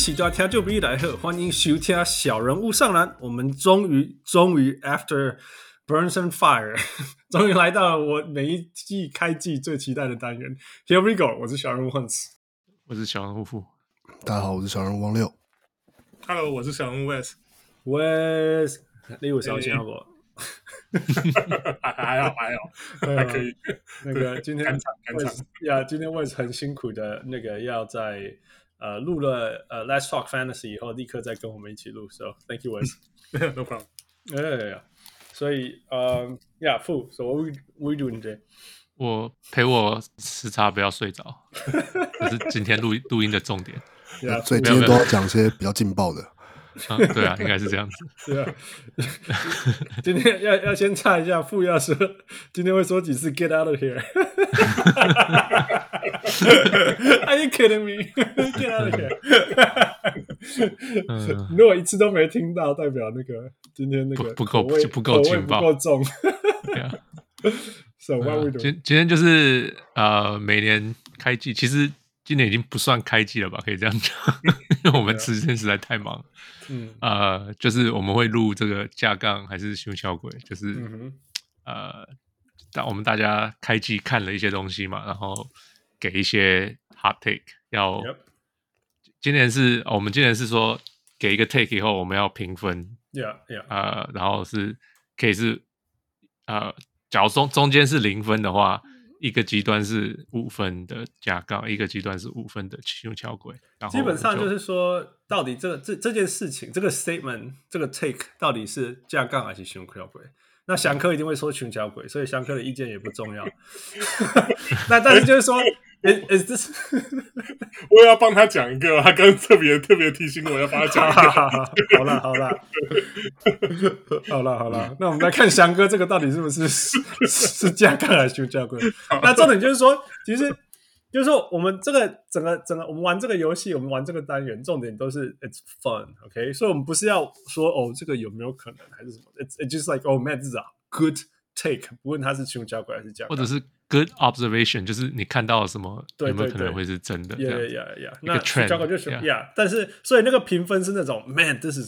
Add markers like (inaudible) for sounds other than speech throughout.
喜家听众朋友来喝，欢迎收听小人物上篮。我们终于终于 after Burns and Fire，(laughs) 终于来到了我每一季开季最期待的单元。Here we go，我是小人物 Hans，我是小人物富。大家好，我是小人物王六。Hello，我是小人物 Wes。Wes，你有烧钱不？还还好还好，还可以。那个今天赶场赶场呀，今天 Wes 很辛苦的，那个要在呃录了呃 Let's Talk Fantasy 以后，立刻再跟我们一起录。So thank you Wes。No problem。Yeah.，所以呃呀，富，So what we we doing today？我陪我时差不要睡着，这是今天录录音的重点。呀，所以今天都要讲些比较劲爆的。啊，(laughs) 对啊，应该是这样子。(laughs) 对啊，(laughs) 今天要要先唱一下，副要说今天会说几次 “Get out of here”。Are you kidding me? Get out of here！如果一次都没听到，代表那个今天那个不不够就不够劲爆口味不够重。对啊，So what we 呃 doing？今今天就是呃，每年开季，其实今年已经不算开季了吧？可以这样讲，(laughs) 因为我们时间实在太忙。嗯。呃，就是我们会录这个架杠还是胸小鬼，就是、嗯呃，但我们大家开机看了一些东西嘛，然后给一些 hot take，要 Yep 今年是我们今年是说给一个 take 以后我们要评分，，Yeah Yeah，呃，然后是可以是呃，假如中中间是零分的话，一个极端是五分的架杠，一个极端是五分的胸小鬼，然后基本上就是说，到底这个这这件事情，这个 statement，这个 take 到底是架杠还是熊小鬼？那翔哥一定会说熊小鬼，所以翔哥的意见也不重要。(laughs) (laughs) 那但是就是说，is is this？我也要帮他讲一个，他刚刚特别特别提醒我要帮他讲一个。好了好了，好了好了，(laughs) 那我们来看翔哥这个到底是不是 (laughs) 是是架杠还是熊小鬼？那重点就是说，其实就是说，我们这个整个整个我们玩这个游戏，我们玩这个单元，重点都是 it's fun，OK？、Okay? 所以我们不是要说哦，这个有没有可能还是什么？It's it's just like oh man，这是 good take，不论他是熊小鬼还是架杠，或者是 good observation，就是你看到了什么，对有没有可能会是真的？这 Yeah 样那熊小鬼就是 yeah 但是所以那个评分是那种 man，这是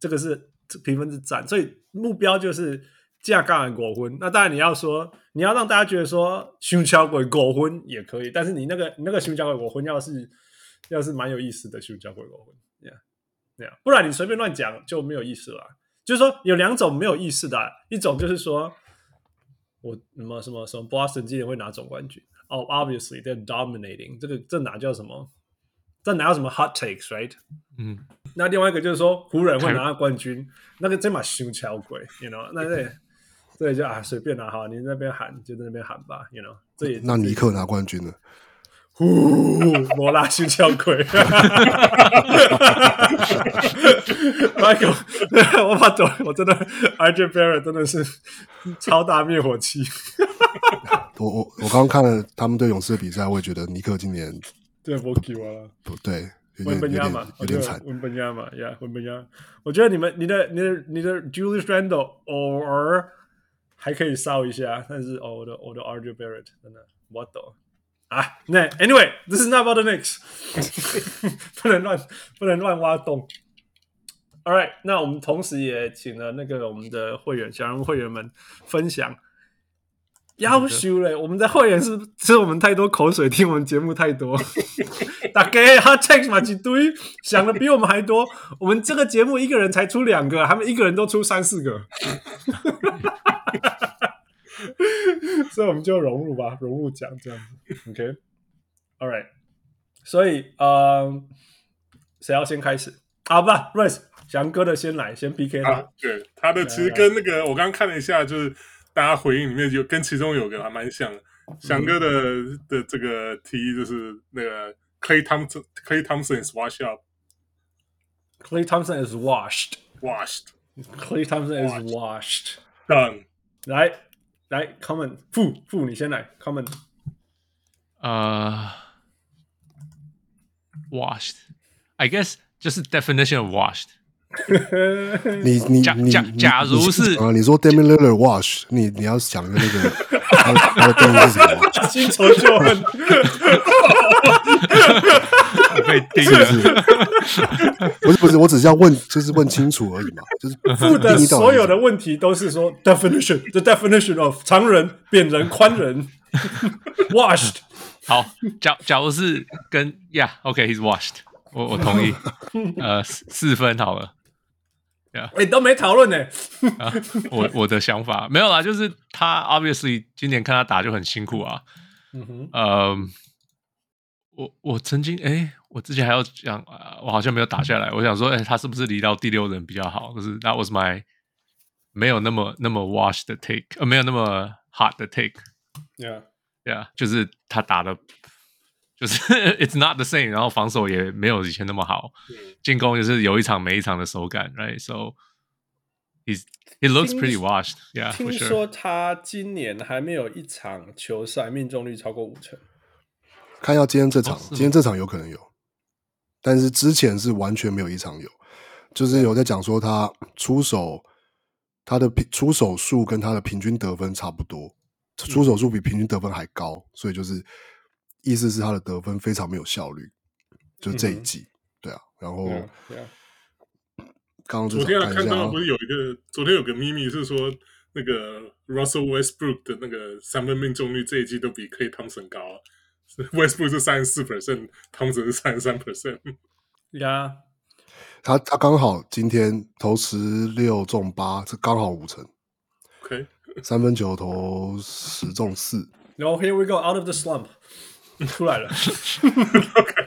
这个是评分是赞，所以目标就是架杠的五分。那当然你要说你要让大家觉得说熊小鬼五分也可以，但是你那个你那个熊小鬼五分要是要是蛮有意思的熊小鬼五分，yeah yeah，不然你随便乱讲就没有意思了啊。就是说有两种没有意思的啊，一种就是说。我什么什么什么 Boston 今年会拿总冠军哦、oh,，Obviously they're dominating，这个这哪叫什么？这哪有什么 hot takes，right？嗯，那另外一个就是说湖人会拿到冠军，那个真把胸敲鬼，you know？那这这就啊随便拿哈，你那边喊就在那边喊吧，you know？这也那尼克拿冠军了，呼，摩拉熊巧鬼，(laughs) Michael，我把抖，我真的 RJ Barrett 真的是超大灭火器。我我我刚刚看了他们对勇士的比赛，我也觉得尼克今年对不给我了，不对，有温本亚嘛，有点惨。文本亚嘛，呀，文本亚。我觉得你们、你的、你的、你的 Julius Randle 偶尔还可以烧一下，但是哦，我的我的 RJ Barrett 真的我懂啊。那 Anyway，this is not about the Knicks，(laughs) 不能乱不能乱挖洞。All right，那我们同时也请了那个我们的会员小人物会员们分享。要修嘞！我们的会员是吃我们太多口水，听我们节目太多。大概他 text 嘛一堆，想的比我们还多。我们这个节目一个人才出两个，他们一个人都出三四个，所以我们就融入吧，融入讲这样子。OK，All、okay? right。所以，呃，谁要先开始？好吧，Rice，翔哥的先来，先 PK 他。啊、对，他的其实跟那个我刚刚看了一下，就是。大家回应里面有跟其中有个还蛮像的，翔哥的的这个提议就是那个 Clay Thompson Clay Thompson is washed up Clay Thompson is washed. washed Clay Thompson is washed. done。来来，comment 傅傅，你先来 comment。呃、washed。I guess 就是 definition of washed。你你假假你你假如是啊，你说 (laughs) Damian Lillard wash，你你要想一个那个他的他的定义是什么？新仇旧恨， (laughs) (laughs) 被定了。(laughs) 不是不是，我只是要问，就是问清楚而已嘛，就是所有的问题都是说 definition，the definition of 长人、扁人、宽人，washed。(laughs) 好，假假如是跟 Yeah，OK，he's、washed 我。我同意。呃，四四分好了。哎，都没讨论呢。啊，我我的想法没有啦，就是他 obviously 今年看他打就很辛苦啊。嗯哼，呃，我我曾经哎，我之前还要讲，我好像没有打下来。我想说，哎，他是不是离到第六人比较好？可是 that was my 没有那么那么 wash 的 take，呃，没有那么 hot 的 take。Yeah，Yeah，就是他打的，就是 (laughs) it's not the same，然后防守也没有以前那么好，进攻也是有一场没一场的手感，right？So he's he looks pretty washed。Yeah，听说他今年还没有一场球赛命中率超过五成。看下今天这场，哦今天这场有可能有，但是之前是完全没有一场有，就是有在讲说他出手，他的平出手数跟他的平均得分差不多，出手数比平均得分还高，所以就是意思是他的得分非常没有效率，就这一季，嗯、对啊，然后昨刚刚。昨天看到不是有一个，昨天有个秘密是说，那个 Russell Westbrook 的那个三分命中率这一季都比 Klay Thompson 高，Westbrook 是三十四 percent，Thompson 是三十三 percent。呀，他他刚好今天投十六中八，这刚好五成。OK，三分球投十中四。然后 Here we go out of the slump，出来了。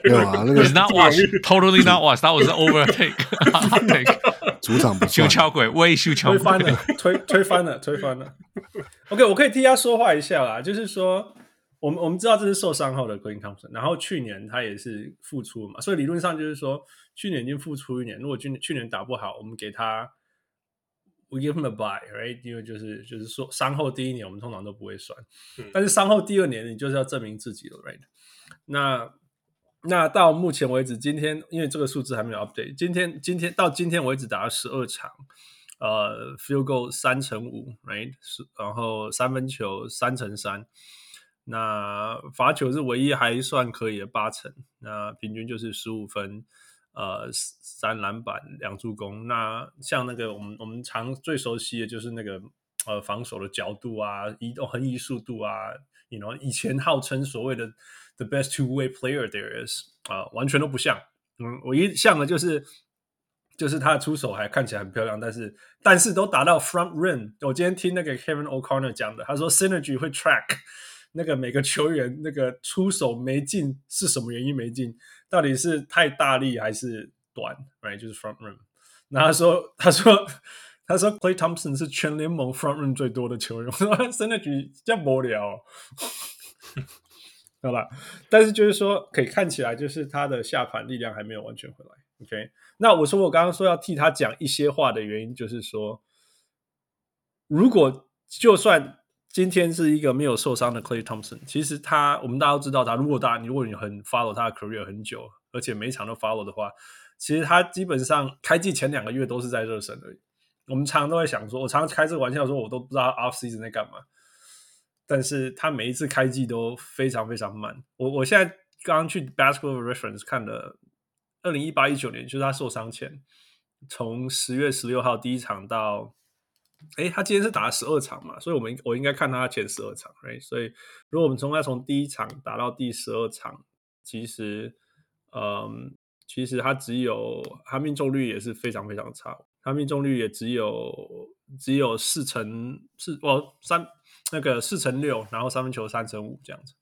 没有啊，那个 not wash，totally not wash，that was overtake，take。主场不修桥鬼，未修桥推翻了，推推翻了，推翻了。OK，我可以替他说话一下啦，就是说，我们我们知道这是受伤后的 Green Thompson，然后去年他也是复出嘛，所以理论上就是说，去年已经复出一年，如果去去年打不好，我们给他，we give him a bye，right？因为就是就是说，伤后第一年我们通常都不会算，但是伤后第二年你就是要证明自己了，right？那。那到目前为止，今天因为这个数字还没有 update，今天今天到今天为止打了十二场，呃，field goal 三成五，right，然后三分球三成三，那罚球是唯一还算可以的八成，那平均就是十五分，呃，三篮板两助攻。那像那个我们我们常最熟悉的就是那个呃防守的角度啊，移动横移速度啊，you know，以前号称所谓的。The best two-way player there is 啊、呃，完全都不像。嗯，唯一像的就是就是他的出手还看起来很漂亮，但是但是都打到 front rim。我今天听那个 Kevin O'Connor 讲的，他说 Synergy 会 track 那个每个球员那个出手没进是什么原因没进，到底是太大力还是短，right 就是 front room。然后他说他说他说，Clay Thompson 是全联盟 front room 最多的球员，我说 Synergy 这样无聊。(laughs) 好吧，但是就是说，可以看起来就是他的下盘力量还没有完全回来。OK，那我说我刚刚说要替他讲一些话的原因，就是说，如果就算今天是一个没有受伤的 Klay Thompson，其实他我们大家都知道他，如果大家如果你很 follow 他的 career 很久，而且每一场都 follow 的话，其实他基本上开季前两个月都是在热身而已。我们常常都会想说，我常常开这个玩笑说，我都不知道 off season 在干嘛。但是他每一次开季都非常非常慢。我我现在刚刚去 Basketball Reference 看了二零一八一九年，就是他受伤前，从十月十六号第一场到，诶，他今天是打了十二场嘛，所以我们我应该看他前十二场哎所以如果我们从他从第一场打到第十二场，其实，嗯，其实他只有他命中率也是非常非常差，他命中率也只有只有四成四哦三。那个四乘六，然后三分球三乘五这样子，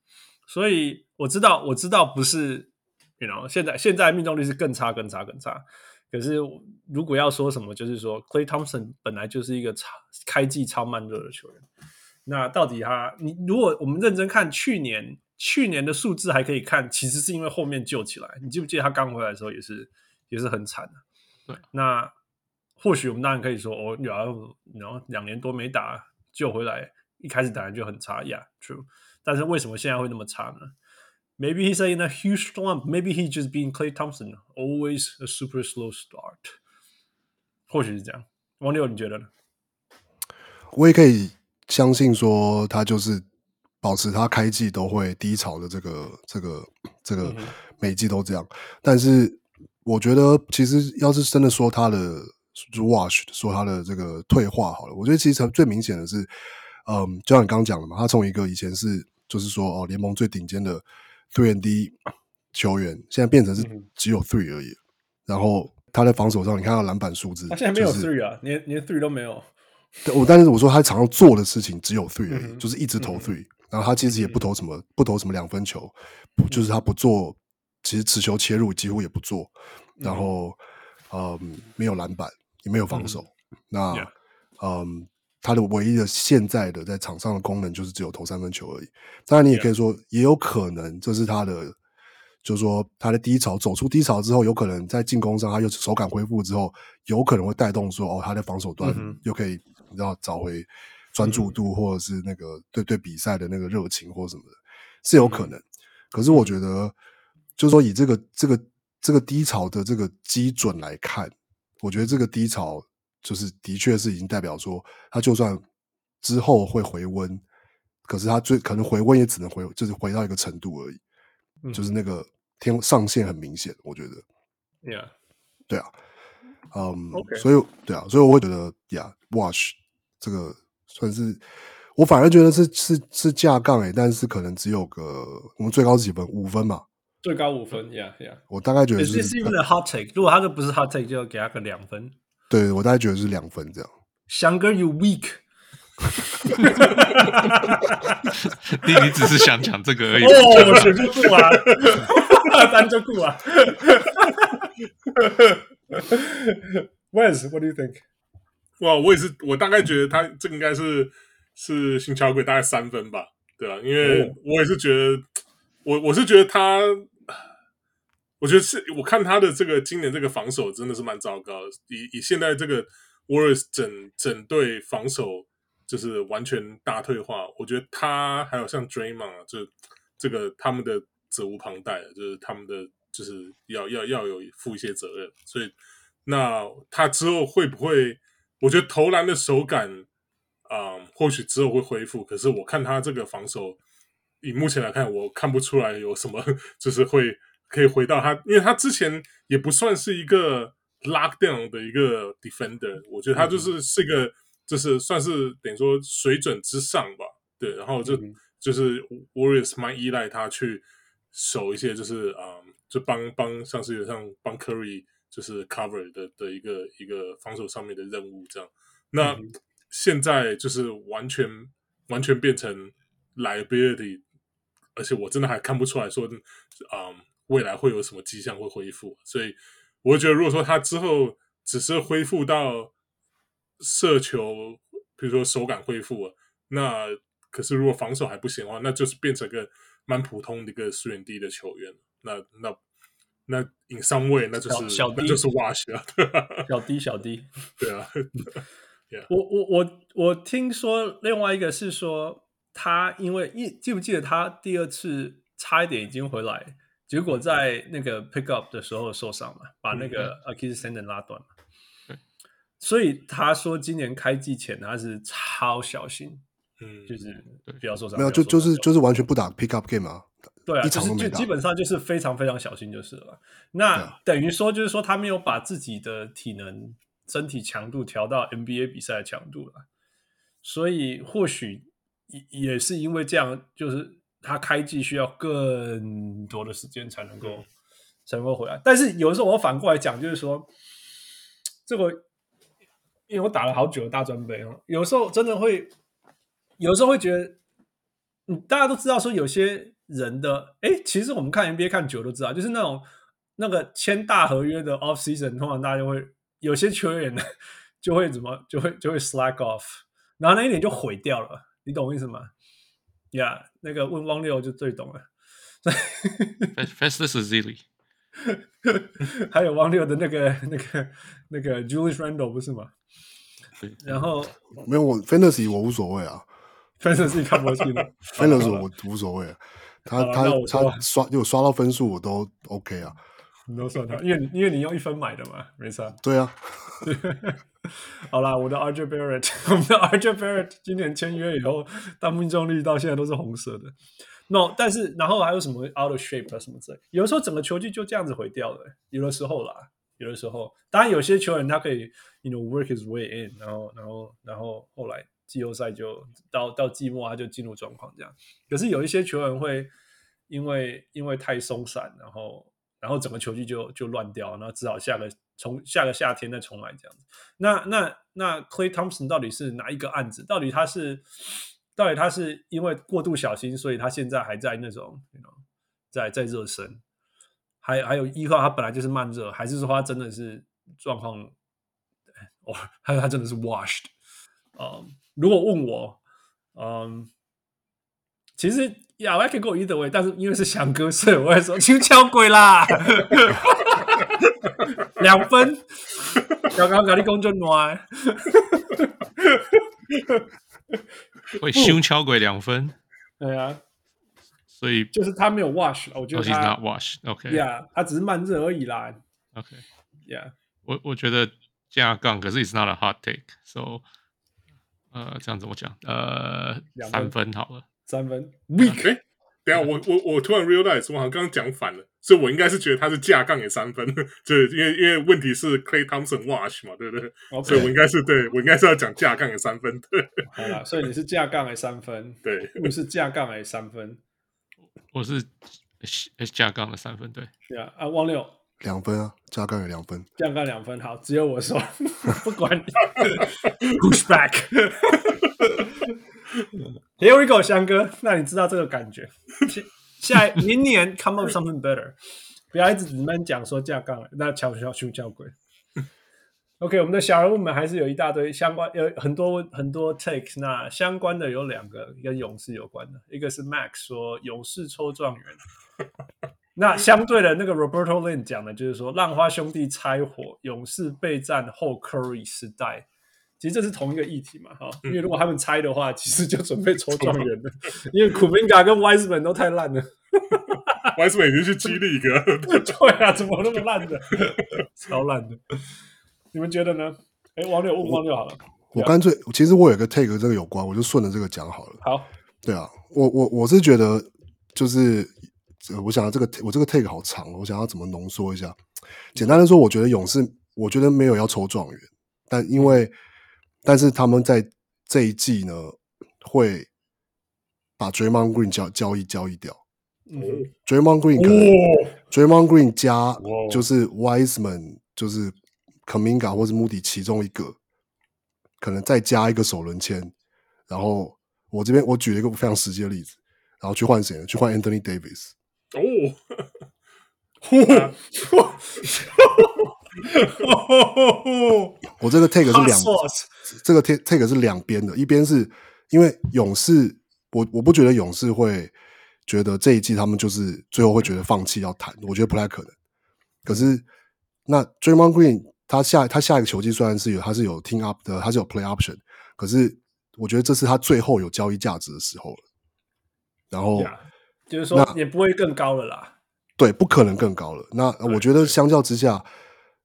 所以我知道，我知道不是，you know，现在现在命中率是更差、更差、更差。可是如果要说什么，就是说 Clay Thompson 本来就是一个超开季超慢热的球员。那到底他，你如果我们认真看去年去年的数字还可以看，其实是因为后面救起来。你记不记得他刚回来的时候也是也是很惨的？对，那或许我们当然可以说，哦，然后然后两年多没打救回来，一开始当然就很差，Yeah，true。但是为什么现在会那么差呢？Maybe he's in a huge slump. Maybe he's just being Klay Thompson, always a super slow start. 或许是这样。王六，你觉得呢？我也可以相信说，他就是保持他开季都会低潮的这个、这个、这个每季都这样。但是我觉得，其实要是真的说他的 wash，说他的这个退化好了，我觉得其实最明显的是，嗯，就像你刚刚讲的嘛，他从一个以前是就是说哦联盟最顶尖的 three and D 球员，现在变成是只有 three 而已。然后他在防守上，你看他篮板数字，他现在没有 three 啊，连连 three 都没有。对，我但是我说他常常做的事情只有 three 而已，嗯、就是一直投 three，、嗯、然后他其实也不投什么，嗯、不投什么两分球，不就是他不做，其实持球切入几乎也不做，然后嗯，嗯没有篮板，也没有防守，嗯那.嗯，他的唯一的现在的在场上的功能就是只有投三分球而已。当然你也可以说，也有可能这是他的。就是说，他的低潮走出低潮之后，有可能在进攻上，他又手感恢复之后，有可能会带动说，哦，他的防守端又可以，嗯、你知道，找回专注度，或者是那个对对比赛的那个热情或什么的，是有可能。嗯、可是我觉得，就是说以这个这个这个低潮的这个基准来看，我觉得这个低潮就是的确是已经代表说，它就算之后会回温，可是它最可能回温也只能回，就是回到一个程度而已。就是那个天上限很明显，我觉得，Yeah，对啊，嗯.所以对啊，所以我会觉得，Yeah，Wash 这个算是我反而觉得是是是架杠诶，但是可能只有个我们最高是几分？五分嘛，最高五分，Yeah Yeah，我大概觉得是，是因为 Hot Take，如果他这不是 Hot Take，就要给他个两分。对，我大概觉得是两分这样。翔哥，You weak。弟你只是想讲这个而已。哦，选 (laughs) 就酷啊，单就酷啊。Wes，What do you think？哇，我也是，我大概觉得他这个应该是是新桥鬼大概三分吧，对吧、啊？因为我也是觉得，我我是觉得他，我觉得是我看他的这个今年这个防守真的是蛮糟糕，以以现在这个 Warriors 整整队防守。就是完全大退化，我觉得他还有像 Draymond 就这个他们的责无旁贷，就是他们的就是要要要有负一些责任，所以那他之后会不会？我觉得投篮的手感啊、或许之后会恢复，可是我看他这个防守，以目前来看，我看不出来有什么，(laughs) 就是会可以回到他，因为他之前也不算是一个 lockdown 的一个 defender，我觉得他就是是一个。嗯就是算是等于说水准之上吧，对，然后就、嗯、就是 Warriors 蛮依赖他去守一些，就是啊、嗯，就帮帮像是像帮 Curry 就是 cover 的的一个一个防守上面的任务这样。那、嗯、现在就是完全完全变成 liability，而且我真的还看不出来说，啊、嗯，未来会有什么迹象会恢复，所以我觉得如果说他之后只是恢复到。射球，比如说手感恢复了，那可是如果防守还不行的话，那就是变成一个蛮普通的一个 3&D 的球员。那那那 in some way，那就是小那就是 wash 啊，小低小低 (laughs) 对啊。(laughs) Yeah. 我我我我听说另外一个是说他因为一记不记得他第二次差一点已经回来，结果在那个 pick up 的时候受伤了，把那个 Achilles tendon 拉断了。所以他说，今年开季前他是超小心，嗯，就是不要受伤。没有，就就是就是完全不打 pick up game 啊。对啊，就是就基本上就是非常非常小心就是了。那等于说就是说他没有把自己的体能、身体强度调到 NBA 比赛的强度了。所以或许也也是因为这样，就是他开季需要更多的时间才能够才能够回来。但是有的时候我反过来讲，就是说这个。因为我打了好久的大专杯哦，有时候真的会，有时候会觉得，嗯，大家都知道说有些人的，哎，其实我们看 NBA 看久都知道，就是那种那个签大合约的 off season，通常大家就会有些球员呢就会怎么就会就会 slack off，然后那一点就毁掉了，你懂我意思吗？，Yeah，那个问汪六就最懂了。(laughs) Festus Ezeli，(laughs) 还有汪六的那个那个那个 Julius Randle 不是吗？对，然后 (laughs) 没有我 Fantasy 我无所谓啊 Fantasy 看不清了 Fantasy 我无所谓啊，他他他刷有刷到分数我都 OK 啊，你都算他，因为因为你用一分买的嘛，没错。对啊，好啦，我的 RJ Barrett，(laughs) 我们的 RJ Barrett 今年签约以后，但命中率到现在都是红色的。No，但是然后还有什么 out of shape 啊什么之类，有的时候整个球季就这样子毁掉了。有的时候啦，有的时候，当然有些球员他可以，you know work his way in，然后然后然后后来季后赛就到到季末他就进入状况这样。可是有一些球员会因为因为太松散，然后然后整个球季就就乱掉，然后只好下个从下个夏天再重来这样子。那那那 Clay Thompson 到底是哪一个案子？到底他是？到底他是因为过度小心，所以他现在还在那种，you know, 在在热身，还还有依靠他本来就是慢热，还是说他真的是状况，哦，还有他真的是 washed？嗯、um,，如果问我，嗯、其实呀，我还可以 go either way，但是因为是翔哥，所以我会说轻敲鬼啦，(laughs) 两分，刚刚跟你讲就暖。会胸敲鬼两分，对啊，所以就是他没有 wash，我觉得他 not wash，OK，呀，他只是慢热而已啦，OK，Yeah，我我觉得加杠，可是 it's not a hot take，so，呃，这样子我讲，呃，三分好了，三分，weak，等下我我我突然 realize 我好像刚刚讲反了。所以我应该是觉得他是架杠也三分，(laughs) 就是因为因为问题是 Clay Thompson wash 嘛，对不对？Okay. 所以我应该是对我应该是要讲架杠也三分。对，好了，所以你是架杠也三分，对，我是架杠也三分，(laughs) 我是架杠的三分，对。对啊，啊，汪六两分啊，架杠有两分，架杠两分，好，只有我说 (laughs) 不管你，push back。Here we go，翔哥，那你知道这个感觉？(laughs) 下明年 come up something better，不要一直只们讲说架杠，那巧巧熊叫鬼。OK，我们的小人物们还是有一大堆相关，有很多很多 takes。那相关的有两个跟勇士有关的，一个是 Max 说勇士抽状元，那相对的那个 Roberto Lin 讲的就是说浪花兄弟拆伙，勇士备战后 Curry 时代。其实这是同一个议题嘛，哈，因为如果他们猜的话，其实就准备抽状元了，(laughs) 因为库明加跟 Wiseman 都太烂了，(laughs) Wiseman 已经去 G League 了，(laughs) 对啊，怎么那么烂的，超烂的，你们觉得呢？哎，王六问汪六好了，我干脆，其实我有个 take 跟这个有关，我就顺着这个讲好了。好，对啊，我我我是觉得，就是我想要这个我这个 take 好长，我想要怎么浓缩一下？简单的说，我觉得勇士，我觉得没有要抽状元，但因为。但是他们在这一季呢，会把 Draymond Green 交交易交易掉。嗯，Draymond Green 可能、哦、Draymond Green 加就是 Wiseman，就是、哦、Kuminga 或是 Moody 其中一个，可能再加一个首轮签。然后我这边我举了一个非常实际的例子，然后去换谁呢？去换 Anthony Davis。哦，(laughs) 我这个 take 是两。这个 take take 是两边的，一边是因为勇士，我我不觉得勇士会觉得这一季他们就是最后会觉得放弃要谈，我觉得不太可能。可是那 Draymond Green 他下他下一个球季虽然是有他是有 team up 的，他是有 play option，可是我觉得这是他最后有交易价值的时候了。然后、yeah, 就是说也不会更高了啦，对，不可能更高了。那我觉得相较之下。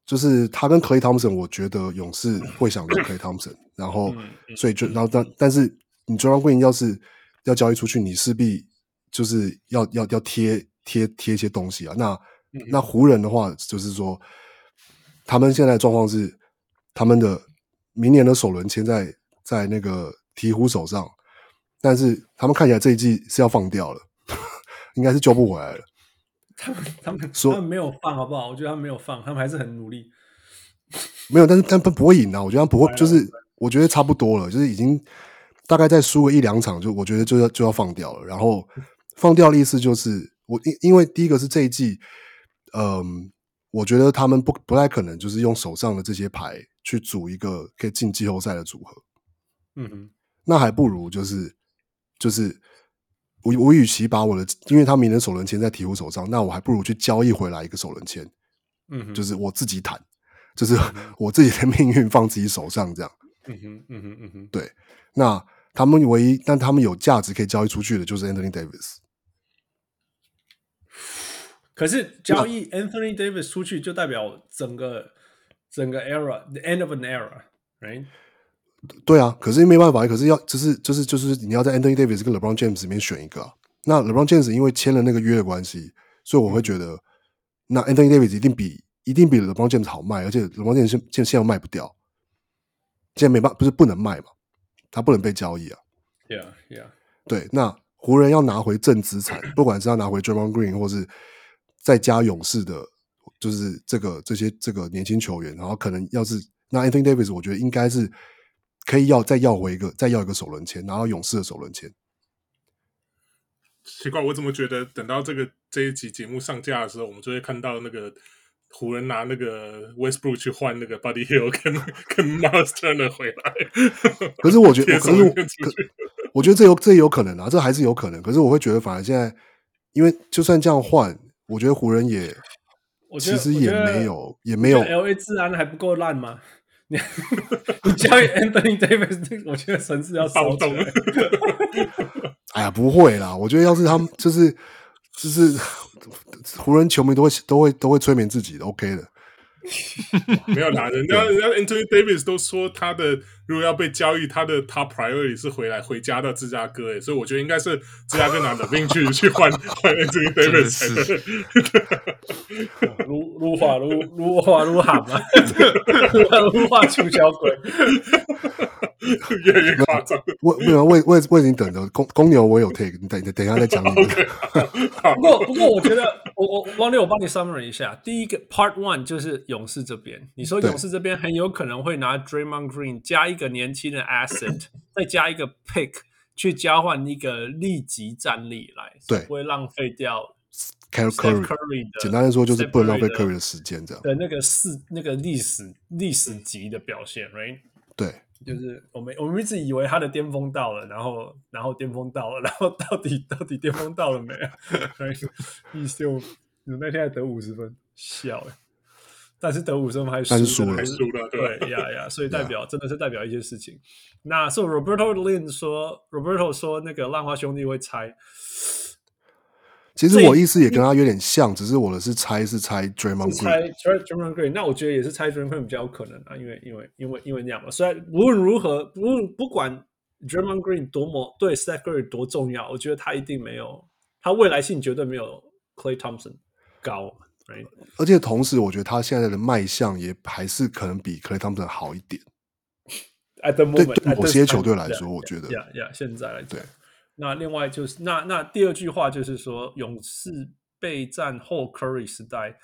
就是他跟 Clay Thompson，我觉得勇士会想留 Clay Thompson，(clears throat) 然后所以就然后但但是你 Draymond Green 要是要交易出去，你势必就是要要要贴贴贴一些东西啊。那那湖人的话，就是说他们现在状况是他们的明年的首轮签在在那个鹈鹕手上，但是他们看起来这一季是要放掉了，(laughs) 应该是救不回来了。(laughs) 他们 (laughs) 他们他们没有放好不好？我觉得他们没有放，他们还是很努力。没有，但是他们不会赢啊！我觉得他们不会，(laughs) 就是我觉得差不多了，就是已经大概再输个一两场，就我觉得就要就要放掉了。然后放掉的意思就是，我因因为第一个是这一季，嗯，我觉得他们不不太可能就是用手上的这些牌去组一个可以进季后赛的组合。嗯哼，那还不如就是就是我我与其把我的，因为他明年首轮签在鹈鹕手上，那我还不如去交易回来一个首轮签，嗯，就是我自己谈，就是 (laughs) 我自己的命运放自己手上这样。嗯哼，嗯哼，嗯哼，对。那他们唯一，但他们有价值可以交易出去的，就是 Anthony Davis。(sighs) 可是交易 Anthony Davis 出去，就代表整个整个 era，the end of an era，right？对啊，可是没办法，可是要就是就是就是你要在 Anthony Davis 跟 LeBron James 里面选一个啊。那 LeBron James 因为签了那个约的关系，所以我会觉得，那 Anthony Davis 一定比一定比 LeBron James 好卖，而且 LeBron James 现现现在卖不掉，现在没办法，不是不能卖嘛，他不能被交易啊。Yeah, yeah。对，那湖人要拿回正资产，(coughs) 不管是要拿回 Draymond Green，或是再加勇士的，就是这个这些这个年轻球员，然后可能要是那 Anthony Davis，我觉得应该是。可以要再要回一个，再要一个首轮签，拿到勇士的首轮签。奇怪，我怎么觉得等到这个这一集节目上架的时候，我们就会看到那个湖人拿那个 Westbrook 去换那个 Buddy Hield 跟 (laughs) 跟 Turner 回来。可是我觉得，(laughs) 可是我，可我觉得这有这有可能啊，这还是有可能。可是我会觉得，反而现在，因为就算这样换，我觉得湖人也，其实也没有，也没有。LA 自然还不够烂吗？你 (laughs) 你交易 Anthony Davis，我觉得神是要骚动。(laughs) 哎呀，不会啦！我觉得要是他们就是就是湖人球迷都会都会都会催眠自己的，OK 的。(laughs) 没有啦，人家人家 Anthony Davis 都说他的如果要被交易，他的 top priority 是回来回家到芝加哥，哎，所以我觉得应该是芝加哥拿 LaVine 去去换换 Anthony Davis。如如花如如花如喊嘛，如花出小鬼，越来越夸张。我我我我我已经等着公公牛，我有 take，你等等一下再讲你的。不过不过，我觉得 (laughs) 我我王六，我帮你 summary 一下，第一个 part one 就是勇士这边，你说勇士这边很有可能会拿 Draymond Green 加一个年轻的 asset，(coughs) 再加一个 pick 去交换一个立即战力来，对，不会浪费掉 Curry 简单来说就是不能浪费 Curry 的时间，这样的那个是那个历史历史级的表现，right？对，就是我们我们一直以为他的巅峰到了，然后然后巅峰到了，然后到底 (laughs) 到底巅峰到了没啊？(laughs) 一秀那天还得五十分，笑哎。但是得五胜还是输了，还是输了，对呀呀，所以代表真的是代表一些事情。那所以 Roberto Lin 说，Roberto 说那个浪花兄弟会猜。其实我意思也跟他有点像，只是我的是猜是猜 Draymond Green，猜 Draymond Green。那我觉得也是猜 Draymond Green 比较有可能啊，因为因为因为因为那样嘛。虽然无论如何，不不管 Draymond Green 多么对 Steph Curry 多重要，我觉得他一定没有他未来性绝对没有 Clay Thompson 高。Right. 而且同时，我觉得他现在的卖相也还是可能比 Klay Thompson 好一点。At the moment, 对某些球队来说，我觉得，呀呀，现在来讲，对。那另外就是，那那第二句话就是说，勇士备战后 Curry 时代，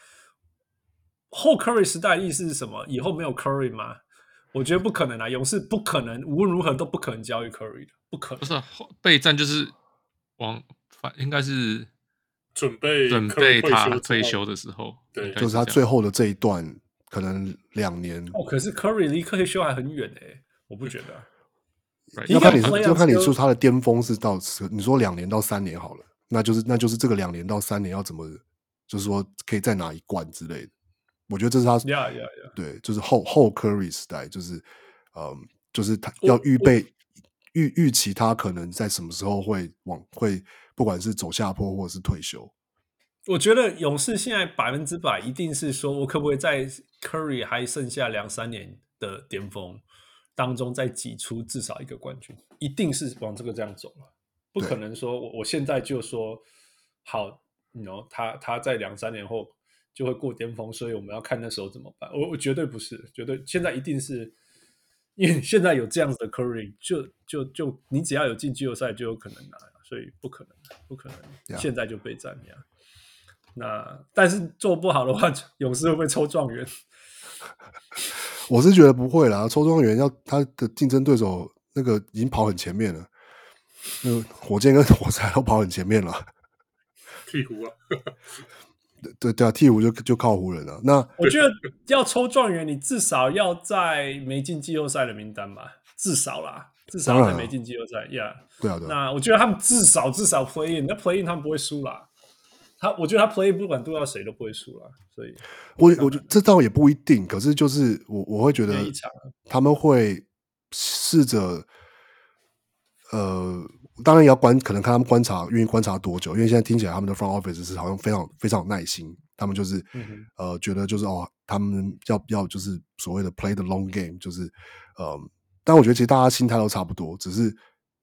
后 Curry 时代意思是什么？以后没有 Curry 吗？我觉得不可能啊，勇士不可能，无论如何都不可能交易 Curry 的，不可能。不是备战就是往反，应该是。准备准备他退休的时候，对，就是他最后的这一段，可能两年。哦，可是 Curry 离退休还很远诶，我不觉得。要看你是，要看你说他的巅峰是到，你说两年到三年好了，那就是那就是这个两年到三年要怎么，就是说可以再拿一冠之类的。我觉得这是他，yeah yeah yeah，对，就是后后 Curry 时代，就是嗯，就是他要预备预预期他可能在什么时候会往会。不管是走下坡或者是退休，我觉得勇士现在百分之百一定是说，我可不可以在 Curry 还剩下两三年的巅峰当中再挤出至少一个冠军，一定是往这个这样走了，不可能说我我现在就说好，你 you know 他他在两三年后就会过巅峰，所以我们要看那时候怎么办。我我绝对不是，绝对现在一定是因为现在有这样子的 Curry，就就就你只要有进季后赛就有可能拿。所以不可能，不可能，现在就备战呀。那但是做不好的话，(laughs) 勇士会不会抽状元？(laughs) 我是觉得不会啦，抽状元要他的竞争对手那个已经跑很前面了，那个火箭跟火柴都跑很前面了。鹈鹕啊，对对啊，鹈鹕就就靠湖人了。那我觉得要抽状元，你至少要在没进季后赛的名单吧，至少啦。至少还没进季后赛，Yeah，对啊，对啊。那我觉得他们至少至少 Play in，那 Play in 他们不会输啦。他我觉得他 Play in 不管对到谁都不会输啦。所以我我觉得这倒也不一定，可是就是我我会觉得他们会试着，呃，当然也要观，可能看他们观察愿意观察多久，因为现在听起来他们的 Front Office 是好像非常非常有耐心，他们就是、嗯、呃觉得就是哦，他们要要就是所谓的 Play the long game，就是呃。但我觉得其实大家心态都差不多，只是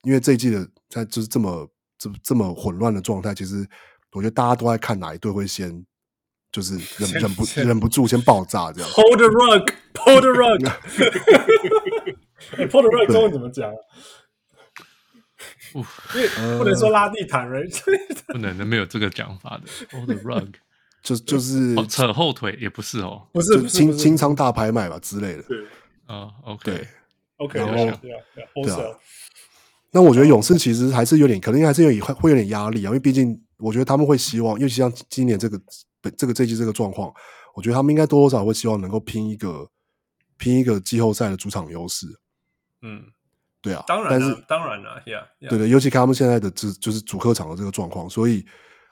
因为这一季的在就是这么这这么混乱的状态，其实我觉得大家都在看哪一队会先就是忍忍不忍不住先爆炸这样。Hold the rug, pull the rug. (laughs) pull the rug 中文怎么讲？因为不能说拉地毯人，不能的，没有这个讲法的。(laughs) Hold the rug (laughs) 就就是扯后腿，也不是哦，不是清清仓大拍卖吧之类的。对啊，OK。OK，然后对啊，对啊，那我觉得勇士其实还是有点，可能还是有会会有点压力啊，因为毕竟我觉得他们会希望，尤其像今年这个这个这季这个状况，我觉得他们应该多多少少会希望能够拼一个拼一个季后赛的主场优势。嗯，对啊，当然，但是当然了，Yeah，对对，尤其看他们现在的这就是主客场的这个状况，所以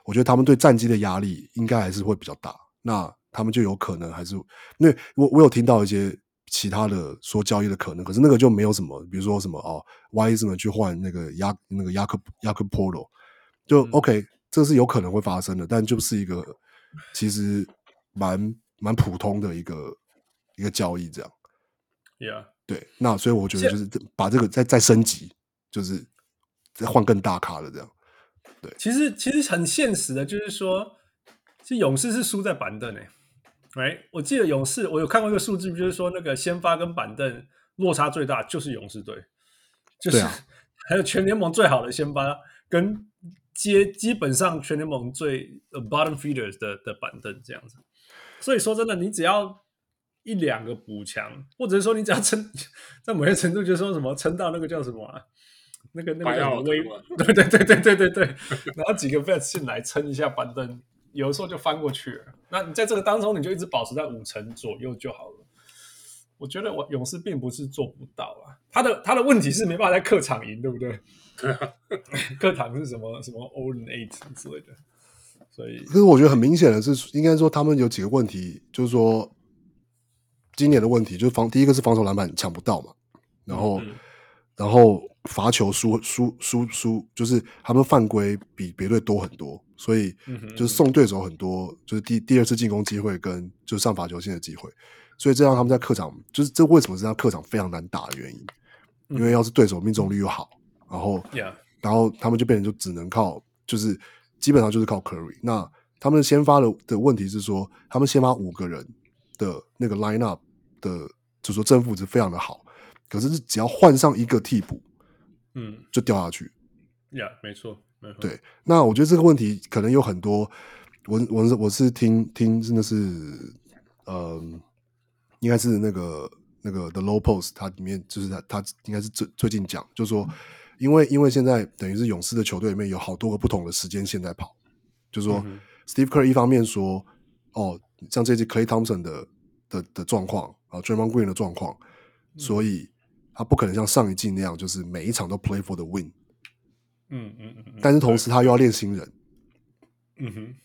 我觉得他们对战绩的压力应该还是会比较大。那他们就有可能还是因为我我有听到一些。其他的说交易的可能，可是那个就没有什么，比如说什么哦，Wiseman 去换那个亚那个亚克亚克 Polo，，就 OK，、嗯、这是有可能会发生的，但就是一个其实蛮蛮普通的一个一个交易这样。Yeah，对，那所以我觉得就是把这个再再升级，就是再换更大咖的这样。对，其实其实很现实的，就是说，其实勇士是输在板凳诶、欸。哎，我记得勇士，我有看过一个数据，就是说那个先发跟板凳落差最大就是勇士队，就是、啊、(laughs) 还有全联盟最好的先发跟接基本上全联盟最 bottom feeders 的的板凳这样子。所以说真的，你只要一两个补强，或者是说你只要撑，在某些程度就是说什么撑到那个叫什么、啊，那个那个叫威，对对对对对对对，然后几个 vets 进来撑一下板凳。有的时候就翻过去了，那你在这个当中，你就一直保持在五成左右就好了。我觉得我勇士并不是做不到啊，他的他的问题是没办法在客场赢，对不对？对啊，客场是什么什么 o l n Eight 之类的，所以。可是我觉得很明显的是，应该说他们有几个问题，就是说今年的问题就是防，第一个是防守篮板抢不到嘛，然后、嗯、然后罚球输输输输，就是他们犯规比别队多很多。所以就是送对手很多，就是第第二次进攻机会跟就是上罚球线的机会，所以这让他们在客场就是这为什么是他客场非常难打的原因，因为要是对手命中率又好，然后然后他们就变成就只能靠就是基本上就是靠 Curry。那他们先发的的问题是说，他们先发五个人的那个 line up 的，就是说正负值非常的好，可是只要换上一个替补，嗯，就掉下去。呀，没错。对，那我觉得这个问题可能有很多，我我是我是听听真的是，呃，应该是那个那个 The Low Post，它里面就是他他应该是最最近讲，就是说，因为因为现在等于是勇士的球队里面有好多个不同的时间线在跑，就是说、嗯、Steve Kerr 一方面说，哦，像这次 Clay Thompson 的的的状况啊，Draymond Green 的状况，所以他不可能像上一季那样，就是每一场都 Play for the Win。嗯嗯嗯，但是同时他又要练新人，嗯哼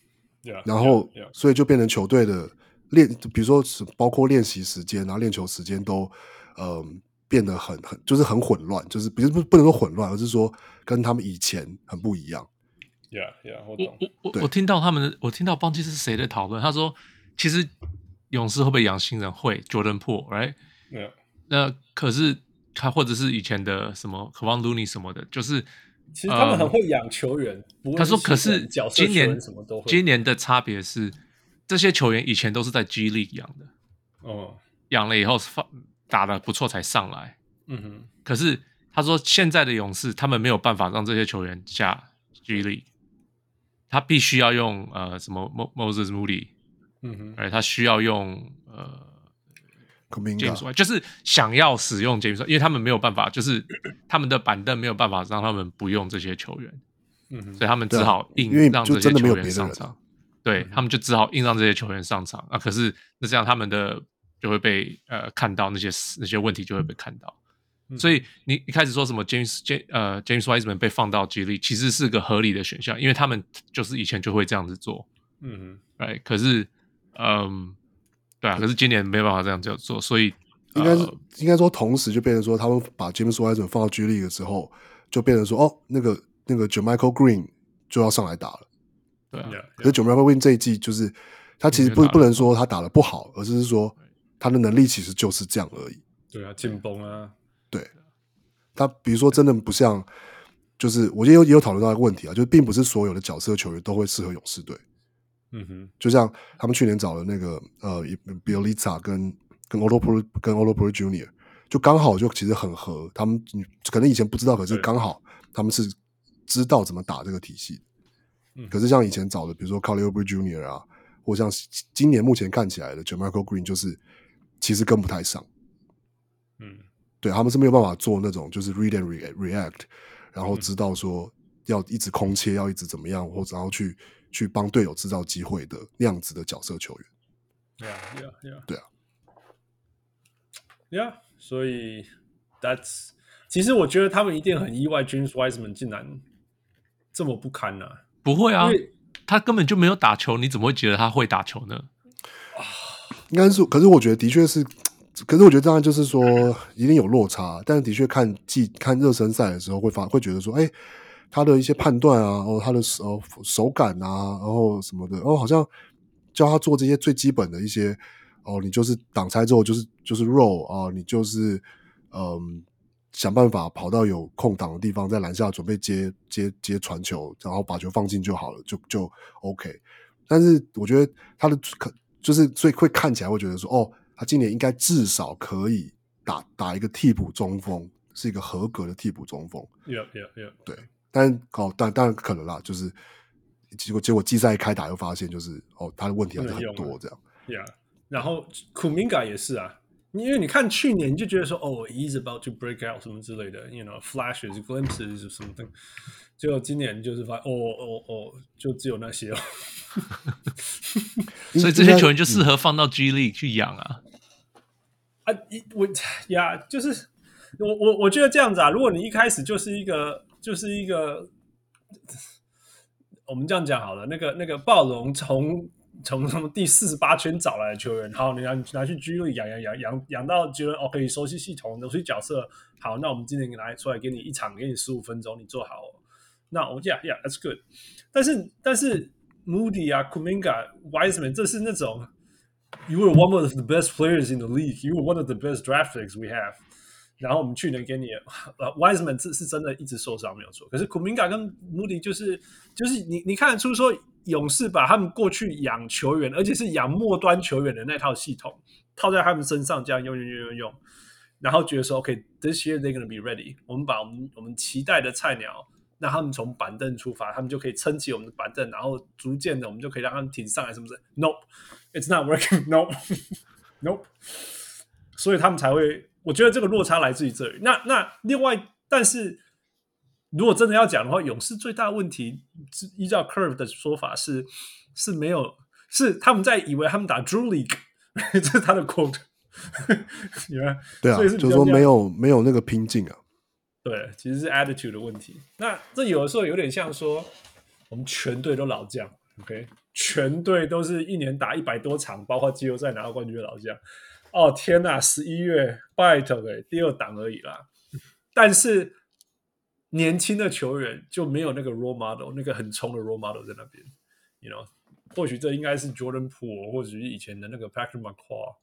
，yeah, 然后 yeah, yeah. 所以就变成球队的练，比如说是包括练习时间，然后练球时间都，嗯、呃，变得很很就是很混乱，就是不是不不能说混乱，而是说跟他们以前很不一样。Yeah, yeah，我我我我听到他们的，我听到忘记是谁在讨论，他说其实勇士会不会养新人？会，Jordan Poole，right？Yeah. 那可是他或者是以前的什么 Kevon Looney 什么的，就是。其实他们很会养球员。嗯、他说：“可是今年今年的差别是，这些球员以前都是在 G League 养的，哦，养了以后放打得不错才上来。嗯哼。可是他说现在的勇士他们没有办法让这些球员下 G League，他必须要用呃什么 Moses Moody，嗯哼，而他需要用呃。” James White 就是想要使用 James White，因为他们没有办法，就是 (clears throat) 他们的板凳没有办法让他们不用这些球员，嗯哼，所以他们只好硬让这些球员上场。对，他们就只好硬让这些球员上场啊。可是那这样他们的就会被呃看到那些那些问题就会被看到。所以你一开始说什么 James James 呃 James Wiseman 被放到 G League，其实是个合理的选项，因为他们就是以前就会这样子做。嗯哼，哎，可是，嗯，对啊，可是今年没办法这样叫做，所以应该是、呃、应该说同时就变成说，他们把 James Wiseman 放到 G League 之后，就变成说，哦，那个那个 JaMychal Green 就要上来打了。对啊，可是 JaMychal Green 这一季就是他其实不不能说他打的不好，而是说他的能力其实就是这样而已。对啊，紧绷啊。对，他比如说真的不像，就是我也有也有讨论到一个问题啊，就是并不是所有的角色球员都会适合勇士队。嗯哼，就像他们去年找了那个呃 b i l l i z a 跟跟 Otto Porter 跟 Otto Porter Junior，就刚好就其实很合。他们可能以前不知道，可是刚好他们是知道怎么打这个体系。嗯，可是像以前找的，比如说 Oubre Junior 啊，或像今年目前看起来的 JaMychal Green，就是其实跟不太上。嗯，对，他们是没有办法做那种就是 read and react，然后知道说要一直空切，要一直怎么样，或者然后去。去帮队友制造机会的那样子的角色球员，Yeah, yeah, yeah. 对啊，Yeah，所以 That's 其实我觉得他们一定很意外，James Wiseman 竟然这么不堪呢、啊？不会啊，他根本就没有打球，你怎么会觉得他会打球呢？应该是，可是我觉得的确是，可是我觉得当然就是说一定有落差，但是的确看季看热身赛的时候会发会觉得说，哎。他的一些判断啊，哦，他的手手感啊，然后什么的，哦，好像教他做这些最基本的一些，哦，你就是挡拆之后就是就是 roll 啊，你就是嗯想办法跑到有空档的地方，在篮下准备接接接传球，然后把球放进就好了，就就 OK。但是我觉得他的可就是所以会看起来会觉得说，哦，他今年应该至少可以打打一个替补中锋，是一个合格的替补中锋。Yeah, yeah, yeah. 对。但哦，但当然可能啦，就是结果结果季赛开打又发现，就是哦，他的问题还是很多这样。Yeah，然后库明嘎也是啊，因为你看去年你就觉得说哦，he's about to break out 什么之类的，you know flashes glimpses of something，结果今年就是发现哦哦哦，就只有那些哦。(laughs) 所以这些球员就适合放到 G League 去养啊。啊，我呀，就是我我我觉得这样子啊，如果你一开始就是一个。就是一个，我们这样讲好了。那个那个暴龙从从什么第四十八圈找来的球员，好，你拿你拿去居里养养养养养到觉得哦可以熟悉系统，熟悉角色。好，那我们今天拿出来给你一场，给你十五分钟，你做好。那我讲，Yeah，that's good。但是但是 Moody 啊，Kuminga、Wiseman，这是那种 You were one of the best players in the league. You were one of the best draft picks we have. 然后我们去年给你 (laughs) 呃，Wiseman 是是真的一直受伤没有错，可是 Kuminga 跟 Moody 就是就是你你看得出说勇士把他们过去养球员，而且是养末端球员的那套系统套在他们身上，这样用用用用用，然后觉得说 OK，this year they're gonna be ready。我们把我们我们期待的菜鸟，那他们从板凳出发，他们就可以撑起我们的板凳，然后逐渐的我们就可以让他们挺上来，是不是？Nope，it's not working。(laughs) Nope，Nope。所以他们才会。我觉得这个落差来自于这里。那那另外，但是如果真的要讲的话，勇士最大的问题，依照 Curve 的说法是是没有，是他们在以为他们打 Drew League，(laughs) 这是他的 quote。(laughs) 你看，对啊，所以是就是说没有没有那个拼劲啊。对，其实是 attitude 的问题。那这有的时候有点像说，我们全队都老将，OK，全队都是一年打一百多场，包括季后赛拿到冠军的老将。哦天呐，十一月拜托诶，第二档而已啦。但是年轻的球员就没有那个 role model，那个很冲的 role model 在那边。You know，或许这应该是 Jordan Poole，或者是以前的那个 Patrick McCaw，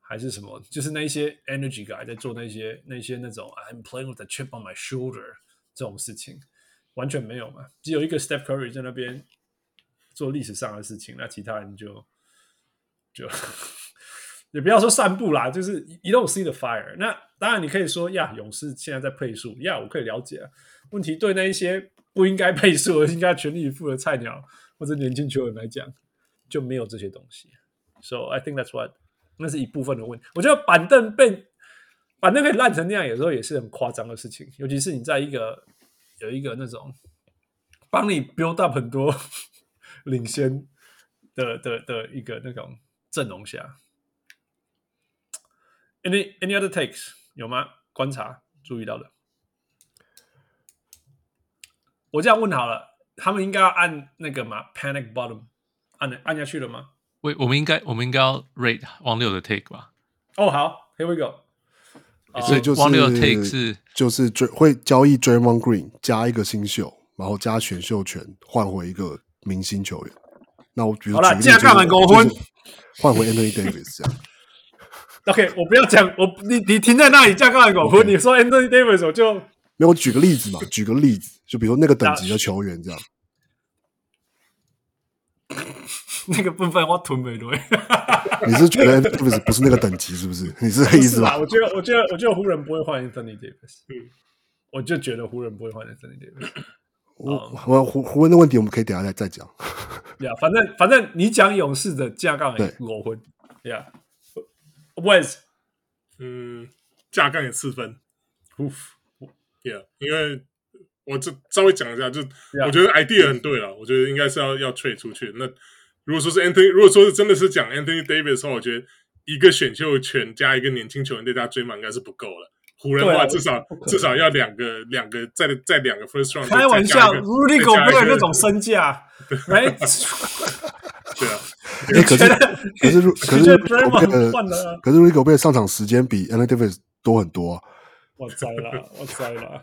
还是什么，就是那些 energy guy 在做那些那些那种 I'm playing with a chip on my shoulder 这种事情，完全没有嘛。只有一个 Steph Curry 在那边做历史上的事情，那其他人就就。也不要说散步啦，就是 you don't see the fire。那当然，你可以说呀，勇士现在在配速，呀，我可以了解啊。问题对那一些不应该配速而应该全力以赴的菜鸟或者年轻球员来讲，就没有这些东西。So I think that's what，那是一部分的问题。我觉得板凳被板凳可以烂成那样，有时候也是很夸张的事情。尤其是你在一个有一个那种帮你 build up 很多 (laughs) 领先的的的一个那种阵容下。Any any other takes 有吗？观察注意到的？我这样问好了，他们应该要按那个嘛？Panic bottom，按按下去了吗？我我们应该我们应该要 rate 王六的 take 吧？哦，好，Here we go。所以就是王六的 take 是就是追会交易 Draymond Green 加一个新秀，然后加选秀权换回一个明星球员。那我觉得好了，架杠杆狗混，换回 Anthony Davis 这样。(laughs) OK，我不要讲，我你你停在那里架杠杆狗混，你说 Anthony Davis 我就没有。我举个例子嘛，举个例子，就比如那个等级的球员这样。(laughs) 那个部分我吞没对。(laughs) 你是觉得 Davis 不是那个等级，是不是？你是这个意思吧？我觉得，我觉得，我觉得湖人不会换 Anthony Davis。嗯，我就觉得湖人不会换 Anthony Davis。我我湖湖人的问题，我们可以等下再再讲。呀，反正反正你讲勇士的架杠也裸婚。Yeah，Wes，嗯，架杠也四分。Oof。Yeah，因为我这稍微讲一下，就我觉得 idea 很对了。我觉得应该是要要 trade 出去。那如果说是 Anthony，如果说是真的是讲 Anthony Davis 的话，我觉得一个选秀权加一个年轻球员对他追满应该是不够了。湖人的话至少至少要两个两个再再两个 first round。开玩笑，Rudy Gobert 那种身价，哎，对啊。哎，可是可是可是 Gobert 可是 Rudy Gobert 上场时间比 Anthony Davis 多很多。我栽了，(laughs) 我栽了，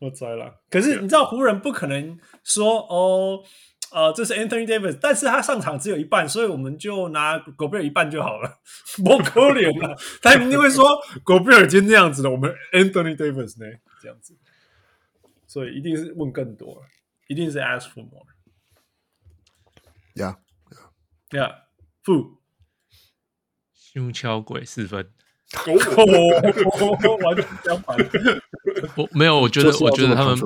我栽了。可是你知道湖人不可能说哦。呃，这是 Anthony Davis，但是他上场只有一半，所以我们就拿狗贝尔一半就好了。不可怜了，他一定会说狗贝尔已经那样子了，我们 Anthony Davis 呢？这样子，所以一定是问更多，一定是 ask for more。Yeah, yeah, Fu，胸敲鬼四分，(laughs) 完全相反。我没有，我觉得，我觉得他们。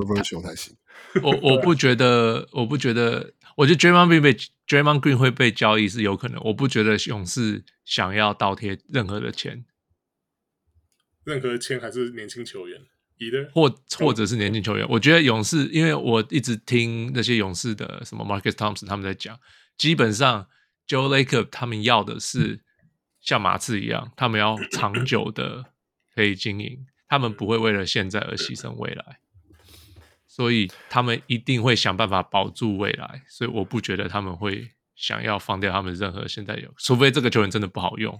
我我不觉得，我不觉得，我觉得 Draymond Green 被 Draymond Green 会被交易是有可能。我不觉得勇士想要倒贴任何的钱，任何的钱还是年轻球员，either 或或者是年轻球员。我觉得勇士，因为我一直听那些勇士的什么 Marcus Thompson 他们在讲，基本上 Joe Lacob 他们要的是像马刺一样，他们要长久的可以经营，他们不会为了现在而牺牲未来。所以他们一定会想办法保住未来，所以我不觉得他们会想要放掉他们任何现在有，除非这个球员真的不好用。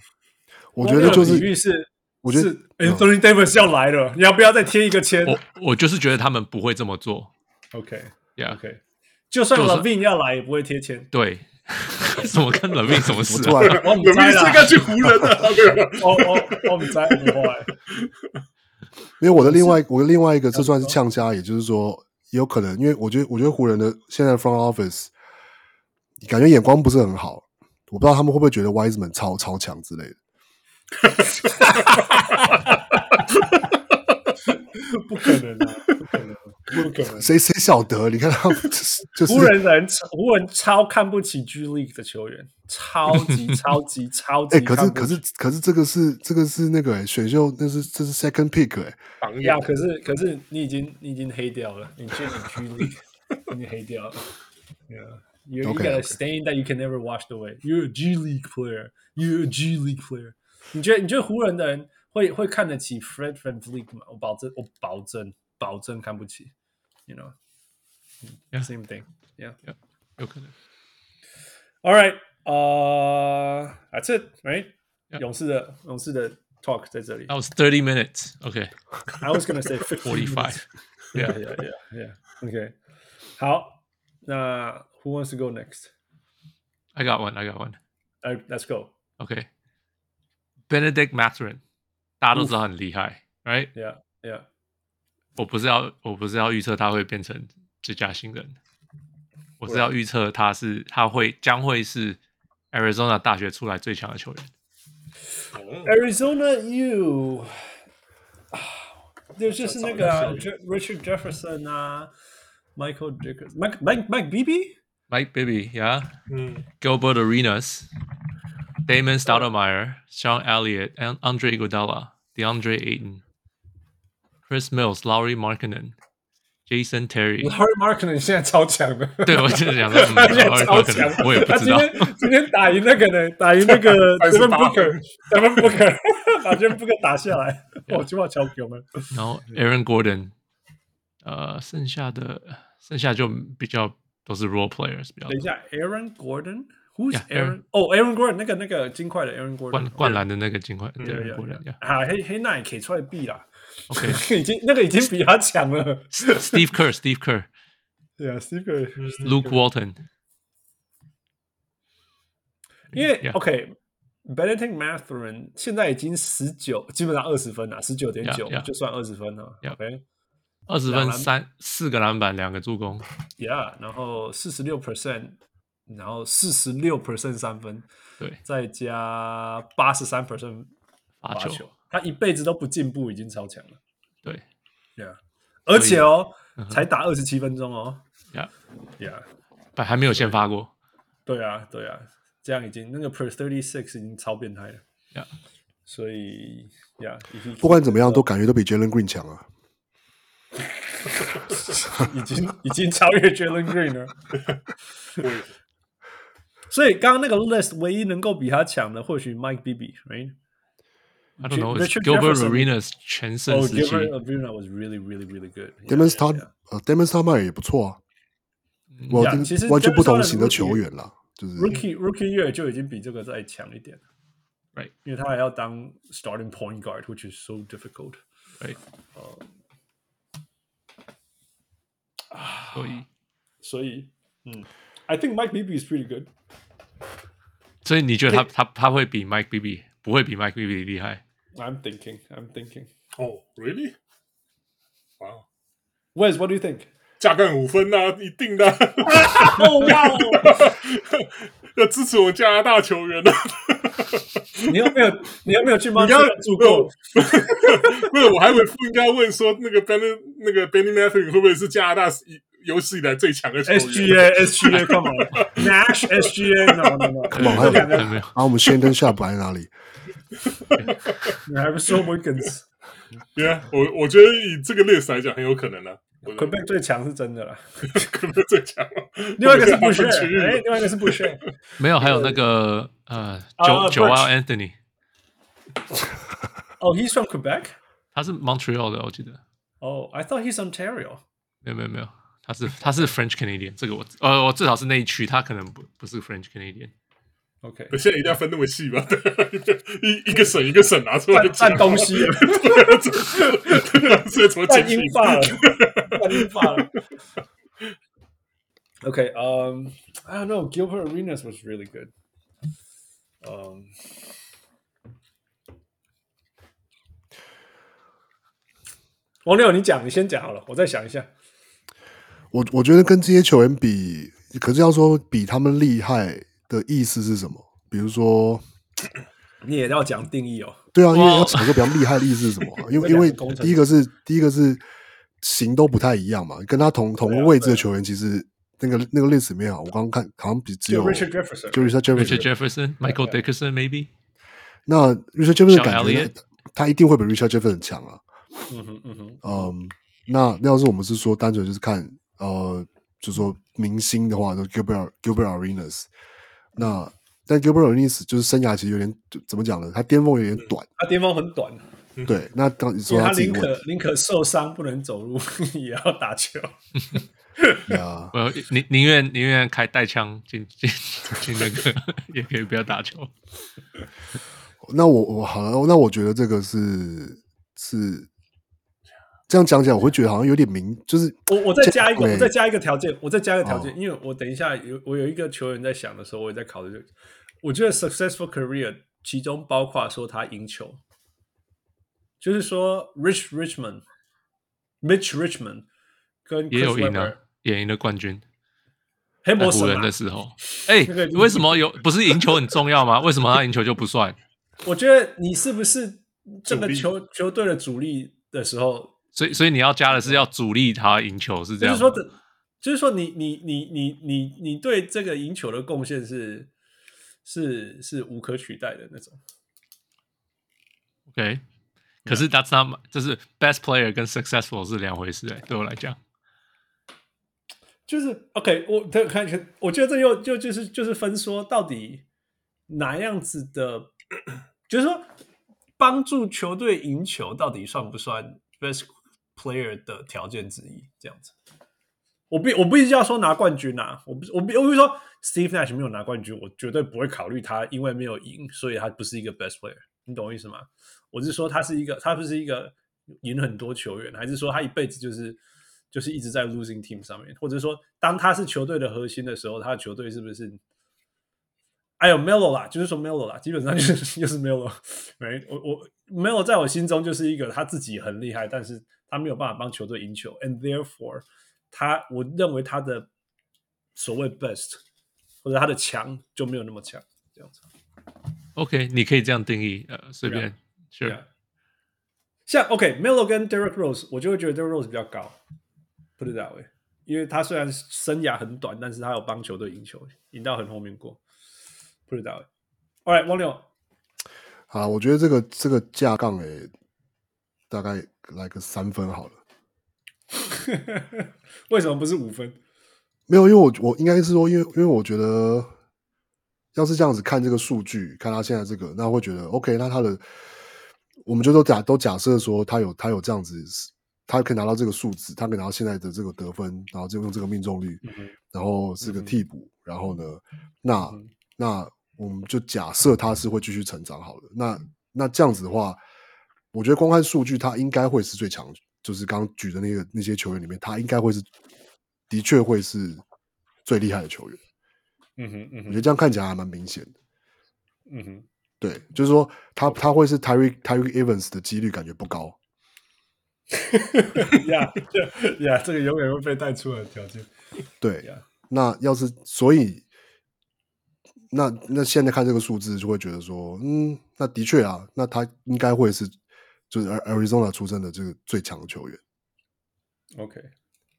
我觉得就是，我觉得 Anthony Davis 要来了，你要不要再贴一个签？我我就是觉得他们不会这么做。OK，Yeah，OK，就算 LaVine 要来也不会贴签。对，(laughs) 什么跟 LaVine 什么事？我不知道，LaVine 是该去湖人的。哦哦，我不知道，因为我的另外我的另外一个这算是呛家，也就是说。也有可能，因为我觉得，我觉得湖人的现在的 front office 感觉眼光不是很好，我不知道他们会不会觉得 Wiseman 超超强之类的。(laughs) 不可能啊！谁谁晓得？你看他就是湖人人，湖人超看不起 G League 的球员，超级超级超级。哎、欸，可是可是可是这个是这个是那个选秀那是这是 second pick 哎、欸。呀，可是可是你已经你已经黑掉了，你去你 G League，你黑掉了。Yeah，you you got a stain that you can never wash away. You're a G League player. You're a G League player. 你觉得你觉得湖人的人？会会看得起 Fred VanVleet 吗？我保证，我保证，保证看不起。You know, yeah. same thing. Yeah, yeah. 有可能。All right, uh, that's it, right? Yeah. 勇士的勇士的 talk 在这里。That was thirty minutes. Okay. (laughs) I was gonna say forty five. (laughs) Yeah, yeah, yeah, yeah. Okay. 好，那 Who wants to go next? I got one. I got one. Uh, let's go. Okay. Benedict Mathurin. 大家都知道很厉害，right？Yeah，Yeah。 我不是要，我不是要预测他会变成最佳新人，我是要预测他是他会将会是 Arizona 大学出来最强的球员。Arizona U 啊，就就是那个 Richard Jefferson 啊，Michael Jackson，Mike Mike Mike Bibby，Mike Bibby，Yeah，嗯，Gilbert Arenas，Damon Stoudemire，Sean Elliott，and Andre Iguodala。DeAndre Ayton、Chris Mills、Lauri Markkanen、Jason Terry、Lauri Markkanen 现在超强的，对我就是讲的，他现在超强，我也不知道。今天今天打赢那个呢？打赢那个 Devin Booker，Devin Booker 把 Devin Booker (laughs) 打下来。 我就要超强了。然后 Aaron Gordon，呃，剩下的剩下就比较都是 role players 比较多。等一下，Aaron Gordon，Who's Yeah, Aaron？哦，Aaron Gordon，那个那个金块的 Aaron Gordon，灌灌篮的那个金块对，Aaron Gordon，yeah 啊，黑黑奶可以出来比啦。 OK，已经那个已经比他强了。Steve Kerr，Steve Kerr，Luke 对啊，Steve，Walton，因为 Yeah. OK，Bennedict Mathurin 现在已经十九，基本上二十分了，十九点九.就算二十分了。OK，二十分三四个篮板两个助攻，Yeah，然后四十六 percent，然后四十六 percent 三分，对，再加八十三 percent 罚球，罚球，他一辈子都不进步，已经超强了。对 Yeah，而且哦，才打二十七分钟哦。，Yeah，Yeah，但还没有先发过对啊，对啊，这样已经那个 per thirty six 已经超变态了。，Yeah，所以，Yeah，不管怎么样，都感觉都比 Jalen Green 强啊。(laughs) 已经已经超越 Jalen Green 了。(laughs) 所以刚刚那个 list 唯一能够比他强的，或许 Mike Bibby，right？I don't know. It's Richard Gilbert Jefferson Arenas 全盛 Oh, 时期 Gilbert Arenas was really, really, really good. Damon Yeah, Star yeah, 呃 Damon Stoudemire 也不错啊，我 Yeah，跟其实完全 Damon 不同 Stoudemire 型的 rookie- 球员啦，就是。 Rookie Rookie year 就已经比这个再强一点了 Right. 因为他还要当 starting point guard，which is so difficult。 ，right？所以，所以，嗯，I think (sighs) Mike Bibby is pretty good。所以你觉得他他他会比 Mike Bibby 不会比 Mike Bibby 厉害？ I'm thinking, I'm thinking. Oh, really? Wow. Wes, what do you think? 加干五分啊，一定的啊，哦哇哦！要支持我们加拿大球员啊！你有没有你有没有去帮你要助过？没有，我还以为不应该问说那个 Ben 那个 Benny Mathurin 会不会是加拿大以有史以来最强的球员 SGA SGA come on Nash SGA no no no，Come on，还有没有？然后我们 Shandon Sharp 摆在哪里？你还不说 Wiggins？对啊，我我觉得以这个 list 来讲，很有可能啊。我觉得 Quebec 最强是真的啦，可能最强啊。另外一个是不区域 share，哎，另外一个是不 share。没有，还有那个呃啊九九 Birch Joel Anthony，哦，He's from Quebec？他是 Montreal 的，我记得。哦，I thought he's Ontario。没有没有没有，他是他是 French Canadian，这个我呃我至少是那一区，他可能不不是 French Canadian。 OK，现在一定要分那么细吗？(laughs) 一一个省一个省拿出来占占东西 (laughs) 这怎么占解析？英法了，(laughs) 占英法了。Okay, um, I don't know. Gilbert Arenas was really good. Um, 王六，你讲，你先讲好了，我再想一下。我我觉得跟这些球员比，可是要说比他们厉害的意思是什么？比如说，(coughs) 你也要讲定义哦。对啊，因为要扯个比较厉害的意思是什么？(laughs) 因为因为第一个是第一个是型都不太一样嘛，跟他同同个位置的球员，其实那个那个例子面啊。我刚刚看好像比只有 Richard Jefferson，Richard Jefferson，Michael Dickerson maybe。那 Richard Jefferson 感觉他一定会比 Richard Jefferson 强啊。嗯嗯嗯哼。嗯，那那要是我们是说单纯就是看呃就说明星的话，就 Gilbert Gilbert Arenas。那但 Gilbert Arenas 就是生涯其实有点怎么讲呢？他巅峰有点短。他巅峰很短，(laughs) 对，那当你说他宁可宁可受伤不能走路，(laughs) 也要打球。(laughs) 呀，我宁宁愿宁愿开带枪进进进那个，也可以不要打球。那我我好了，那我觉得这个是是这样讲起来，我会觉得好像有点明，就是我我再加一个，对我再加一个条件，我再加一个条件，哦因为我等一下有我有一个球员在想的时候，我也在考虑这个。我觉得 successful career 其中包括说他赢球，就是说 Rich Richmond、Mitch Richmond 跟也有赢了，也赢了冠军。黑魔湖人的，时候，哎、那个为什么有不是赢球很重要吗？(laughs) 为什么他赢球就不算？我觉得你是不是这个球球队的主力的时候，所以所以你要加的是要主力他赢球是这样，就是说的，就是说你你你你你你对这个赢球的贡献是是是无可取代的那种。OK，可是 that's not 就是 best player 跟 successful 是两回事哎、对我来讲，就是 OK，我看看，我觉得这又就就是就是分说到底哪样子的，(coughs) 就是说帮助球队赢球到底算不算 best player 的条件之一？这样子，我不我不一定要说拿冠军啊，我不我不我比如说 Steve Nash 没有拿冠军，我绝对不会考虑他，因为没有赢，所以他不是一个 best player。你懂我意思吗？我是说他是一个，他不是一个赢很多球员，还是说他一辈子就是就是一直在 losing team 上面，或者说当他是球队的核心的时候，他的球队是不是？还有 Melo 啦，就是说 Melo 啦，基本上就是 (laughs) 就是 Melo。没，我我 Melo 在我心中就是一个他自己很厉害，但是他没有办法帮球队赢球，and therefore 他我认为他的所谓 best 或者他的强就没有那么强，这样子。OK，你可以这样定义，呃，随便，Sure。像 OK，Melo、okay, 跟 Derrick Rose，我就会觉得 Derrick Rose 比较高，Put it that way，因为他虽然生涯很短，但是他有帮球队赢球，赢到很后面过。不知道，All right，王六，好，我觉得这个这个架杠诶，大概来个三分好了。(laughs) 为什么不是五分？没有，因为我我应该是说，因为因为我觉得，要是这样子看这个数据，看他现在这个，那会觉得 OK。那他的，我们就都假都假设说，他有他有这样子，他可以拿到这个数字，他可以拿到现在的这个得分，然后就用这个命中率，嗯、然后是个替补，嗯、然后呢，那、嗯、那。我们就假设他是会继续成长好了。那那这样子的话，我觉得光看数据，他应该会是最强。就是刚刚举的那个那些球员里面，他应该会是的确会是最厉害的球员。嗯哼，嗯哼，我觉得这样看起来还蛮明显的。嗯哼，对，就是说他他会是 Tyreke Tyreke Evans 的几率感觉不高。(laughs) 呀呀，这个永远会被带出来的条件。对呀，那要是所以。那那现在看这个数字，就会觉得说，嗯，那的确啊，那他应该会是就是 Arizona 出身的这个最强的球员。OK，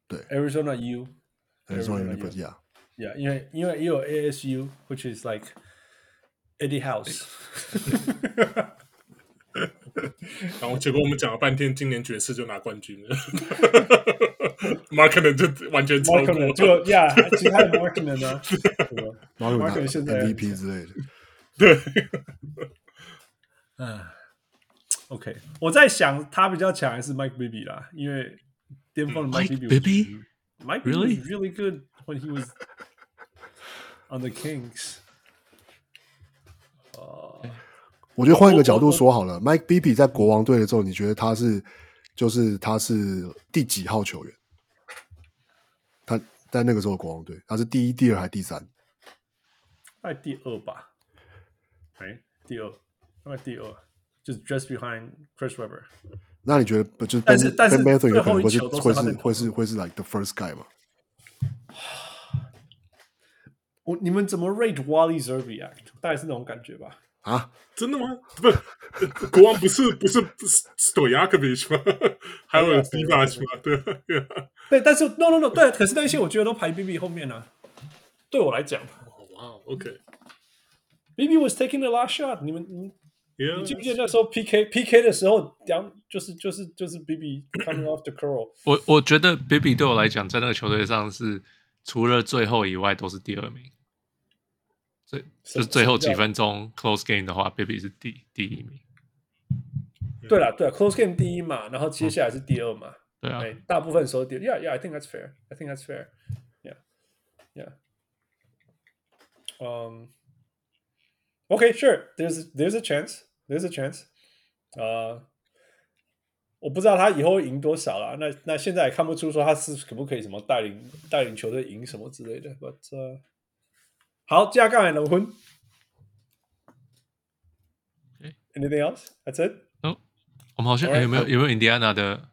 对，Arizona U，Arizona U，Yeah，Yeah，因为因为也有 ASU，which is like Eddie House。然后结果我们讲了半天，今年爵士就拿冠军了。Markkanen 就完全超过，就呀，其他的 Markkanen 呢？Markkanen 现在 MVP 之类的。对，嗯，OK，我在想他比较强还是 Mike Bibby 啦，因为巅峰的 Mike Bibby，Mike Bibby was really good when he was on the Kings。呃，我觉得换一个角度说好了，Mike Bibby 在国王队的时候，你觉得他是就是他是第几号球员？他在那个时候的国王队，他是第一、第二还是第三？在第二吧。哎，第二，因为第二就是 just behind Chris Webber。那你觉得，就是但是但是 Ben 最后一会是球都会是会是会是 like the first guy 吗？(sighs) 我你们怎么 rate Wally Szczerbiak？大概是那种感觉吧。啊，真的吗？不是，国王不是不是 Stojakovic 吗？(laughs) 还有 Divac 吗？对对对，但是 No No No，对，可是那些我觉得都排 BB 后面呢、啊。对我来讲，哇、wow，OK，BB was taking the last shot 你。你们你 Yeah, 你记不记得那时候 PK PK 的时候，两就是就是就是 BB coming off the curl。我我觉得 BB 对我来讲，在那个球队上是除了最后以外都是第二名。最就是最后几分钟 close game 的话，Baby 是第第一名。对了，对，close game 第一嘛，然后接下来是第二嘛。对啊，大部分时候第二。Yeah, yeah, I think that's fair. I think that's fair. Yeah, yeah. Um. Okay, sure. There's there's a chance. There's a chance. 呃，我不知道他以后会赢多少了。那那现在也看不出说他是可不可以什么带领带领球队赢什么之类的。But 呃。好，加杠还能混。Anything else? That's it. 哦，我们好像有没有有没有印第安纳的？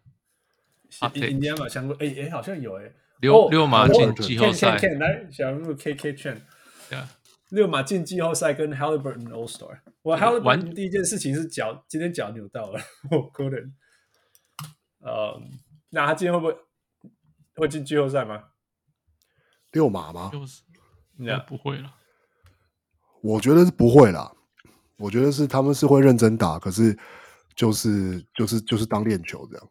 印第安纳相关，哎哎，好像有哎。六六马进季后赛。来，想入 KK 圈。六马进季后赛跟 Haliburton All Star。我 Haliburton 第一件事情是脚，今天脚扭到了，(laughs) 可能。呃，那他今天会不会会进季后赛吗？六马吗？应该不会了，我觉得是不会啦。我觉得是他们是会认真打，可是就是就是就是当练球这样。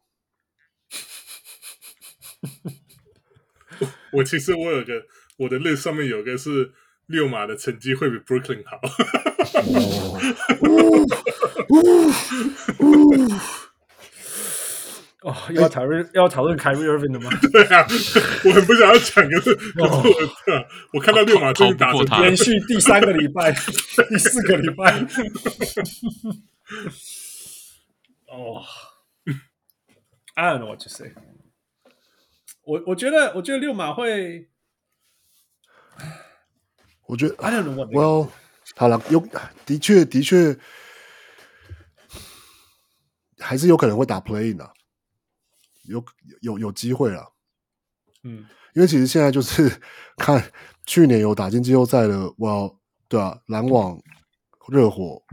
(laughs) 我其实我有个我的 list 上面有个是六马的成绩会比 Brooklyn 好。(laughs) 哦，要讨论要讨论 Kyrie Irving 的吗？(laughs) 对啊，我很不想要讲，可是可是我、看到六马终于打成连续第三个礼拜、(laughs) 第四个礼拜。(laughs) 哦、oh,，I don't know what to say 我。我我觉得，我觉得六马会，我觉得 I don't know what。Well，好了，有的确的确还是有可能会打 play in 的。有有有机会了，嗯，因为其实现在就是 (laughs) 看去年有打进季后赛的，哇，对啊，篮网、热火、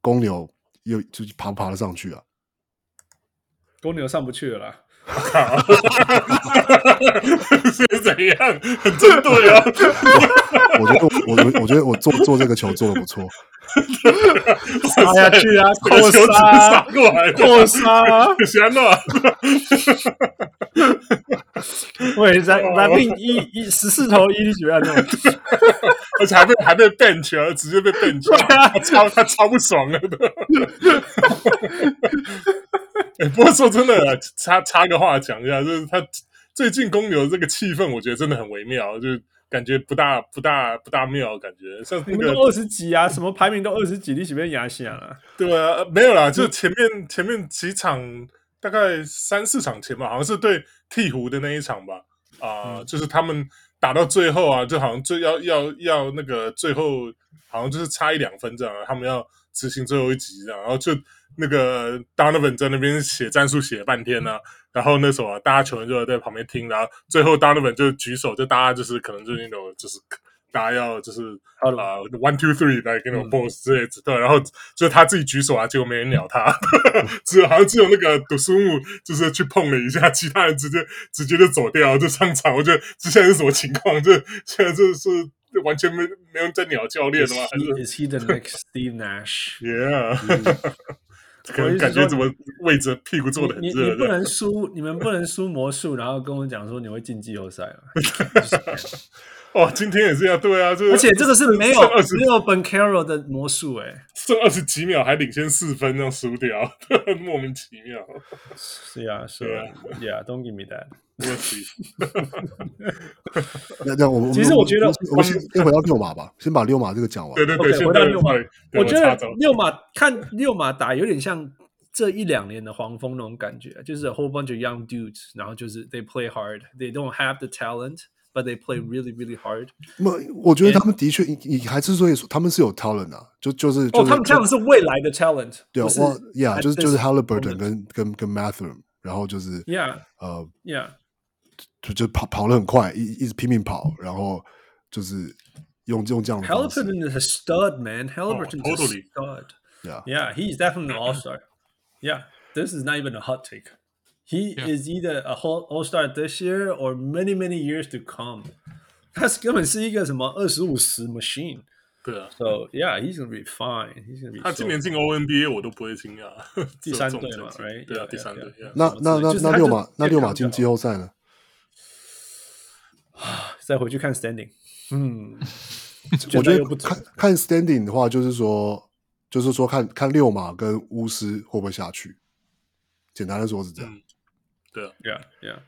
公牛又就爬不爬得上去啊，公牛上不去了啦。(laughs) 是怎样？很针对啊！(laughs) 我觉得我我觉得我做做这个球做的不错，杀下去啊！扣杀过来，扣杀！喜欢吗？(laughs) 喂，在来宾一一十四投一，你喜欢那种？而且还被还被 bench 啊，直接被 bench，他超他超不爽了的。哎、欸，不过说真的，插插个话讲一下，就是他最近公牛这个气氛，我觉得真的很微妙，就是感觉不大不大不大妙，感觉像那个二十几啊，什么排名都二十几，你喜不喜欢亚细啊？对啊，没有啦，就前面前面几场，大概三四场前吧，好像是对鹈鹕的那一场吧，啊、呃嗯，就是他们打到最后啊，就好像最要要要那个最后好像就是差一两分这样，他们要执行最后一集这样，然后就。那个 Donovan 在那边写战术写了半天呢、啊，然后那时候啊，大家球员就在旁边听，然后最后 Donovan 就举手，就大家就是可能就是那种就是大家要就是啊、uh, one two three 来给那种 boss 之类的，对，然后就他自己举手啊，结果没人鸟他，(laughs) 只有好像只有那个杜苏木就是去碰了一下，其他人直接直接就走掉就上场，我觉得这现在是什么情况？这现在就是完全没没人在鸟教练的吗？还是 Is he the next Steve Nash？Yeah、嗯。可能感觉怎么位置屁股坐的很热？你你不能 (laughs) 输，你们不能输魔术，然后跟我讲说你会进季后赛了。(laughs) (laughs) (laughs) 哦，今天也是要对啊，而且这个是没有没有 Banchero 的魔术哎，剩二十几秒还领先四分，这样输掉，(laughs) 莫名其妙。是啊，是啊，Yeah，don't give me that。(laughs) 那那我们其实我觉得，我们先先回到六马吧，先把六马这个讲完。对对对，okay, 回到六马。我觉得六马看六马打有点像这一两年的黄蜂那种感觉，就是 a whole bunch of young dudes，然后就是 they play hard，they don't have the talent，but they play really really hard。那我觉得他们的确，你还是说他们是有 talent 啊，就就是哦，他们 talent 是未来的 talent。对啊，Yeah，就是就是 Haliburton 跟跟跟 Mathurin，然后就是 Yeah，呃，Yeah。就就跑跑得很快，一一直拼命跑，然后就是用用这样的方式。Haliburton is a stud, man. Haliburton is a stud. Yeah, yeah, he's definitely an all star. Yeah, this is not even a hot take. He yeah. is either a whole all star this year or many many years to come. 他是根本是一个什么二十五十 machine。对啊，So yeah, he's gonna be fine. He's gonna be. 他今年进 O N B A 我都不会惊讶。第三队嘛，right？对啊，第三队。那那那那六马那六马进季后赛呢？再回去看 standing，嗯，我觉得看看 standing 的话，就是说，就是说看看六马跟巫师会不会下去。简单的说是这样，嗯、对啊，Yeah Yeah。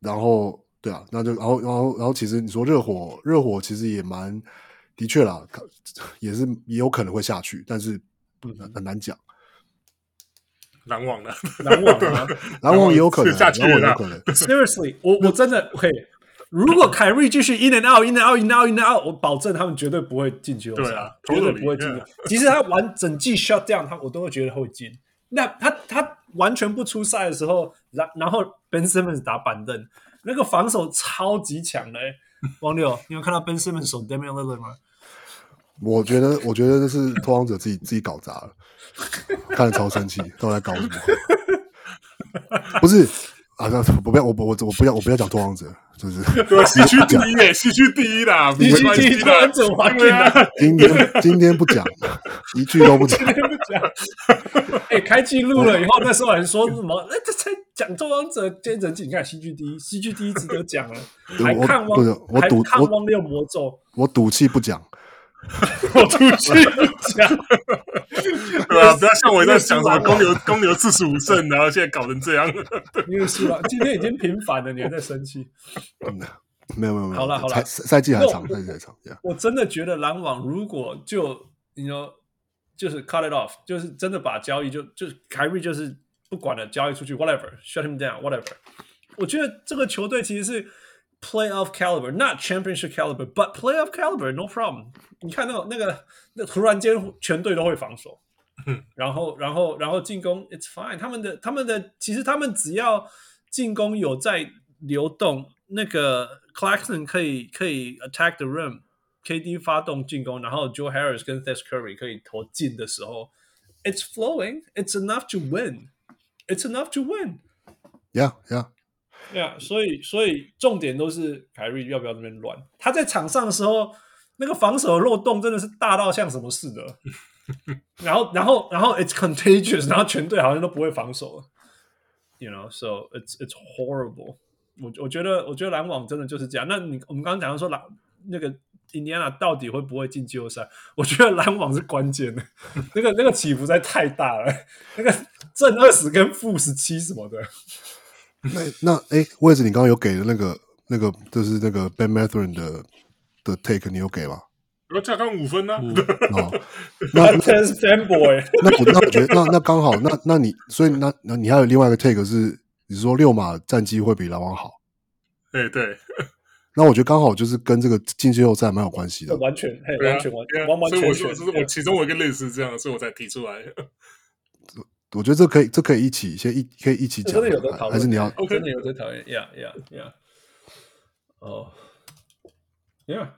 然后对啊，那就然后然后然后其实你说热火热火其实也蛮的确啦，也是也有可能会下去，但是很难讲。篮网呢？篮网啊，(laughs) 篮网也有可能 (laughs) 下去，有可能。Seriously，我我真的 (laughs) 会。如果凯瑞继续 in and out in and out in and out in and out，我保证他们绝对不会进去。对啊，绝对不会进。其实他完整季 shut down，他我都会觉得会进。那他他完全不出赛的时候，然然后 Ben Simmons 打板凳，那个防守超级强的。王六，你有看到 Ben Simmons 守 Damian l i l l a r 吗？我觉得，我觉得这是拓荒者自己自己搞砸了，看得超生气，都在搞什么？不是。啊，那不要，我我我不要，我不要讲拓荒者，就是 (laughs) 西区第一诶，西区第一啦，西区第一拓荒者环境啊。今天今天不讲，一句都不讲。今天不讲。哎、欸，开记录了以后，那时候还说什么？哎、欸，这才讲受访者兼人气，你看西区第一，西区第一值得讲啊，(laughs) 我还看汪不是，我还赌我看汪六魔咒，我赌气不讲。(laughs) 我出去不讲，对啊，不要像我在想什么公牛 (laughs) 公牛四十五胜，然后现在搞成这样。因为输了，今天已经平反了，你还在生气？嗯没有没有没有，好了好了赛赛季还长，那赛季还长。我真的觉得篮网如果就你说就是 cut it off，就是真的把交易就就是凯瑞就是不管了，交易出去 whatever，shut him down whatever。我觉得这个球队其实是 playoff caliber，not championship caliber，but playoff caliber，no problem。你看那个那个那突然间全队都会防守，然后然后然后进攻 it's fine。他们的他们的其实他们只要进攻有在流动，那个 Claxton 可以可以 attack the rim，KD 发动进攻，然后 Joe Harris 跟 Seth Curry 可以投进的时候，it's flowing，it's enough to win，it's enough to win。 Yeah Yeah， 对啊所以所以重点都是凯瑞要不要这边乱。他在场上的时候，那个防守的漏洞真的是大到像什么似的。(laughs) 然后然后然后 it's contagious，然后全队好像都不会防守了。You know，so it's it's horrible。我我觉得我觉得篮网真的就是这样。那你我们刚刚讲到说篮那个 Indiana 到底会不会进季后赛？我觉得篮网是关键的。那个那个起伏在太大了，那个正二十跟负十七什么的。那那哎，位置你刚刚有给的那个那个就是那个 Ben Mathurin 的的 take，你有给吗？我加刚五分呢、啊。哦，(laughs) 那那 fanboy，那我那我觉得那那刚好，那那你所以那那你还有另外一个 take 是，你说六马战绩会比篮网好？哎，对。那我觉得刚好就是跟这个进季后赛蛮有关系的。完全，嘿，完全完全完完全全。所以我说，是我其中我一个类似这样，所以我才提出来。我觉得这可以，这可以一起先一可以一起讲，真的有在讨论，还是你要？OK，真的有在讨论，Yeah Yeah Yeah。哦，Yeah，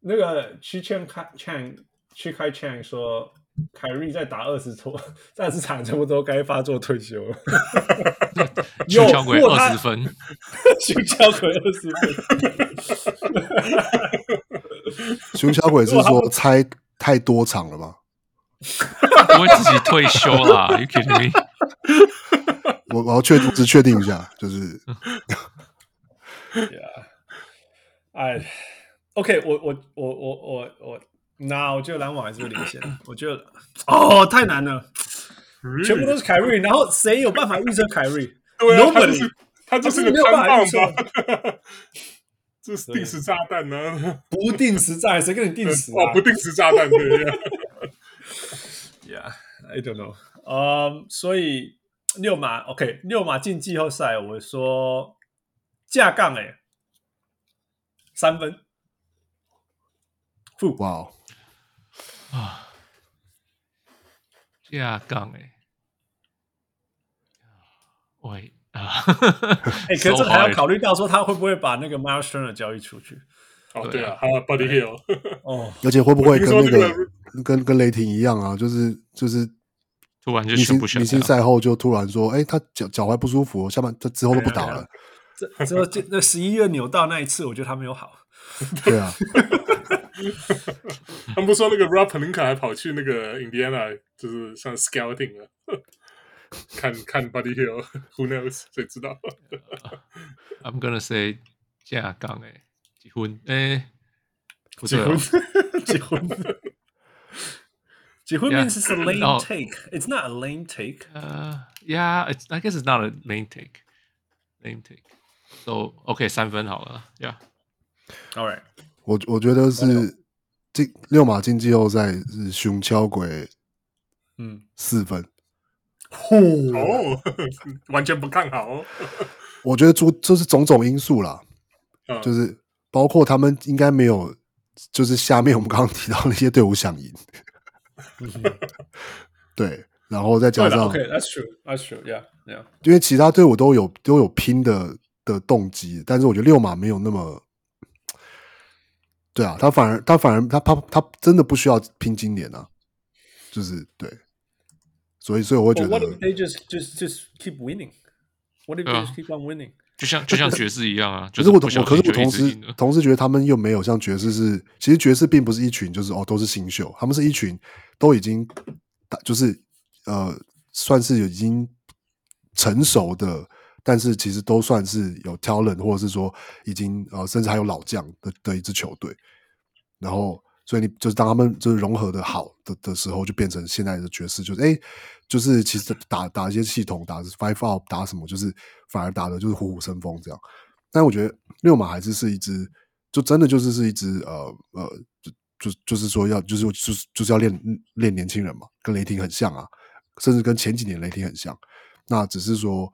那个去劝开 Chang 去开 Chang 说，凯瑞在打二十多二十场，差不多该发作退休了。(laughs) 熊小 (laughs) 鬼二十分，熊小鬼二十分。熊小鬼是说 (laughs) 猜太多场了吗？(laughs) 不会自己退休啦？You kidding me？(laughs) 我我要确定，只确定一下，就是。(laughs) Yeah，哎，OK，我我我我我我，那我觉得篮网还是会领先。(coughs) 我觉得哦，太难了，全部都是凯瑞，然后谁有办法预测凯瑞？Nobody，他就是个摊棒吧？这是定时炸弹呢？不定时炸弹，谁跟你定时哦，不定时炸弹对呀。Yeah，I don't know。嗯，所以六马 OK，六马进季后赛，我说架杠哎，三分。哇啊，架杠哎，喂啊！哎，(laughs) 可是这还要 (laughs) 考虑到说他会不会把那个 Myles Turner 交易出去？哦，对啊，还有 Buddy Hield。哦，(laughs) 而且会不会跟那个跟跟雷霆一样啊？就是就是突然就宣布明星赛后就突然说，哎，他脚脚踝不舒服，下半他之后都不打了。这这这那十一月扭到那一次，我觉得他没有好。对啊。(laughs) 他们不说那个 Rob Pelinka 还跑去那个 Indiana，就是像 scouting 啊，(laughs) 看看 Buddy Hield，Who knows？谁知道？I'm gonna say 架杠哎，结婚哎，结婚结婚结婚 means it's a lame take. It's not a lame take. Uh, yeah, it's I guess it's not a lame take. Lame take. So OK，三分好了，Yeah. All right. 我我觉得是进六马进季后赛是熊敲鬼，嗯，四分，哦，完全不看好。我觉得诸就是种种因素啦，嗯、就是包括他们应该没有，就是下面我们刚刚提到那些队伍想赢，对，然后再加上 OK，That's true，That's true，Yeah，Yeah，因为其他队伍都有都有拼的的动机，但是我觉得六马没有那么。对啊，他反而他反而他他他真的不需要拼今年啊，就是对，所以所以我会觉得。What if they just just just keep winning? What if they just keep on winning? 就像就像爵士一样啊。(laughs) 可是我我可是我同时同时觉得他们又没有像爵士是，其实爵士并不是一群就是哦都是新秀，他们是一群都已经就是呃算是已经成熟的，但是其实都算是有 talent，或者是说已经呃，甚至还有老将的的一支球队。然后，所以你就是当他们就是融合的好的的时候，就变成现在的爵士，就是哎，就是其实打打一些系统，打 five out，打什么，就是反而打的就是虎虎生风这样。但我觉得六马还是是一支，就真的就是是一支呃呃，就就就是说要就是就是就是要练练年轻人嘛，跟雷霆很像啊，甚至跟前几年雷霆很像。那只是说，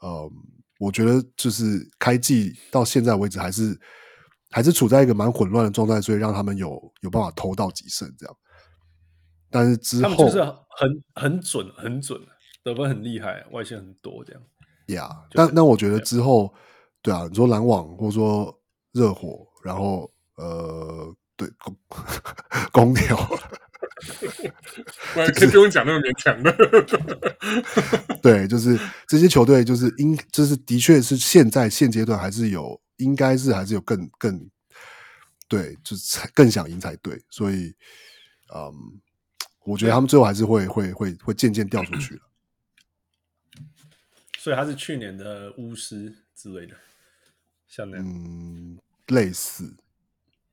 呃，我觉得就是开季到现在为止还是。还是处在一个蛮混乱的状态，所以让他们有有办法投到几胜这样。但是之后他们就是很很准，很准，得分很厉害，外线很多这样。呀、yeah，但但我觉得之后，对啊，你说篮网或者说热火，然后呃，对公 (laughs) 公牛，(laughs) 可以不用讲那么勉强的。(laughs) 对，就是这些球队，就是应，就是的确是现在现阶段还是有。应该是还是有更更对，就是更想赢才对，所以，嗯，我觉得他们最后还是会会会会渐渐掉出去了。所以他是去年的巫师之类的，像那样，嗯，类似。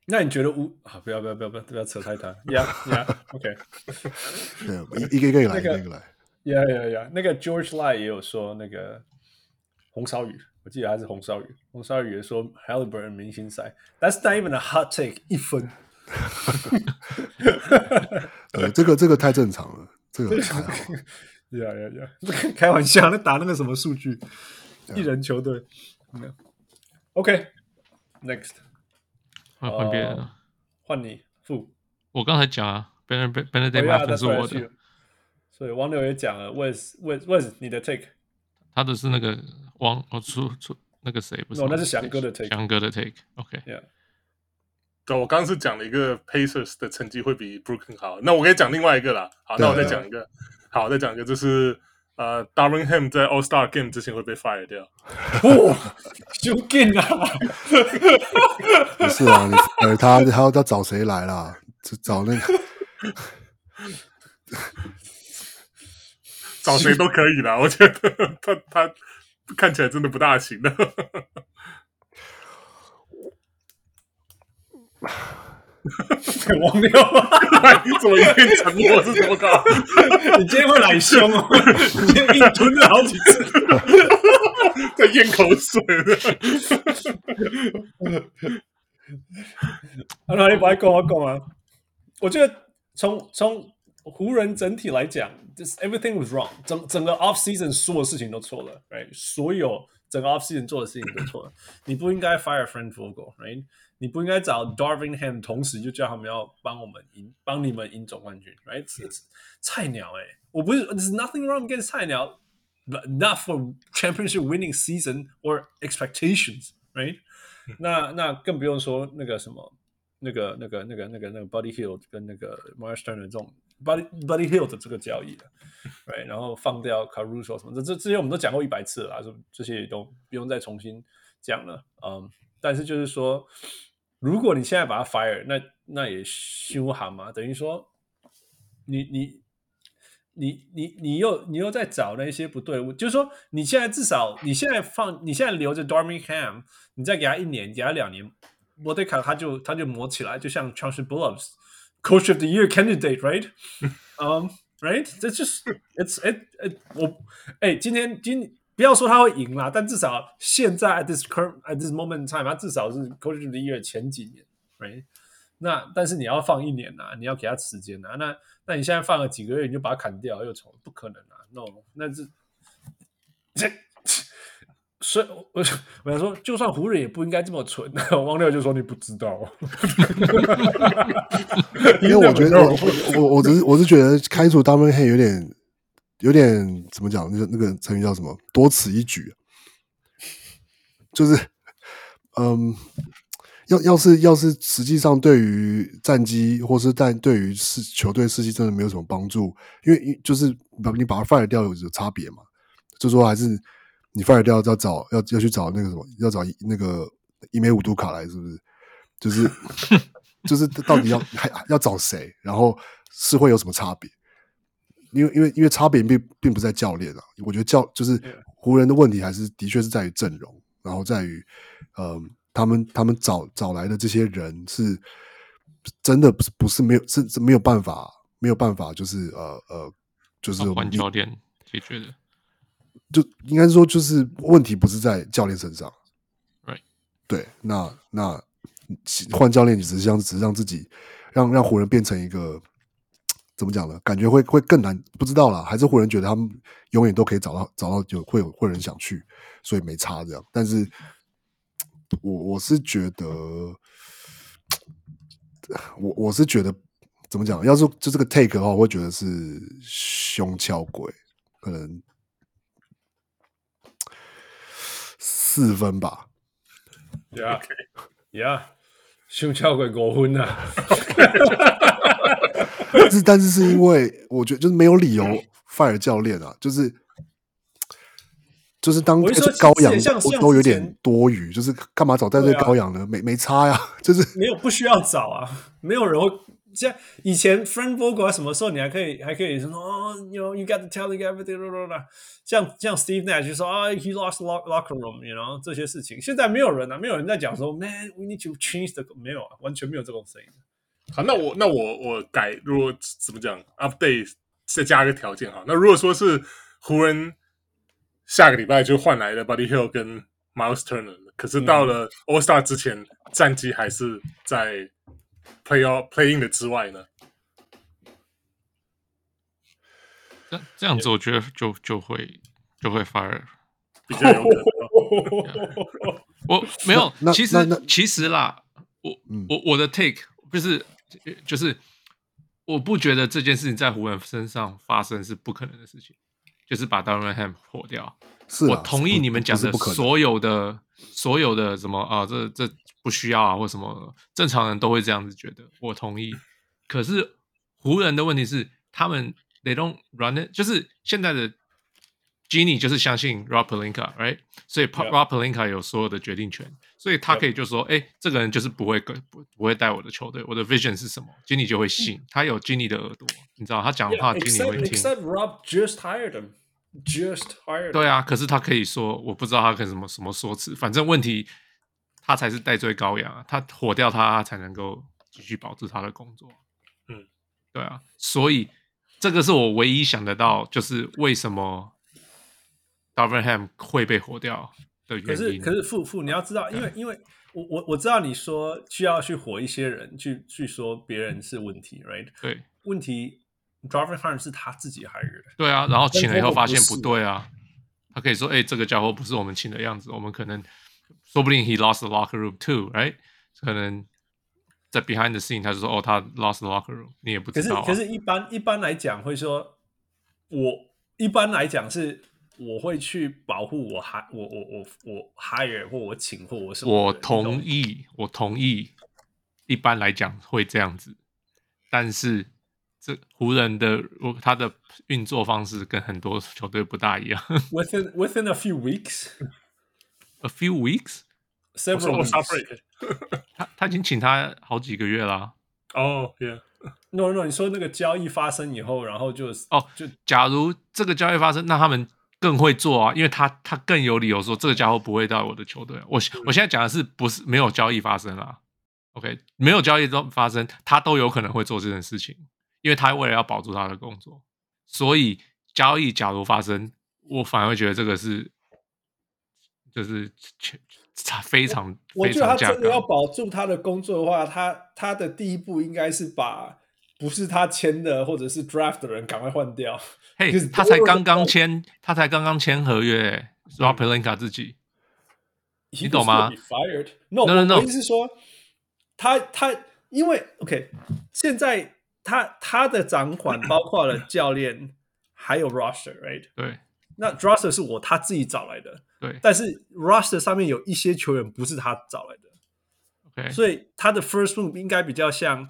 那你觉得巫啊？不要不要不要不要不要扯太远。(laughs) (laughs) Yeah yeah，OK。对，一个一个来，一个一个来。Yeah yeah yeah，那个 George Lai 也有说那个红烧鱼。我记得还是红烧鱼，红烧鱼也说 Haliburton 明星赛，That's not even a hot take，一分。(laughs) 呃，这个这个太正常了，这个还好。(laughs) 呀呀呀，开玩笑，那打那个什么数据，一人球队。OK，Next，换换别人了，换你付。我刚才讲啊，Bennedict Mathurin 是我的，所以王柳也讲了，Wes Wes Wes 你的 take。他的是那个王哦出出那个谁不是？哦，那是翔哥的 take。翔哥的 take，OK。Yeah。对，我刚刚是讲了一个 Pacers 的成绩会比 Brooklyn 好。那我可以讲另外一个啦。好，那我再讲一个。好，再讲一个，就是呃，Darvin Ham 在 All Star Game 之前会被 fire 掉。哇，就劲啊！不是啊，你呃，他他要找谁来啦？就找那个。(laughs) 找谁都可以啦，我觉得他他看起来真的不大行的。(laughs) 王六，你怎么一片沉默？是怎么搞？你今天会来凶哦！你今天硬吞了好几次，在咽口水啊，那你不爱讲我讲啊？我觉得从从。湖人整体来讲，就是 everything was wrong，整整个 off season 所有事情都错了，right？所有整个 off season 做的事情都错了。你不应该 fire Frank Vogel，right？你不应该找 Darvin Ham，同时就叫他们要帮我们赢，帮你们赢总冠军，right？菜鸟哎、欸，我不是，there's nothing wrong against 菜鸟，but not for championship winning season or expectations，right？那那更不用说那个什么，那个那个那个那个那个 Buddy Hield 跟那个 mars turner 这种。Buddy Buddy Hield 的这个交易了，right？，然后放掉 Caruso 什么的，这这这些我们都讲过一百次了，这这些也都不用再重新讲了，嗯，但是就是说，如果你现在把他 fire 那那也修好嘛等于说你你你你你又你又在找那些不对我就是说你现在至少你现在放你现在留着 dorming ham 你再给他一年给他两年莫德卡他就他就磨起来就像超市 bullocks coach of the year candidate right (laughs) um right 这就是 it's it 唉我唉今天今不要说他会赢啦，但至少现在 at this current at this moment time，他至少是 Coach of the Year 前几年，right? 那但是你要放一年呐，你要给他时间呐，那那你现在放了几个月，你就把它砍掉又重，不可能啊，no，那是这。所以，我我想说，就算湖人也不应该这么蠢。王六就说你不知道，(laughs) 因为我觉得我我我只是我是觉得开除 Darvin Ham 有点有点怎么讲？那个那个成语叫什么？多此一举。就是，嗯，要要是要是实际上对于战机或是但对于是球队士气真的没有什么帮助，因为就是把你把它 fire 掉有有差别嘛？就说还是。你 fire 掉要找要要去找那个什么，要找那个伊梅五度卡来，是不是？就是 (laughs) 就是到底要还要找谁？然后是会有什么差别？因为因为因为差别并并不在教练啊，我觉得教就是湖人的问题还是的确是在于阵容，然后在于呃他们他们找找来的这些人是真的不是不是没有是是没有办法没有办法就是呃呃就是换教练解决的，就应该说就是问题不是在教练身上，Right？对，那那换教练只是让只是让自己让让湖人变成一个。怎么讲呢？感觉会会更难，不知道啦，还是湖人觉得他们永远都可以找到找到就会有会人想去，所以没差这样。但是，我我是觉得，我我是觉得怎么讲？要是就这个 take 的话，我会觉得是胸敲鬼，可能四分吧。Yeah，Yeah，胸敲鬼过分啊！(laughs) 但是，但是是因为我觉得就是没有理由 fire 教练啊，就是就是当羔羊都都有点多余，就是干嘛找带队高羊呢？没没差呀，就是没有不需要找啊，没有人会像以前 friend Vogel 什么时候你还可以还可以说哦，you know you got to tell everything，像像 Steve Nash 就说啊，he lost lock locker room，you know 这些事情，现在没有人啊，没有人在讲说 man we need to change the 没有啊，完全没有这种声音。好，那我那我我改，如果怎么讲，update 再加一个条件哈。那如果说是湖人下个礼拜就换来了 Buddy Hield 跟 Miles Turner，可是到了 All Star 之前，嗯、战绩还是在 Play Out Playing 的之外呢？这这样子，我觉得就就会就会 fire 比较有可能。(laughs) 我没有，其实其实啦，我、嗯、我我的 take 就是。就是我不觉得这件事情在湖人身上发生是不可能的事情，就是把 Darvin Ham 火掉。是、啊，我同意你们讲的所有的所有的什么啊，这这不需要啊，或什么正常人都会这样子觉得。我同意。可是湖人的问题是，他们 they don't run it，就是现在的。Jeanie 就是相信 Rob Pelinka，right？所以 Rob Pelinka 有所有的决定权，所以他可以就说：“哎，这个人就是不会跟不不会带我的球队，我的 vision 是什么？”Jeanie 就会信，他有 Jeanie 的耳朵，你知道他讲的话，Jeanie 会听。Except Rob just hired him, just hired. 对啊，可是他可以说，我不知道他可以什么什么说辞，反正问题他才是戴罪羔羊，他火掉他，他才能够继续保住他的工作。嗯，对啊，所以这个是我唯一想得到，就是为什么。Darvin Ham 会被火掉的原因。可是，可是富富，你要知道，因为因为我我我知道你说需要去火一些人，去去说别人是问题，right？对，问题 Darvin Ham 是他自己 hire 的。对啊，然后请了以后发现不对啊，他可以说，哎，这个家伙不是我们请的样子，我们可能说不定 he lost the locker room too，right？可能在 behind the scene 他就说，哦，他 lost the locker room，你也不知道啊。可是，可是一般一般来讲会说，我一般来讲是。我会去保护我还我我我我 hire 或我请或我什么？我同意，我同意。一般来讲会这样子，但是这湖人的他的运作方式跟很多球队不大一样。(laughs) (laughs) Within within a few weeks, a few weeks, several weeks. (laughs) 他他已经请他好几个月啦。哦、oh,，Yeah. No, no. 你说那个交易发生以后，然后就哦，就假如这个交易发生，那他们。更会做啊，因为他他更有理由说这个家伙不会到我的球队。我我现在讲的是不是没有交易发生啊？OK，没有交易都发生，他都有可能会做这件事情，因为他为了要保住他的工作，所以交易假如发生，我反而会觉得这个是就是非常我觉得他真的要保住他的工作的话，他他的第一步应该是把不是他签的或者是 draft 的人赶快换掉。嘿、hey，他才刚刚签，他才刚刚签合约，Rob Pelinka 自己，你懂吗？Fired？No no no，我意思是说，他他因为 OK，现在他他的掌管包括了教练，还有 roster，right？对，那 roster 是我他自己找来的，对，但是 roster 上面有一些球员不是他找来的，OK，所以他的 first move 应该比较像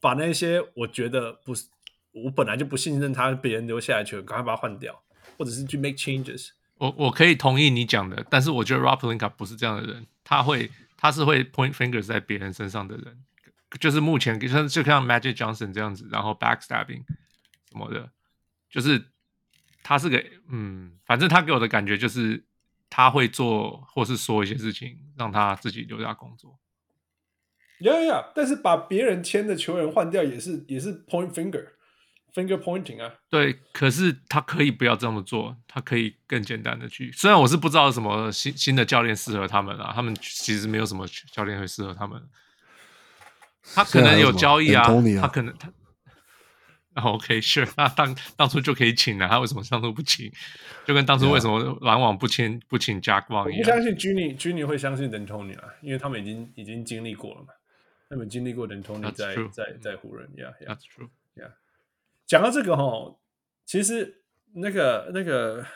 把那些我觉得不是。我本来就不信任他，别人留下来球员，赶快把他换掉，或者是去 make changes。我我可以同意你讲的，但是我觉得 Rob Pelinka 不是这样的人，他会他是会 point fingers 在别人身上的人，就是目前就像就像 Magic Johnson 这样子，然后 backstabbing 什么的，就是他是个嗯，反正他给我的感觉就是他会做或是说一些事情，让他自己留下工作。呀呀，但是把别人签的球员换掉也是也是 point finger finger pointing 啊。对，可是他可以不要这么做，他可以更简单的去。虽然我是不知道什么新新的教练适合他们啊，他们其实没有什么教练会适合他们。他可能有交易啊，啊他可能他。OK，sure，那当当初就可以请了，他为什么当初不请？就跟当初为什么篮网不签不请 Jack Vaughn 一样。我不相信 Ginny 会相信 D'Antoni 啊，因为他们已经已经经历过了嘛。他们经历过 D'Antoni 在在在湖人，Yeah，That's true，Yeah。讲到这个哈，其实那个那个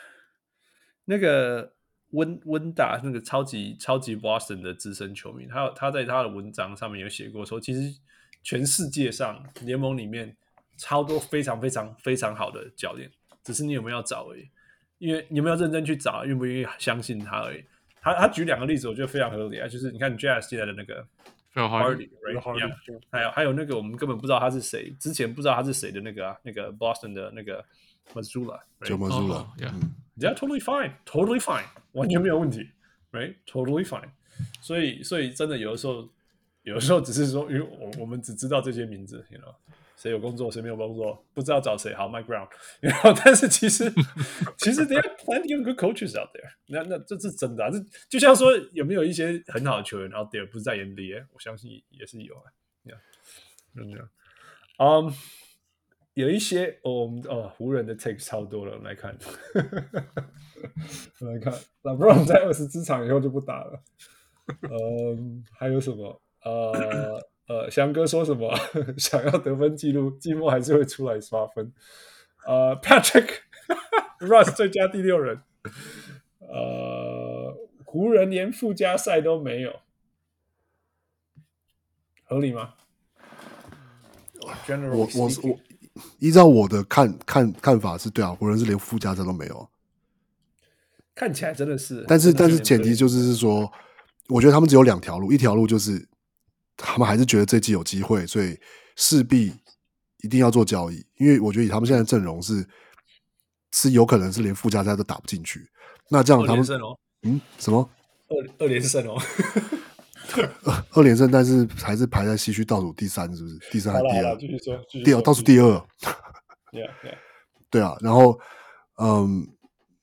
那个温温达那个超级超级 Boston 的资深球迷，他他在他的文章上面有写过说，其实全世界上联盟里面超多非常非常非常好的教练，只是你有没有要找而已。因为你有没有认真去找，愿不愿意相信他而已。他他举两个例子，我觉得非常合理啊，就是你看 Jazz 现在的那个。Hardy，right？还有还有那个我们根本不知道他是谁，之前不知道他是谁的那个啊，那个 Boston 的那个 Mazzulla，Joe Mazzulla，Yeah，Yeah，totally fine，totally fine，完全没有问题，right？Totally fine。所以所以真的有的时候，有的时候只是说，因为我我们只知道这些名字，you know。谁有工作，谁没有工作，不知道找谁。好，Mike Brown。(laughs) 然后，但是其实，(laughs) 其实 there are plenty of good coaches out there 那。那那这是真的啊！这就像说，有没有一些很好的球员，out there 不是在 NBA？我相信也是有啊。嗯，嗯，有一些，哦，我们哦，湖人的 take 超多了。我们来看，我们来看，LeBron 在二十支场以后就不打了。嗯，还有什么？呃。呃，翔哥说什么？(laughs) 想要得分记录，季末还是会出来刷分。呃，Patrick (laughs) Russ 最佳第六人。呃，湖人连附加赛都没有，合理吗？我我我依照我的看看看法是对啊，湖人是连附加赛都没有。看起来真的是，但是但是前提就是是说，我觉得他们只有两条路，一条路就是。他们还是觉得这季有机会，所以势必一定要做交易。因为我觉得以他们现在的阵容是是有可能是连附加赛都打不进去。那这样他们嗯什么二二连胜哦，二 (laughs) 二连胜，但是还是排在西区倒数第三，是不是？第三还是第二？继续说，第二倒数第二。Yeah, yeah. 对啊，然后嗯。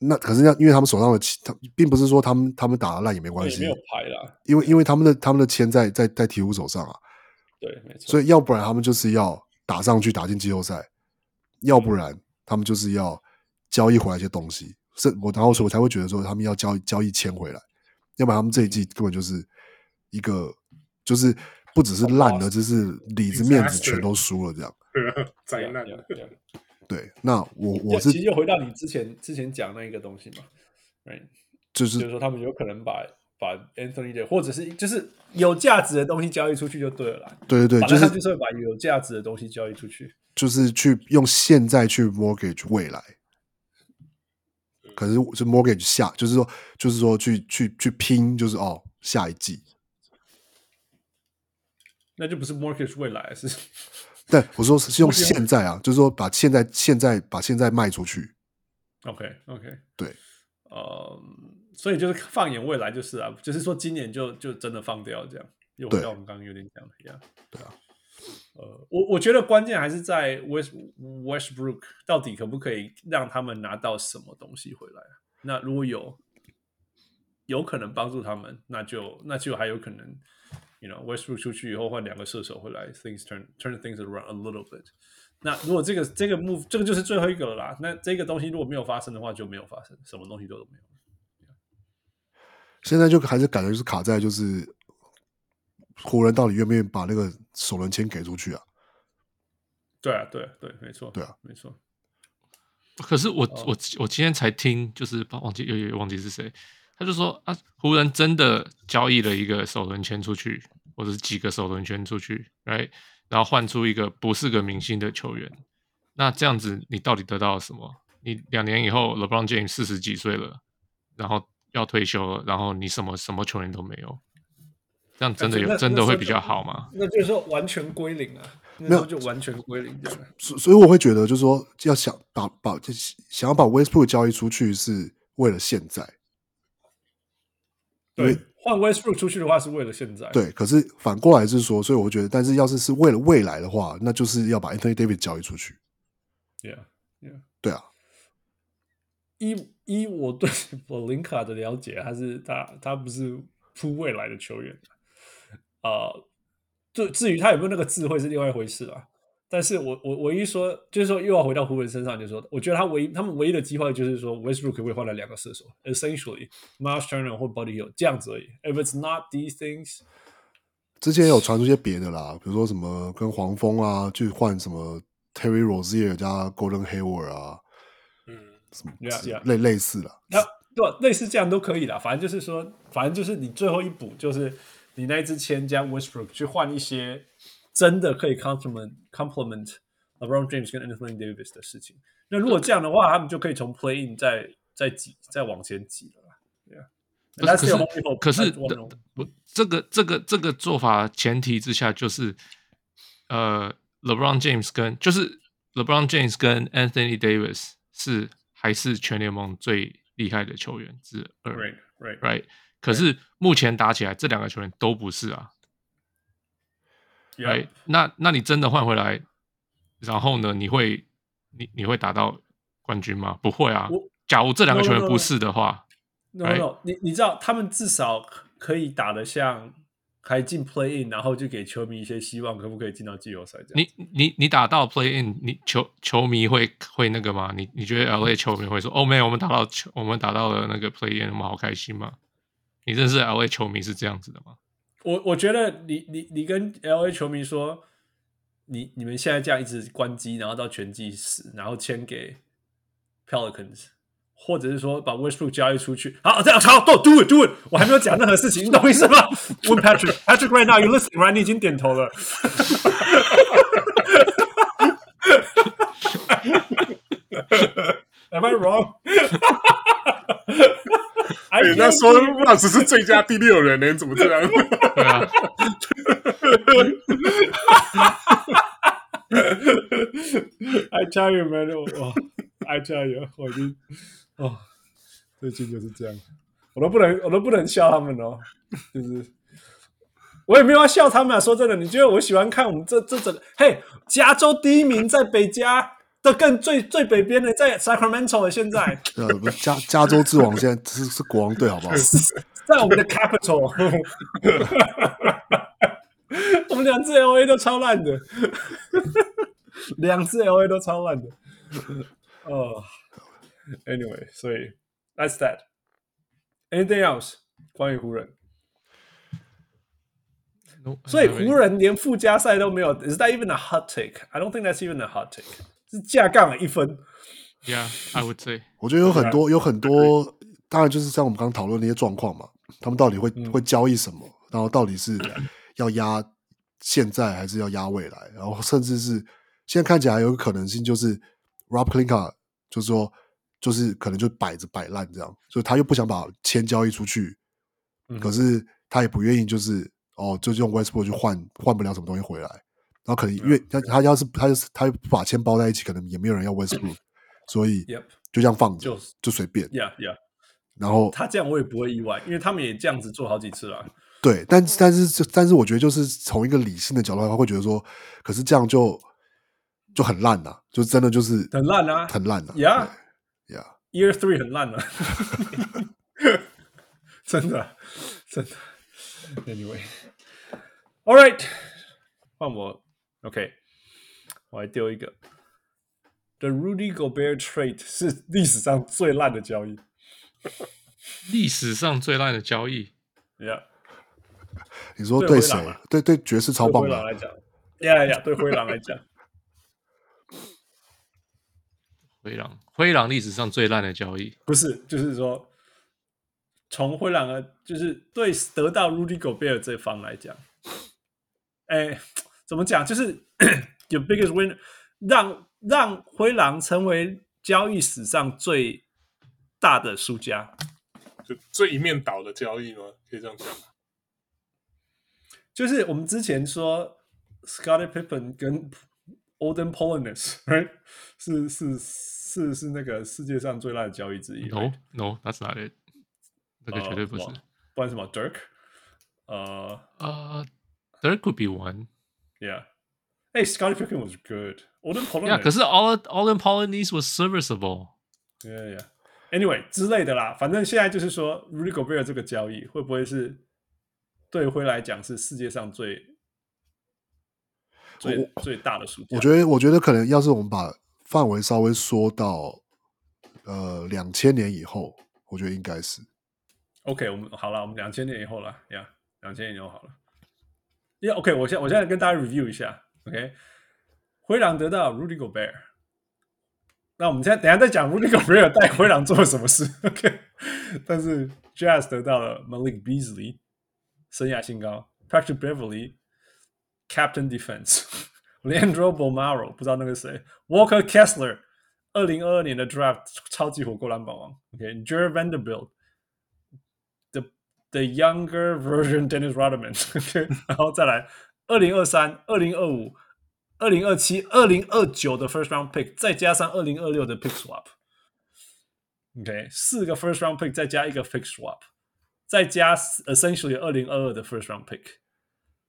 那可是，那因为他们手上的签，他并不是说他们他们打的烂也没关系，没有牌啦。因为因为他们的他们的签在在在鹈鹕手上啊，对，没错。所以要不然他们就是要打上去打进季后赛，要不然他们就是要交易回来一些东西。是我然后所以我才会觉得说他们要交易交易签回来，要不然他们这一季根本就是一个就是不只是烂的，就是里子面子全都输了这样，(laughs) 灾难。对，那我我是其实又回到你之前之前讲那一个东西嘛，right? 就是就是说他们有可能把把 Anthony 的或者是就是有价值的东西交易出去就对了啦。对对对，就是就是会把有价值的东西交易出去，就是去用现在去 mortgage 未来。可是是 mortgage 下，就是说就是说去去去拼，就是哦下一季，那就不是 mortgage 未来是。对，我说是用现在啊，就是说把现在现在把现在卖出去。OK OK，对，呃，所以就是放眼未来就是啊，就是说今年就就真的放掉这样。又回到我们刚刚有点讲的一样。对啊，呃，我我觉得关键还是在 West Westbrook 到底可不可以让他们拿到什么东西回来？那如果有有可能帮助他们，那就那就还有可能。You know, Westbrook 出去以后换两个射手回来，things turn turn things around a little bit。那如果这个这个 move 这个就是最后一个了啦，那这个东西如果没有发生的话，就没有发生，什么东西都都没有。现在就还是感觉就是卡在就是湖人到底愿不愿意把那个首轮签给出去啊？对啊，对对，没错，对啊，没错。可是我我我今天才听，就是忘记又又忘记是谁。他就说啊，湖人真的交易了一个首轮签出去，或者是几个首轮签出去，right? 然后换出一个不是个明星的球员。那这样子，你到底得到了什么？你两年以后，LeBron James 四十几岁了，然后要退休了，然后你什么什么球员都没有，这样真的有真的会比较好吗？那就是说完全归零啊。那时候就完全归零掉了。所所以我会觉得，就是说要想把把就想要把 Westbrook 交易出去，是为了现在。对，换 Westbrook 出去的话，是为了现在。对，可是反过来是说，所以我觉得，但是要是是为了未来的话，那就是要把 Anthony Davis 交易出去。Yeah, yeah. 对啊。依依我对 (laughs) 我林卡的了解，他是他他不是扑未来的球员啊。就、呃、至于他有没有那个智慧是另外一回事啊。但是我我唯一说就是说又要回到湖人身上，就是说我觉得他唯一他们唯一的机会就是说 Westbrook 可以换来两个射手，essentially Myles Turner 或 Buddy Hield 这样子而已。If it's not these things，之前有传出一些别的啦，比如说什么跟黄蜂啊去换什么 Terry Rozier 加 Golden Hayward 啊，嗯，什么类.类似的，那对类似这样都可以啦。反正就是说，反正就是你最后一补就是你那一支签加 Westbrook 去换一些。真的可以 complement complement LeBron James 跟 Anthony Davis 的事情。那如果这样的话，他们就可以从 play in 再再挤再往前挤了。对啊，可是可是我这个这个这个做法前提之下，就是呃 LeBron James 跟就是 LeBron James 跟 Anthony Davis 是还是全联盟最厉害的球员之二。Right, right, right. 可是目前打起来，这两个球员都不是啊。哎，那那你真的换回来，然后呢？你会你你会打到冠军吗？不会啊。假如这两个球员不是的话，no no, no, no, no. 你你知道他们至少可以打得像还进 play in，然后就给球迷一些希望，可不可以进到季后赛？这样。你你你打到 play in，你球球迷会会那个吗？你你觉得 LA 球迷会说：“哦，没有，我们打到球，我们打到了那个 play in，我们好开心吗？”你认识 LA 球迷是这样子的吗？我我觉得你你你跟 LA 球迷说，你你们现在这样一直关机，然后到全季死，然后签给 Pelicans，或者是说把 Westbrook 交易出去，好这样好，do do it do it，我还没有讲任何事情，你懂我意思吗？问 Patrick，Patrick right now you listening right？你已经点头了。Am I wrong？人家说那只是最佳第六人呢，你怎么这样？对啊，I tell you man，我，I tell you，我已经哦，最近就是这样，我都不能，我都不能笑他们哦，就是我也没有要笑他们啊。说真的，你觉得我喜欢看我们这这整个？嘿，加州第一名在北加。的更最最北边的，在 Sacramento 的现在，呃，加加州之王现在是是国王队，好不好？在我们的 Capital，我们两支 LA 都超烂的，两支 LA 都超烂的。哦、uh,，Anyway，所以 That's that。Anything else？关于湖人？No, 所以湖人连附加赛都没有，Is that even a hot take？I don't think that's even a hot take。是架杠了一分，Yeah，I would say。我觉得有很多，有很多，当然就是像我们刚刚讨论那些状况嘛，他们到底会、嗯、会交易什么，然后到底是要压现在还是要压未来，然后甚至是现在看起来有个可能性就是 Rob Pelinka 就是说就是可能就摆着摆烂这样，所以他又不想把钱交易出去，嗯、可是他也不愿意就是哦，就用 Westbrook 去换换不了什么东西回来。然后可能因为他他要是他就是他不把钱包在一起，可能也没有人要 Westbrook，所以就这样放着，就就随便。Yeah, yeah. 然后他这样我也不会意外，因为他们也这样子做好几次了。对，但但是但是我觉得就是从一个理性的角度，他会觉得说，可是这样就就很烂呐，就真的就是很烂啊，很烂啊。Yeah, yeah. Year three 很烂了，(laughs) 真的真的。Anyway, all right，换我。OK，我来丢一个，The Rudy Gobert trade 是历史上最烂的交易，历史上最烂的交易，Yeah，你说对谁？对对，爵士超棒的。对灰狼来讲，Yeah Yeah，对灰狼来讲，(laughs) 灰狼灰狼历史上最烂的交易，不是，就是说从灰狼的，就是对得到 Rudy Gobert 这方来讲，哎。怎么讲？就是 (coughs) 有 biggest win，让让灰狼成为交易史上最大的输家，就最一面倒的交易吗？可以这样讲吗？就是我们之前说 Scottie Pippen 跟 Olden Polynis，right？是是是是那个世界上最烂的交易之一。No no that's not it，那个绝对不是。不然什么 Dirk？呃呃，Dirk could be one。Yeah。哎，Scottie Pippen was good。Olden Polynis。Yeah，可是 Olden Polynis was serviceable。Yeah yeah。Anyway 之类的啦，反正现在就是说，Rudy Gobert 这个交易会不会是对灰来讲是世界上最？最最大的数据，我觉得，我觉得可能要是我们把范围稍微缩到呃两千年以后，我觉得应该是。OK，我们好了，我们两千年以后了呀，两千年以后好了。因为 OK，我现我现在跟大家 review 一下，OK，灰狼得到 Rudy Gobert，那我们现在等下再讲 Rudy (laughs) Gobert 带灰狼做了什么事，OK，但是 (laughs) Jazz 得到了 Malik Beasley，生涯新高，Patrick Beverly。Captain Defense，Leandro (laughs) Bolmaro 不知道那个谁，Walker Kessler，二零二二年的 Draft 超级火锅篮板王，OK，Jared Vanderbilt，the the younger version Dennis Rodman，OK，然后再来二零二三、二零二五、二零二七、二零二九的 First (laughs) Round Pick，再加上二零二六的 Pick Swap，OK，四个 First Round Pick 再加一个 Pick Swap，再加 Essentially 二零二二的 First Round Pick。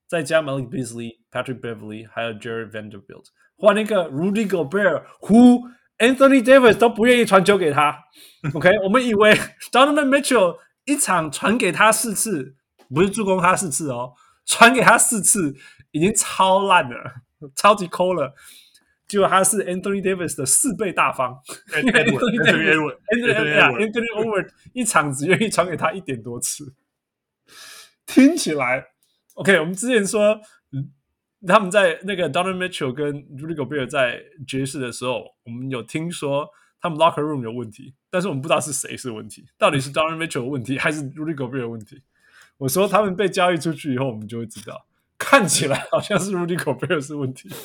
再加 Malik Beasley、Patrick Beverly，还有 Jared Vanderbilt，换那个 Rudy Gobert，Who Anthony Davis 都不愿意传球给他。OK，我们以为 Donovan Mitchell 一场传给他四次，不是助攻他四次哦，传给他四次已经超烂了，超级抠了。结果他是 Anthony Davis 的四倍大方。(laughs) Anthony Edwards，Anthony Edwards 一场只愿意传给他一点多次，听起来。OK，我们之前说，他们在那个 Donovan Mitchell 跟 Rudy Gobert 在爵士的时候，我们有听说他们 Locker Room 有问题，但是我们不知道是谁是问题，到底是 Donovan Mitchell 有问题还是 Rudy Gobert 有问题？我说他们被交易出去以后，我们就会知道，看起来好像是 Rudy Gobert 是问题。(laughs)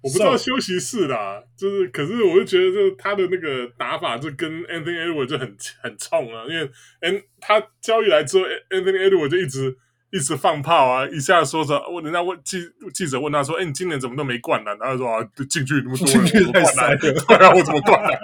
我不知道休息室啦，就是，可是我就觉得，就他的那个打法就跟 Anthony Edwards 就很很冲啊，因为 An 他交易来之后，Anthony Edwards 就一直一直放炮啊，一下说着问人家问记记者问他说，哎、欸，你今年怎么都没灌篮？然后说啊，进去那么多人，我怎么灌篮？(laughs) 对啊，我怎么灌篮？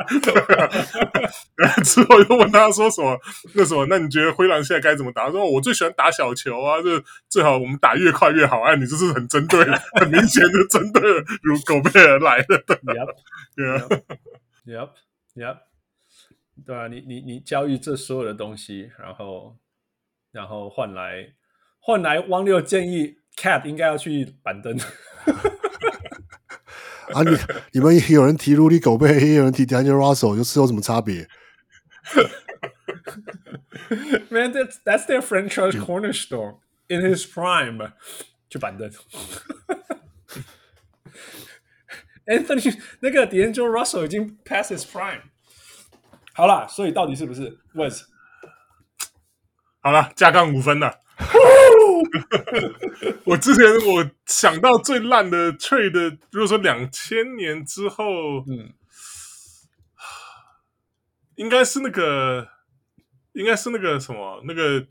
(laughs) 然后 (laughs) 之后又问他说什么？那什么？那你觉得灰狼现在该怎么打？他说我最喜欢打小球啊，就最好我们打越快越好。哎，你这是很针对，很明显的针对如狗贝尔来的。Yep，Yep，Yep，对啊，你你你交易这所有的东西，然后然后换来。换来汪六建议 Cat 应该要去板凳。啊，你你们有人提 Rudy Gobert，也有人提 D'Angelo Russell，就是有什么差别？Man, that's that's their franchise cornerstone in his prime。去板凳。Anthony 那个 D'Angelo Russell 已经 past his prime。好了，所以到底是不是？Was 好了，加杠五分了。(laughs) 我之前我想到最烂的 trade，如果说两千年之后，嗯，应该是那个，应该是那个什么，那个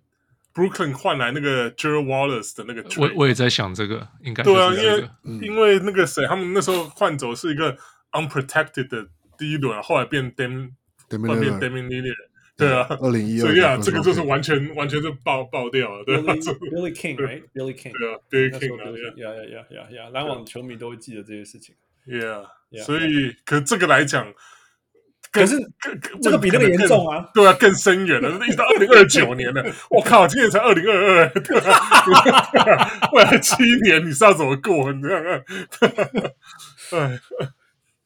Brooklyn 换来那个 Gerald Wallace 的那个 trade。我我也在想这个，应该、这个、对啊，因为、嗯、因为那个谁，他们那时候换走是一个 unprotected 的第一轮，后来变 Dam，后来变 Damian Lillard。对啊，二零一二，所以啊，这个就是完全完全是爆爆掉了，对吧？(laughs) Billy King，right？Billy King，对啊，Billy King 啊，呀呀呀呀呀，篮网球迷都会记得这些事情。Yeah，所以，可这个来讲，可是这个比那个严重啊，对啊，更深远了，一直到二零二九年了，(laughs) 我靠，今年才二零二二，(laughs) 未来七年你是要怎么过？你知道吗？哎。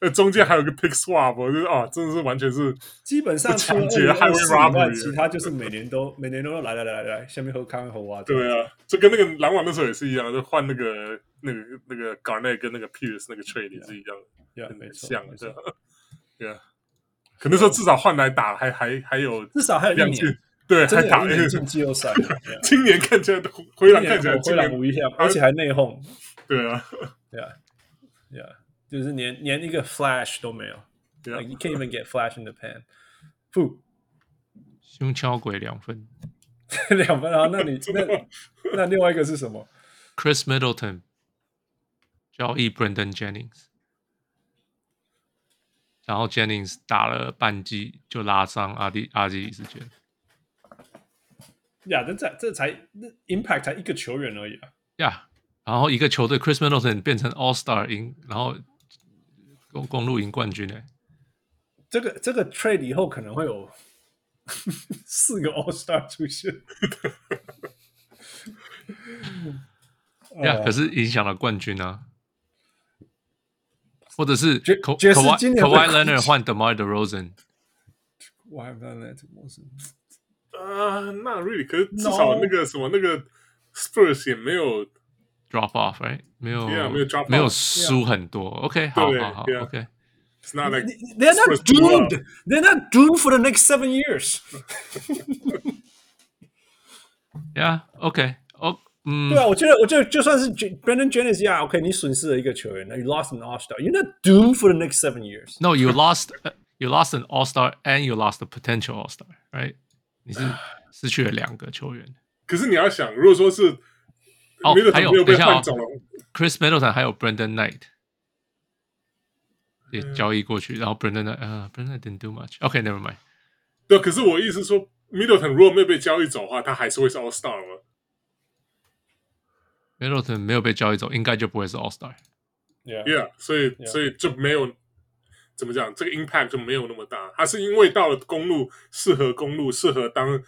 呃，中间还有个 pick swap，就是啊，真的是完全是基本上抢劫 highway robbery，其他就是每年都 (laughs) 每年都要来来来来来，下面喝康喝啊。对啊，就跟那个篮网那时候也是一样，就换那个那个那个 Garnett 跟那个 Pierce 那个 trade 也是一样的，没错，像的，(laughs) 对啊。可能说至少换来打，还还还有至少还有一年，对，还打进季后赛。(laughs) 今年看起来灰狼看起来灰狼无一样，而且还内讧。对啊，对啊，对啊。就是连连一个 flash 都没有 you can't even get flash in the pan。不，胸敲鬼两分，两分啊？那你那那另外一个是什么？Chris Middleton 交易 Brandon Jennings，然后 Jennings 打了半季就拉伤阿迪阿基里斯腱。呀，这才这才 impact 才一个球员而已啊。呀，然后一个球队 Chris Middleton 变成 All Star 赢，然后公公鹿赢冠军呢。这个这个 trade 以后可能会有四个 All Star 出现。呀，yeah, 可是影响了冠军啊，或者是爵爵士今年 Kawhi Leonard 换 DeMar DeRozan。Why not that most？呃，那 really 可是至少那个什么那个 Spurs 也没有 drop off，right？没有，yeah, 没有 drop off，没有输很多。OK，好好好，OK。It's not like they're not doomed. They're not doomed for the next seven years. (laughs) Yeah. OK. 哦，嗯，对啊，我觉得，我觉得就算是 Brandon Jennings，呀，OK，你损失了一个球员，you lost an All Star. You're not doomed for the next seven years. No, you lost. (laughs) You lost an All Star and you lost a potential All Star, right? 你是失去了两个球员。可是你要想，如果说是 (sighs) 哦，还有被换走了，Chris Middleton 还有 Brandon Knight 也交易过去，然后 Brandon Knight 呃，Brandon didn't do much. OK, never mind. 对，可是我意思说，Middleton 如果没有被交易走的话，他还是会是 All Star 吗？Middleton 没有被交易走，应该就不会是 All Star。Yeah, 所以.所以就没有。怎么讲？这个 impact 就没有那么大。他是因为到了公路，适合公路，适合当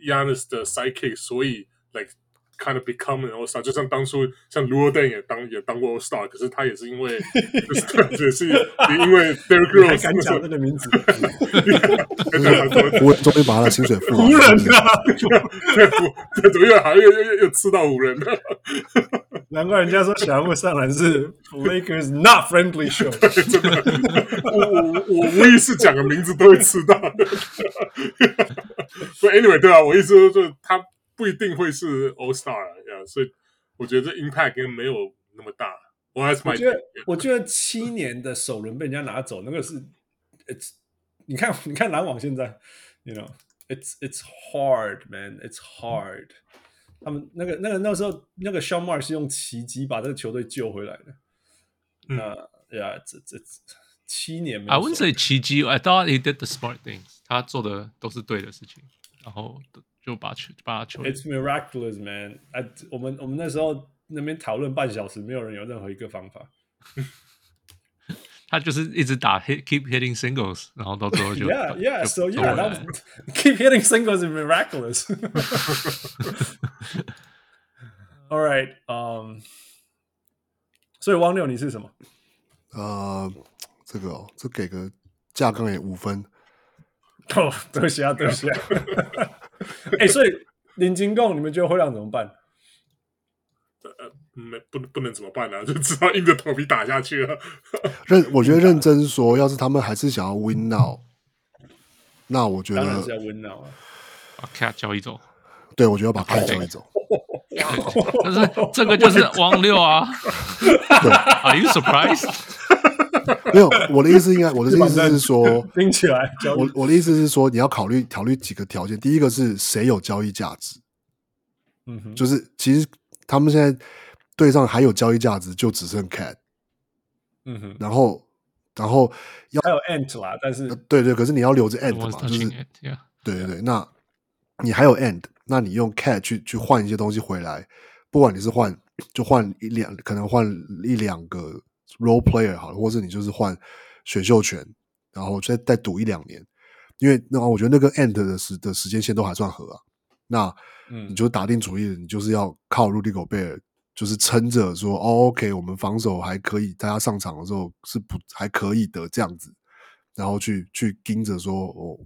Giannis 的 sidekick，所以 like kind of become an all star。就像当初像 Luol Deng 也当也当过 all star，可是他也是因为 (laughs) 就是也是也因为 Derrick Rose 敢讲这个名字，(laughs) 我终于把他的薪水付了。湖人啊，怎么又好像又又又又吃到湖人了？难怪人家说小人物上篮是 Lakers not friendly show。真的，我我我无意识讲个名字都会吃到。(laughs) 所以 anyway，对啊，我意思说，就他不一定会是 All Star 呀，所以我觉得这 impact 应该没有那么大。我还是我觉得，我觉得七年的首轮被人家拿走，那个是 it's 你看，你看篮网现在，you know，it's it's hard man，it's hard。他们那个、那个、那时候，那个 Sean Marks 是用奇迹把这个球队救回来的。那呀，这这七年没。I wouldn't say 奇迹，I thought he did the smart things。他做的都是对的事情，然后就把球把球。It's miraculous, man！哎，我们我们那时候那边讨论半小时，没有人有任何一个方法。他就是一直打 hit (laughs) keep hitting singles，然后到最后就 (laughs) yeah yeah so yeah that was, (laughs) keep hitting singles is miraculous。 All right，嗯、um,，所以汪六你是什么？呃，这个哦，这给个架杠也五分。哦，对不起啊，对不起啊。 (laughs) 哎，所以林金贡，你们觉得会让怎么办？呃，没不不能怎么办呢、啊？就只好硬着头皮打下去了。(laughs) 认，我觉得认真说，要是他们还是想要 win now，那我觉得当然是要 win now 啊。把 cat 交易走，对，我觉得要把 cat 交易走。(laughs) 但是这个就是王六啊。，Are you surprised？(laughs) 没有，我的意思应该，我的意思是说，拎起来。我我的意思是说，你要考虑考虑几个条件。第一个是谁有交易价值？嗯哼，就是其实。他们现在队上还有交易价值，就只剩 Cat。嗯哼，然后，然后要还有 Ant 啦，但是、呃、对对，可是你要留着 Ant 嘛，就是 yeah. 对对对。那你还有 Ant，那你用 Cat 去去换一些东西回来，不管你是换就换一两，可能换一两个 Role Player 好了，或者你就是换选秀权，然后再再赌一两年，因为那我觉得那个 end 的时的时间线都还算合啊。那嗯，你就打定主意，你就是要靠 Rudy Gobert，就是撑着说，哦，OK，我们防守还可以，大家上场的时候是不还可以的这样子，然后去去盯着说，哦，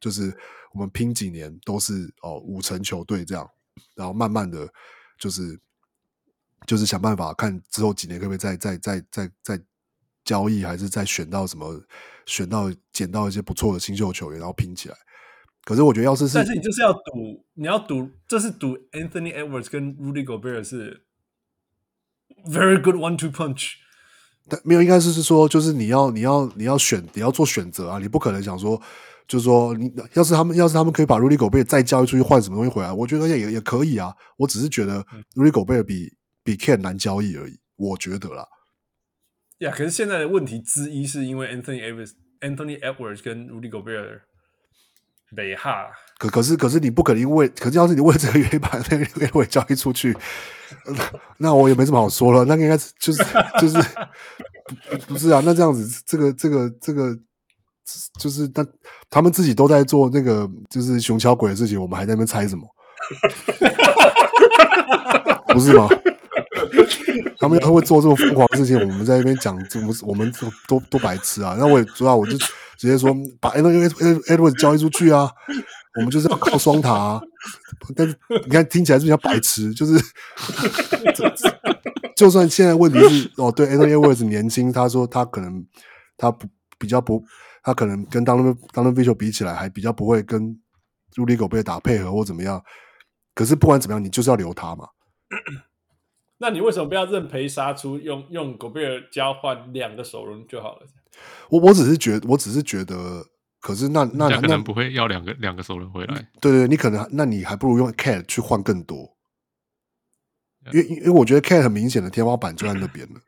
就是我们拼几年都是哦五成球队这样，然后慢慢的就是就是想办法看之后几年可不可以再再再再再交易，还是再选到什么，选到捡到一些不错的新秀球员，然后拼起来。可是我觉得，要是是，但是你就是要赌，你要赌，这是赌 Anthony Edwards 跟 Rudy Gobert 是 very good one two punch。但没有，应该是是说，就是你要你要你要选，你要做选择啊！你不可能想说，就是说，你要是他们要是他们可以把 Rudy Gobert 再交易出去换什么东西回来，我觉得也也也可以啊。我只是觉得 Rudy Gobert 比比 KAT 难交易而已，我觉得啦。呀，yeah, 可是现在的问题之一是因为 Anthony Edwards、Anthony Edwards 跟 Rudy Gobert 没哈。可可是可是你不可能因为，可是要是你为这个原因把 Anthony Edwards 交易出去，那我也没什么好说了。那应该是就是就是 (laughs) 不，不是啊？那这样子，这个这个这个就是那他们自己都在做那个就是熊敲鬼的事情，我们还在那边猜什么？(laughs) 不是吗？(laughs) 他们会做这么疯狂的事情，我们在那边讲，这么我们多多白痴啊！那我也知道我就直接说把 Anthony Edwards 交易出去啊！我们就是要靠双塔啊！但是你看听起来是比较白痴，就是 (laughs) 就算现在问题是哦，对 a n t o n Edwards 年轻，他说他可能他不比较不，他可能跟 Donovan Mitchell 比起来还比较不会跟 Rudy Gobert 打配合或怎么样。可是不管怎么样，你就是要留他嘛。那你为什么不要认赔杀出，用用狗贝尔交换两个首轮就好了？我我只是觉得，我只是觉得，可是那那可能不会要两个两个首轮回来。对对，你可能那你还不如用 cat 去换更多，因为因为我觉得 cat 很明显的天花板就在那边了，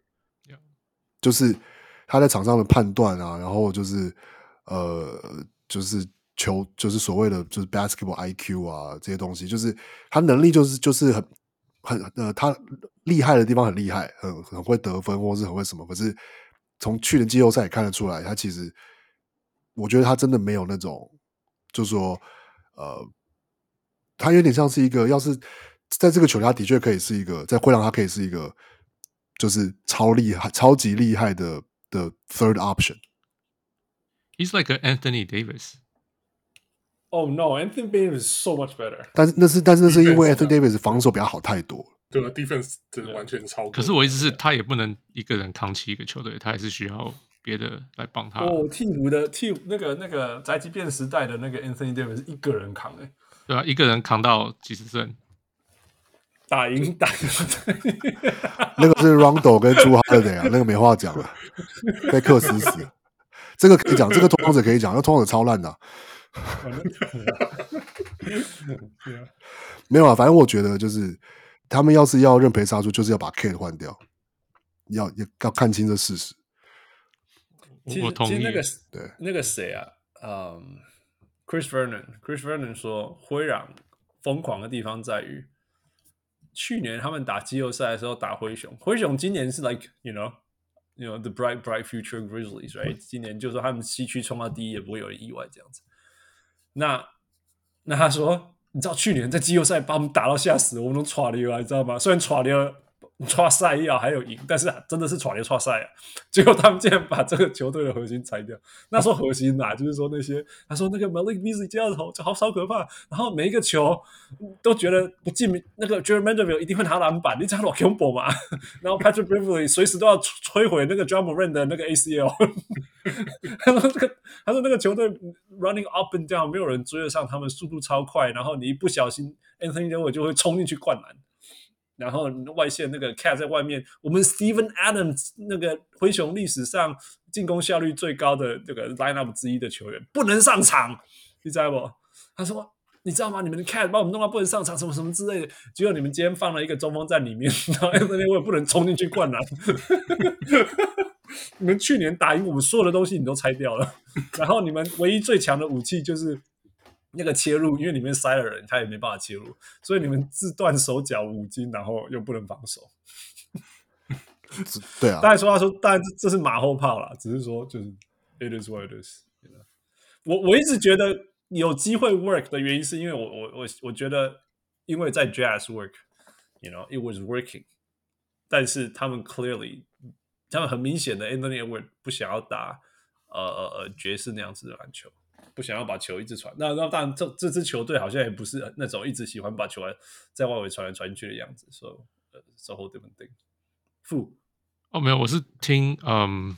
(clears throat) 就是他在场上的判断啊，然后就是呃，就是球，就是所谓的就是 basketball IQ 啊这些东西，就是他能力就是就是很。很呃，他厉害的地方很厉害，很很会得分，或是很会什么。可是从去年季后赛也看得出来，他其实我觉得他真的没有那种，就是说呃，他有点像是一个，要是在这个球队，他的确可以是一个，在会让他可以是一个，就是超厉害、超级厉害的的 third option。He's like an Anthony Davis. Oh no, Anthony Davis is so much better. 但是那是但是那是因为 Anthony Davis 防守比较好太多。对啊，defense 真的完全超。可是我意思是，他也不能一个人扛起一个球队，他还是需要别的来帮他。哦，替补的替那个那个宅急便时代的那个 Anthony Davis 是一个人扛诶。对啊，一个人扛到几十胜，打赢打赢。(laughs) 那个是 Rondo 跟朱哈勒的呀，那个没话讲了，被克死死。这个可以讲，这个通通者可以讲，那通通者超烂的 (laughs) 啊。没有啊，反正我觉得就是他们要是要认赔杀出，就是要把 KAT 换掉，要要要看清这事实。其实我同意。其实那个对那个谁啊，嗯、um,，Chris Vernon，Chris Vernon 说灰狼疯狂的地方在于，去年他们打季后赛的时候打灰熊，灰熊今年是 like you know you know the bright bright future Grizzlies，right？今年就是说他们西区冲到第一也不会有人意外这样子。那那他说，你知道去年在季后赛把我们打到吓死，我们都闯了，你知道吗？虽然喘了。(laughs) 抓赛要还有赢，但是真的是闯流抓赛啊！结果他们竟然把这个球队的核心裁掉。那时候核心哪、啊？就是说那些他说那个 Malik Beasley 这样投就好超可怕，然后每一个球都觉得不进，那个 Jarred Vanderbilt 一定会拿篮板，你知道多恐怖吗？(laughs) 然后 Patrick Beverly 随时都要摧毁那个 Ja Morant 的那个 ACL。(laughs) 他说这个他说那个球队 running up and down，没有人追得上他们，速度超快，然后你一不小心 Anthony Edwards 就会冲进去灌篮。然后外线那个 cat 在外面，我们 Steven Adams 那个灰熊历史上进攻效率最高的这个 lineup 之一的球员不能上场，你知道不？他说：“你知道吗？你们的 cat 把我们弄到不能上场，什么什么之类的。结果你们今天放了一个中锋在里面，(laughs) 然后那边我也不能冲进去灌篮。(laughs) 你们去年打赢我们所有的东西，你都拆掉了。然后你们唯一最强的武器就是。”那个切入，因为里面塞了人，他也没办法切入，所以你们自断手脚五斤，然后又不能防守。(laughs) 对啊，大家说话说，当然这是马后炮啦，只是说就是 it is what it is。我我一直觉得有机会 work 的原因，是因为我我我我觉得，因为在 Jazz work，you know it was working，但是他们 clearly，他们很明显的 Anthony 不想要打呃呃呃爵士那样子的篮球。不想要把球一直传，那那当然这这支球队好像也不是那种一直喜欢把球在外围传来传去的样子，所以呃，so whole different thing。负哦，没有，我是听嗯，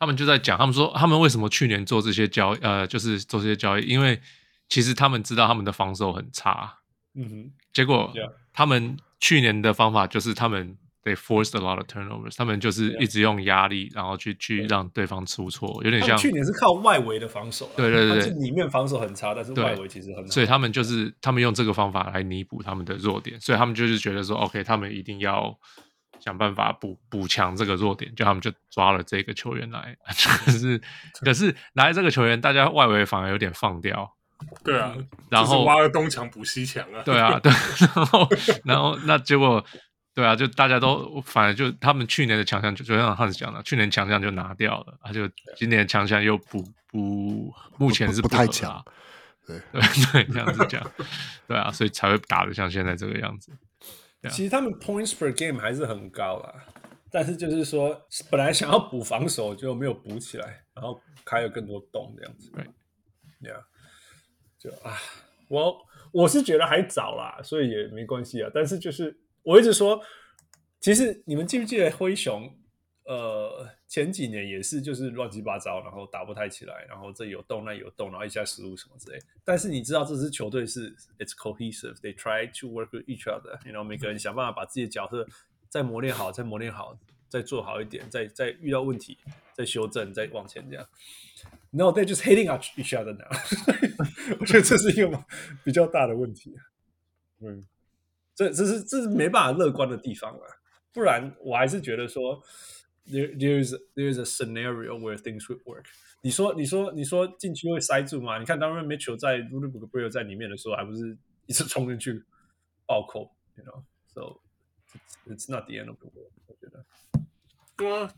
他们就在讲，他们说他们为什么去年做这些交易，呃，就是做这些交易，因为其实他们知道他们的防守很差，嗯哼，结果 Yeah. 他们去年的方法就是他们 they forced a lot of turnovers，他们就是一直用压力，然后去去让对方出错，有点像去年是靠外围的防守，对对对，里面防守很差，但是外围其实很好，所以他们就是他们用这个方法来弥补他们的弱点，所以他们就是觉得说，OK，他们一定要想办法补补强这个弱点，就他们就抓了这个球员来，(laughs) 可是可是来这个球员，大家外围反而有点放掉。对啊，然后挖了东墙补西墙啊。对啊，对，(laughs) 然后然后那结果，对啊，就大家都反而就他们去年的强项就就像汉斯讲的，去年强项就拿掉了，他就今年强项又补补，目前是不，不，不太强。对对 (laughs) 对，这样子讲，对啊，所以才会打得像现在这个样子。其实他们 points per game 还是很高啦，但是就是说本来想要补防守就没有补起来，然后开了更多洞这样子。对，Yeah。就啊，我我是觉得还早啦，所以也没关系啊。但是就是我一直说，其实你们记不记得灰熊？呃，前几年也是就是乱七八糟，然后打不太起来，然后这有洞那有洞，然后一下失误什么之类。但是你知道这支球队是 it's cohesive，they try to work with each other，然后每个人想办法把自己的角色再磨练好，再磨练好，再做好一点，再再遇到问题再修正，再往前这样。No, they're just hating each other now. (laughs) 我觉得这是一个比较大的问题。嗯，这这是这是没办法乐观的地方啊。不然我还是觉得说，there there is there is a scenario where things would work。你说你说你说禁区会塞住吗？你看当时 Mitchell 在 Rudy Gobert 在里面的时候，还不是一次冲进去暴扣？You know, so it's, it's not the end of the world。我觉得。多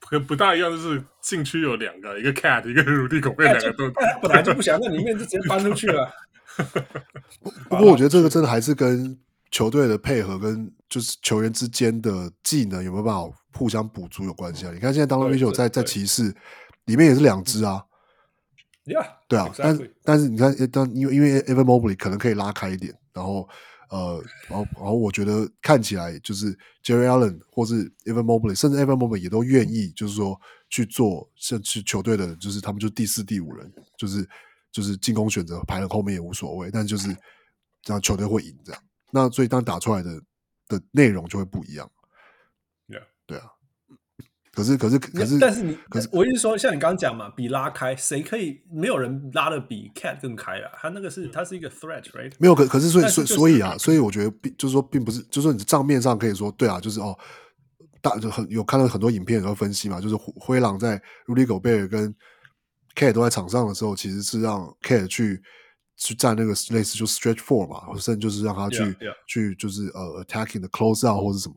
和不大一样，就是禁区有两个，一个 Cat，一个 Rudy Gobert，两个都本来就不想在里面，就直接搬出去了。不过我觉得这个真的还是跟球队的配合，跟就是球员之间的技能有没有办法互相补足有关系啊？你看现在 Donovan Mitchell 在在骑士里面也是两支啊，Yeah，对啊，但是但是你看，当因为因为 Evan Mobley 可能可以拉开一点，然后。呃，然后然后我觉得看起来就是 Jerry Allen 或是 Evan Mobley，甚至 Evan Mobley 也都愿意，就是说去做，甚至球队的，就是他们就第四、第五人，就是就是进攻选择排在后面也无所谓，但就是这样球队会赢这样。那所以当打出来的的内容就会不一样。对啊。可是，可是，可是，但是你，可是，我意思说，像你刚刚讲嘛，比拉开，谁可以？没有人拉得比 Cat 更开啊。他那个是，他是一个 threat，right？没有，可可是，所以，所以，所以啊，所以我觉得，并就是说，并不是，就是说，你账面上可以说，对啊，就是哦，大就很有看到很多影片然后分析嘛，就是灰狼在 Rudy Gobert 跟 Cat 都在场上的时候，其实是让 Cat 去去站那个类似就 stretch four 嘛，甚至就是让他去 yeah, yeah. 去就是呃 attacking 的 close out 或者什么。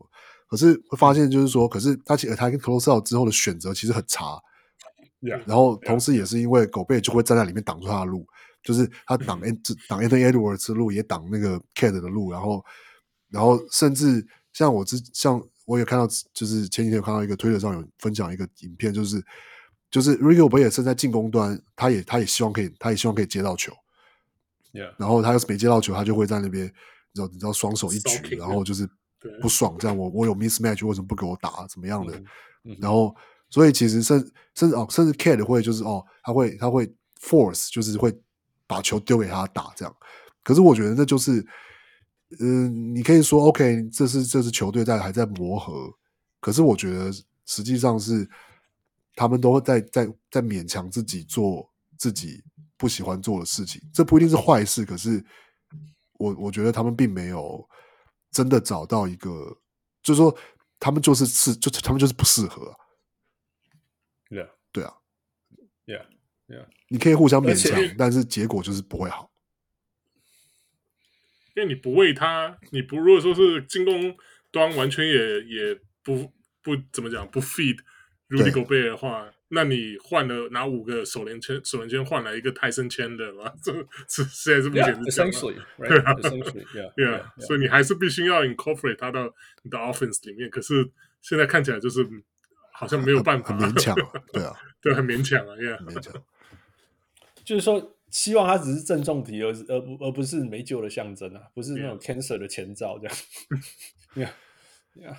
可是会发现，就是说，可是他 attack close out 之后的选择其实很差，yeah, 然后同时也是因为狗贝就会站在里面挡住他的路，就是他挡 N 挡 Anthony Edwards 的路，也挡那个 Cat 的路，然后然后甚至像我之像我也看到，就是前几天有看到一个推特上有分享一个影片，就是就是 Rudy Gobert 也是在进攻端，他也他也希望可以，他也希望可以接到球，yeah. 然后他要是没接到球，他就会在那边，你知道你知道双手一举，然后就是。不爽，这样我我有 mismatch，为什么不给我打？怎么样的？然后，所以其实甚甚至哦，甚至 Cat 会就是哦，他会他会 force，就是会把球丢给他打这样。可是我觉得那就是，嗯、呃，你可以说 OK，这是这支球队在还在磨合。可是我觉得实际上是他们都会在在在勉强自己做自己不喜欢做的事情。这不一定是坏事，可是我我觉得他们并没有。真的找到一个，就是说，他们就是适，就他们就是不适合。Yeah，对啊，Yeah，Yeah，你可以互相勉强，但是结果就是不会好。因为你不为他，你不如果说是进攻端完全也也不不怎么讲不 feed Rudy Gobert 的话。那你换了拿五个首轮签，首轮签换来一个泰森签的嘛？(laughs) 这这现在是目前是这样 (laughs) 对啊，对啊，(laughs) 所以你还是必须要 incorporate 它到你的 offense 里面。可是现在看起来就是好像没有办法，很勉强，对啊，对，很勉强啊，对啊，勉强。就是说，希望它只是正中题，而而不而不是没救的象征啊，不是那种 cancer 的前兆这样。Yeah, yeah.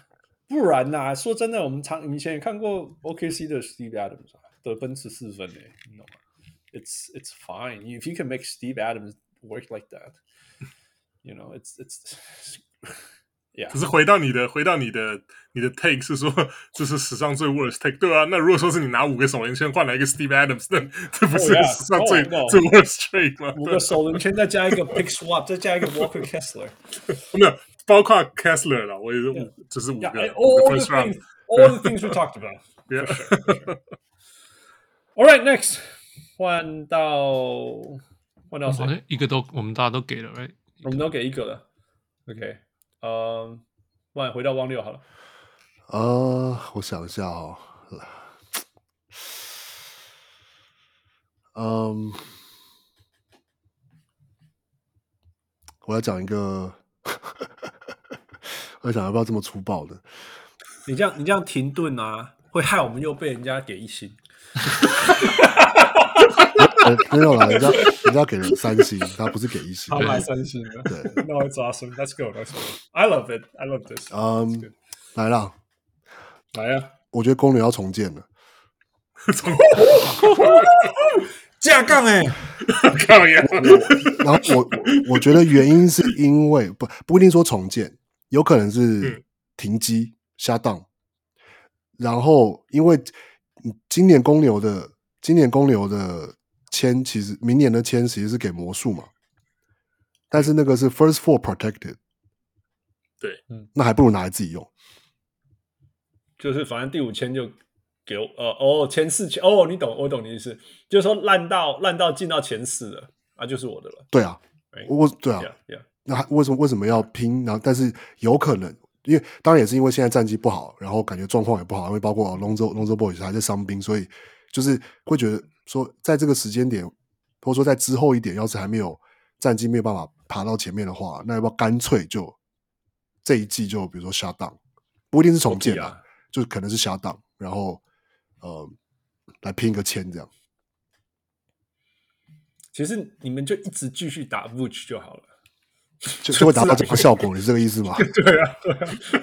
不然呐、啊，说真的，我们常以前也看过 OKC 的 Steve Adams 得分十四分诶，你懂吗？It's it's fine if you can make Steve Adams work like that. You know, it's it's (laughs) ，Yeah，可是回到你的，回到你的，你的 take 是说这是史上最 worst take，对啊。那如果说是你拿五个首轮签换来一个 Steve Adams，那这不是史上最、oh, yeah. oh, (laughs) 最 worst trade 吗？五个首轮签再加一个 pick swap，再加一个 Walker Kessler，没有， (laughs) 包括 Kessler 了，我也是五，只是五个。Yeah, all, the things, all the things we talked about. Yeah. Sure, sure. All right, next 换到换到谁？一个都我们大家都给了，right？我们都给一个了。OK，呃，换回到汪六好了。呃，我想一下哦。嗯，我要讲一个，我想要不要这么粗暴的？你这样你这样停顿啊，会害我们又被人家给一星。(laughs) 没有啦，人家人家给了三星，他不是给一星。他买三星了。对，No, it's awesome. Let's go. Let's go. I love it. I love this. 嗯，来了，来啊！我觉得公牛要重建了。(laughs) 架杠哎，(laughs) 靠呀！然后我我觉得原因是因为不不一定说重建，有可能是停机 shut down。然后因为今年公牛的今年公牛的。签其实明年的签其实是给魔术嘛，但是那个是 first four protected，对，嗯，那还不如拿来自己用。就是反正第五签就给我，呃，哦，前四签，哦，你懂，我懂你意思，就是说烂到烂到进到前四了，啊，就是我的了。对啊，我对啊，对啊，那为什么为什么要拼？然后但是有可能，因为当然也是因为现在战绩不好，然后感觉状况也不好，因为包括 Lonzo Lonzo Ball 还在伤兵，所以就是会觉得。说在这个时间点，或者说在之后一点，要是还没有战绩没有办法爬到前面的话，那要不要干脆就这一季就比如说 shut down，不一定是重建啊，就可能是 shut down，然后呃来拼一个签这样。其实你们就一直继续打 Vooch 就好了，(laughs) 就就会达到这个效果，你是这个意思吗？(laughs) 对啊，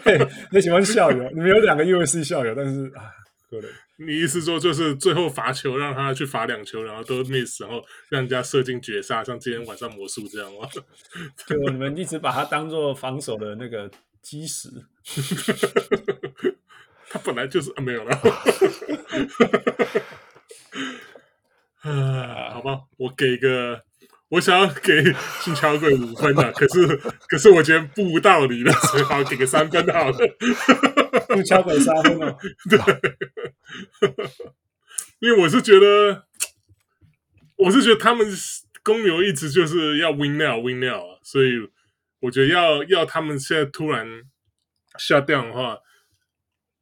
对啊，(laughs) 你喜欢校友，你们有两个 USC 校友，但是啊，可能。你意思说就是最后罚球让他去罚两球，然后都 miss，然后让人家射进绝杀，像今天晚上魔术这样吗？对你们一直把他当做防守的那个基石。他本来就是、啊、没有了。啊，好吧，我给个，我想要给新桥鬼五分的，(laughs) 可是可是我觉得不无道理了，所以好给个三分好了。新桥鬼三分了，(laughs) 对。(laughs) 因为我是觉得，我是觉得他们公牛一直就是要 win now win now 啊，所以我觉得要要他们现在突然 shut down 的话，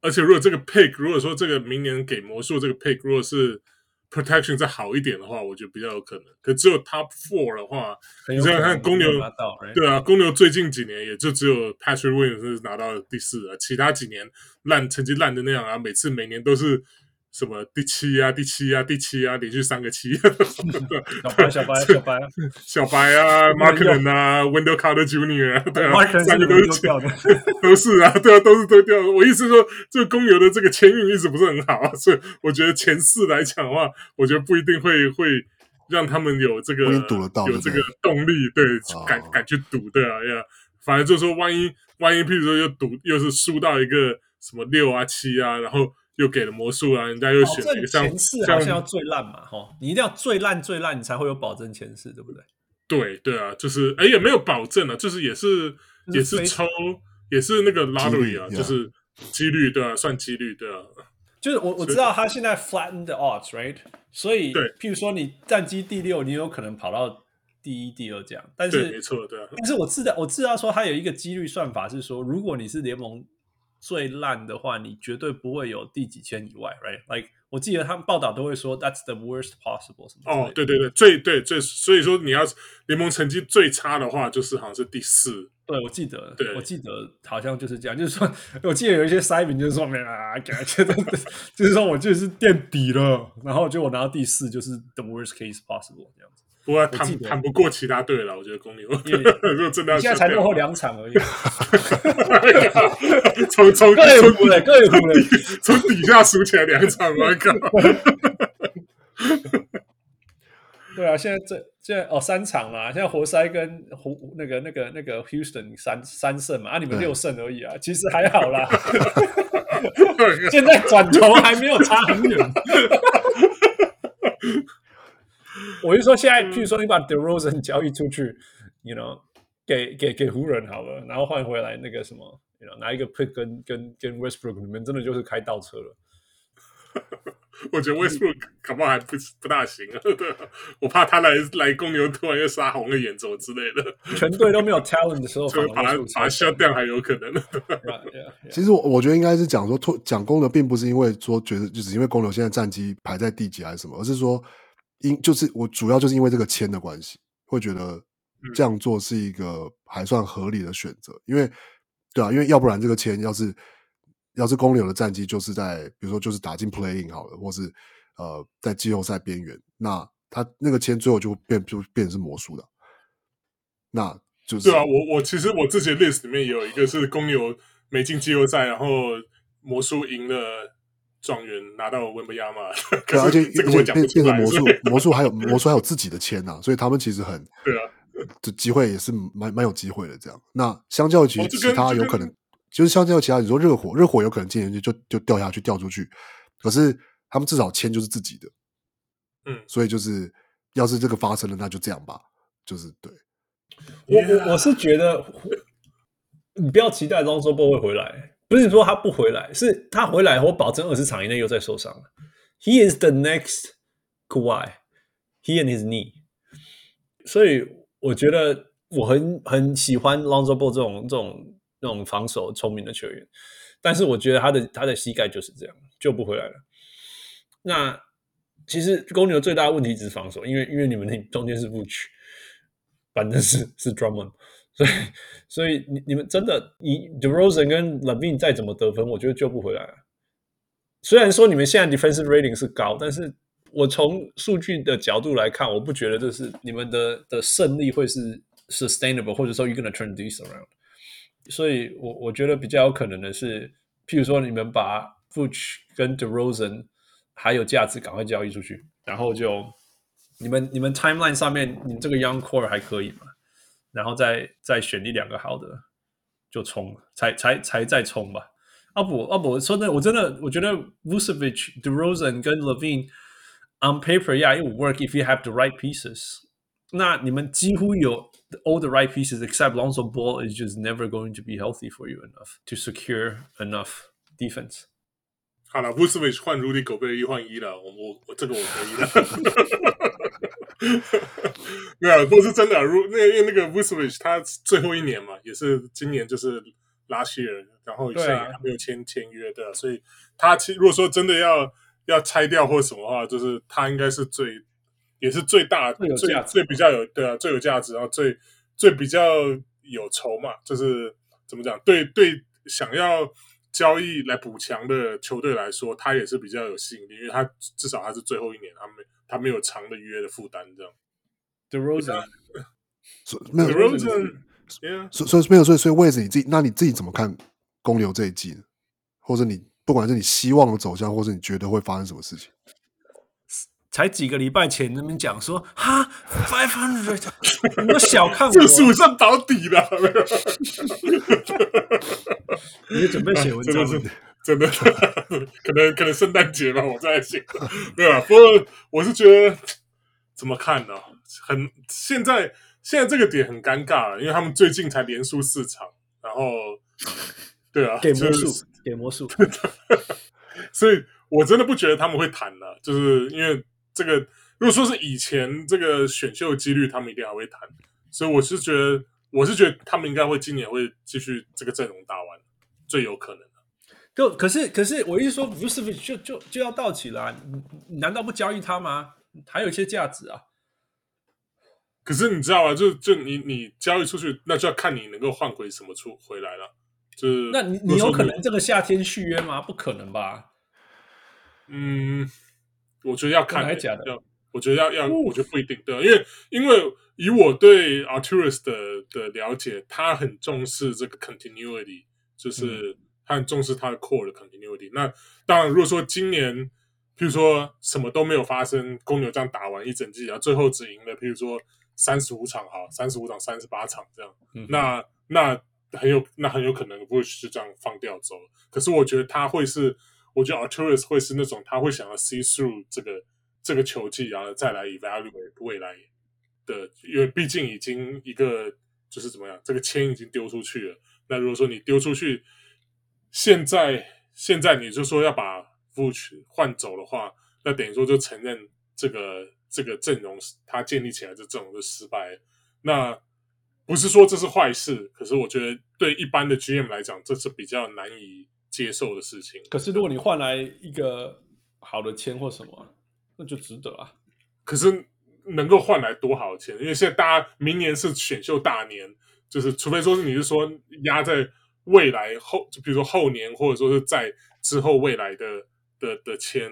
而且如果这个 pick 如果说这个明年给魔术这个 pick 如果是 protection 再好一点的话，我觉得比较有可能。可只有 top four 的话，你想想看公牛，对啊，公牛最近几年也就只有 Patrick Williams 拿到第四啊，其他几年烂成绩烂的那样啊，每次每年都是。什么第七啊，第七啊，第七啊，连续三个七。(laughs) 小白，小白，(laughs) 小白，小白啊，(laughs) Markkanen 啊，Wendell Carter Jr. 啊，对啊，三个都是掉的，都是啊，对啊，都是都掉。我意思说，这个公牛的这个签运一直不是很好，所以我觉得前四来讲的话，我觉得不一定会会让他们有这个有这个动力，对，敢敢去赌，对啊，呀，反正就是说，万一万一，譬如说又赌又是输到一个什么六啊七啊，然后。又给了魔术啊，人家又选了一个像前四好像要最烂嘛，哈，你一定要最烂最烂，你才会有保证前四，对不对？对对啊，就是哎也没有保证啊，就是也是也是抽也是那个 lottery 啊，就是几率对啊，算几率对啊。就是我我知道他现在 flatten the odds，right？所以对，譬如说你战绩第六，你有可能跑到第一、第二这样，但是没错对啊。但是我知道我知道说他有一个几率算法是说，如果你是联盟。最烂的话，你绝对不会有第几千以外，right？Like 我记得他们报道都会说，That's the worst possible 什么。哦，对对对，最对最，所以说你要联盟成绩最差的话，就是好像是第四。对，我记得，对，我记得好像就是这样，就是说，我记得有一些塞饼就是说，(laughs) 没啊，感觉就是说我就是垫底了，然后就我拿到第四，就是 the worst case possible 这样子。不过谈谈不过其他队了，我觉得公牛 (laughs) 现在才落后两场而已。(laughs) 从从各有苦嘞，各有苦嘞，(laughs) 从底下数起来两场，我靠！对啊，现在这现在哦三场嘛，现在活塞跟湖那个那个那个 Houston 三三胜嘛，啊你们六胜而已啊，其实还好啦。现在转头还没有差很远。我就说现在，譬如说你把 DeRozan 交易出去，you know，给给给湖人好了，然后换回来那个什么，you know，拿一个 pick 跟跟跟 Westbrook，你们真的就是开倒车了。(laughs) 我觉得 Westbrook 搞不好还不不大行啊，我怕他来来公牛突然又杀红了眼走之类的。全队都没有 talent 的时候，(laughs) 就把他把他消掉还有可能。(laughs) 其实我我觉得应该是讲说，讲公牛并不是因为说觉得就是因为公牛现在战绩排在第几还是什么，而是说因就是我主要就是因为这个签的关系，会觉得这样做是一个还算合理的选择。嗯、因为对啊，因为要不然这个签要是。要是公牛的战绩就是在，比如说就是打进 playing 好了，或是呃在季后赛边缘，那他那个签最后就变就变成是魔术的，那就是对啊。我我其实我自己的 list 里面也有一个是公牛没进季后赛，然后魔术赢了状元拿到温布亚马，对，而且变变变成魔术，(laughs) 魔术还有魔术还有自己的签呐、啊，所以他们其实很 (laughs) 对啊，这机会也是蛮蛮有机会的这样。那相较于其其他有可能。就是相较于其他，你说热火，热火有可能今年就就就掉下去掉出去，可是他们至少签就是自己的，嗯，所以就是要是这个发生了，那就这样吧，就是对。我我我是觉得，(laughs) 你不要期待 Lonzo Ball 会回来，不是说他不回来，是他回来，我保证二十场以内又再受伤了。He is the next Kawhi, he and his knee。所以我觉得我很很喜欢 Lonzo Ball 这种这种。那种防守聪明的球员，但是我觉得他的他的膝盖就是这样救不回来了。那其实公牛最大的问题只是防守，因为因为你们那中间是 Vooch，反正是是 Drummond，所以 (laughs) 所以你你们真的你 DeRozan 跟 l a v i n 再怎么得分，我觉得救不回来了。虽然说你们现在 defensive rating 是高，但是我从数据的角度来看，我不觉得这是你们的的胜利会是 sustainable，或者说 you're gonna turn this around。所以我我觉得比较有可能的是，譬如说你们把 f u c h 跟 DeRozan 还有价值赶快交易出去，然后就你们你们 timeline 上面你这个 Young Core 还可以吗？然后再再选一两个好的就冲，才才才再冲吧。啊不啊不，说真的，我真的我觉得 Vucevic、DeRozan 跟 LaVine on paper yeah it will work if you have the right pieces。那你们几乎有。all the right pieces except Lonzo Ball is just never going to be healthy for you enough to secure enough defense。好了，Vucevic 换 Rudy Gobert 一换一了，我我我这个我可以的。 (laughs) (laughs) 没有，不是真的。如那因为那个 Vucevic 他最后一年嘛，也是今年就是 last year，然后现在还没有签签约的，所以他其实如果说真的要要拆掉或什么的话，就是他应该是最。也是最大最最，最比较有对啊最有价值，然后最最比较有筹码，就是怎么讲？对对，想要交易来补强的球队来说，他也是比较有吸引力，因为他至少他是最后一年，他没他没有长的约的负担，这样。DeRozan，(laughs) 没有 DeRozan，所所以没有，所以所以为什么你自己？那你自己怎么看公牛这一季呢？或者你不管是你希望的走向，或者你觉得会发生什么事情？才几个礼拜前那边讲说哈，five hundred，(laughs) 你都小看我，这数上保底了，(laughs) 你准备写文章，真的，真的，可能可能圣诞节吧，我在写，(laughs) 对啊？不过我是觉得怎么看呢？很现在现在这个点很尴尬了，因为他们最近才连输四场，然后 (laughs) 对啊，给魔术，给魔术，(laughs) 所以我真的不觉得他们会谈了，就是因为。这个如果说是以前这个选秀的几率，他们一定还会谈，所以我是觉得，我是觉得他们应该会今年会继续这个阵容打完，最有可能的。就可是可是我一说 Vucevic 就就就要到期了，啊，难道不交易他吗？还有一些价值啊。可是你知道吗？就就你你交易出去，那就要看你能够换回什么出回来了。就是那你你有可能这个夏天续约吗？不可能吧？嗯。我觉得要看，欸，假的要我觉得要要，我觉得不一定对，因为因为以我对 Arturus 的的了解，他很重视这个 continuity，就是他很重视他的 core 的 continuity，嗯。那当然，如果说今年譬如说什么都没有发生，公牛这样打完一整季，然后最后只赢了，譬如说三十五场，哈，三十五场三十八场这样，嗯、那那很有那很有可能 Vooch 就这样放掉走。可是我觉得他会是，我觉得 Arturus 会是那种他会想要 see through 这个这个球季，然后再来 evaluate 未来的，因为毕竟已经一个就是怎么样，这个签已经丢出去了。那如果说你丢出去，现在现在你就说要把 Vooch 换走的话，那等于说就承认这个这个阵容他建立起来的阵容就失败。那不是说这是坏事，可是我觉得对一般的 GM 来讲，这是比较难以接受的事情。可是如果你换来一个好的签或什么，那就值得啊。可是能够换来多好的钱？因为现在大家明年是选秀大年。就是，除非说是你是说压在未来后，就比如说后年，或者说是在之后未来的的的签，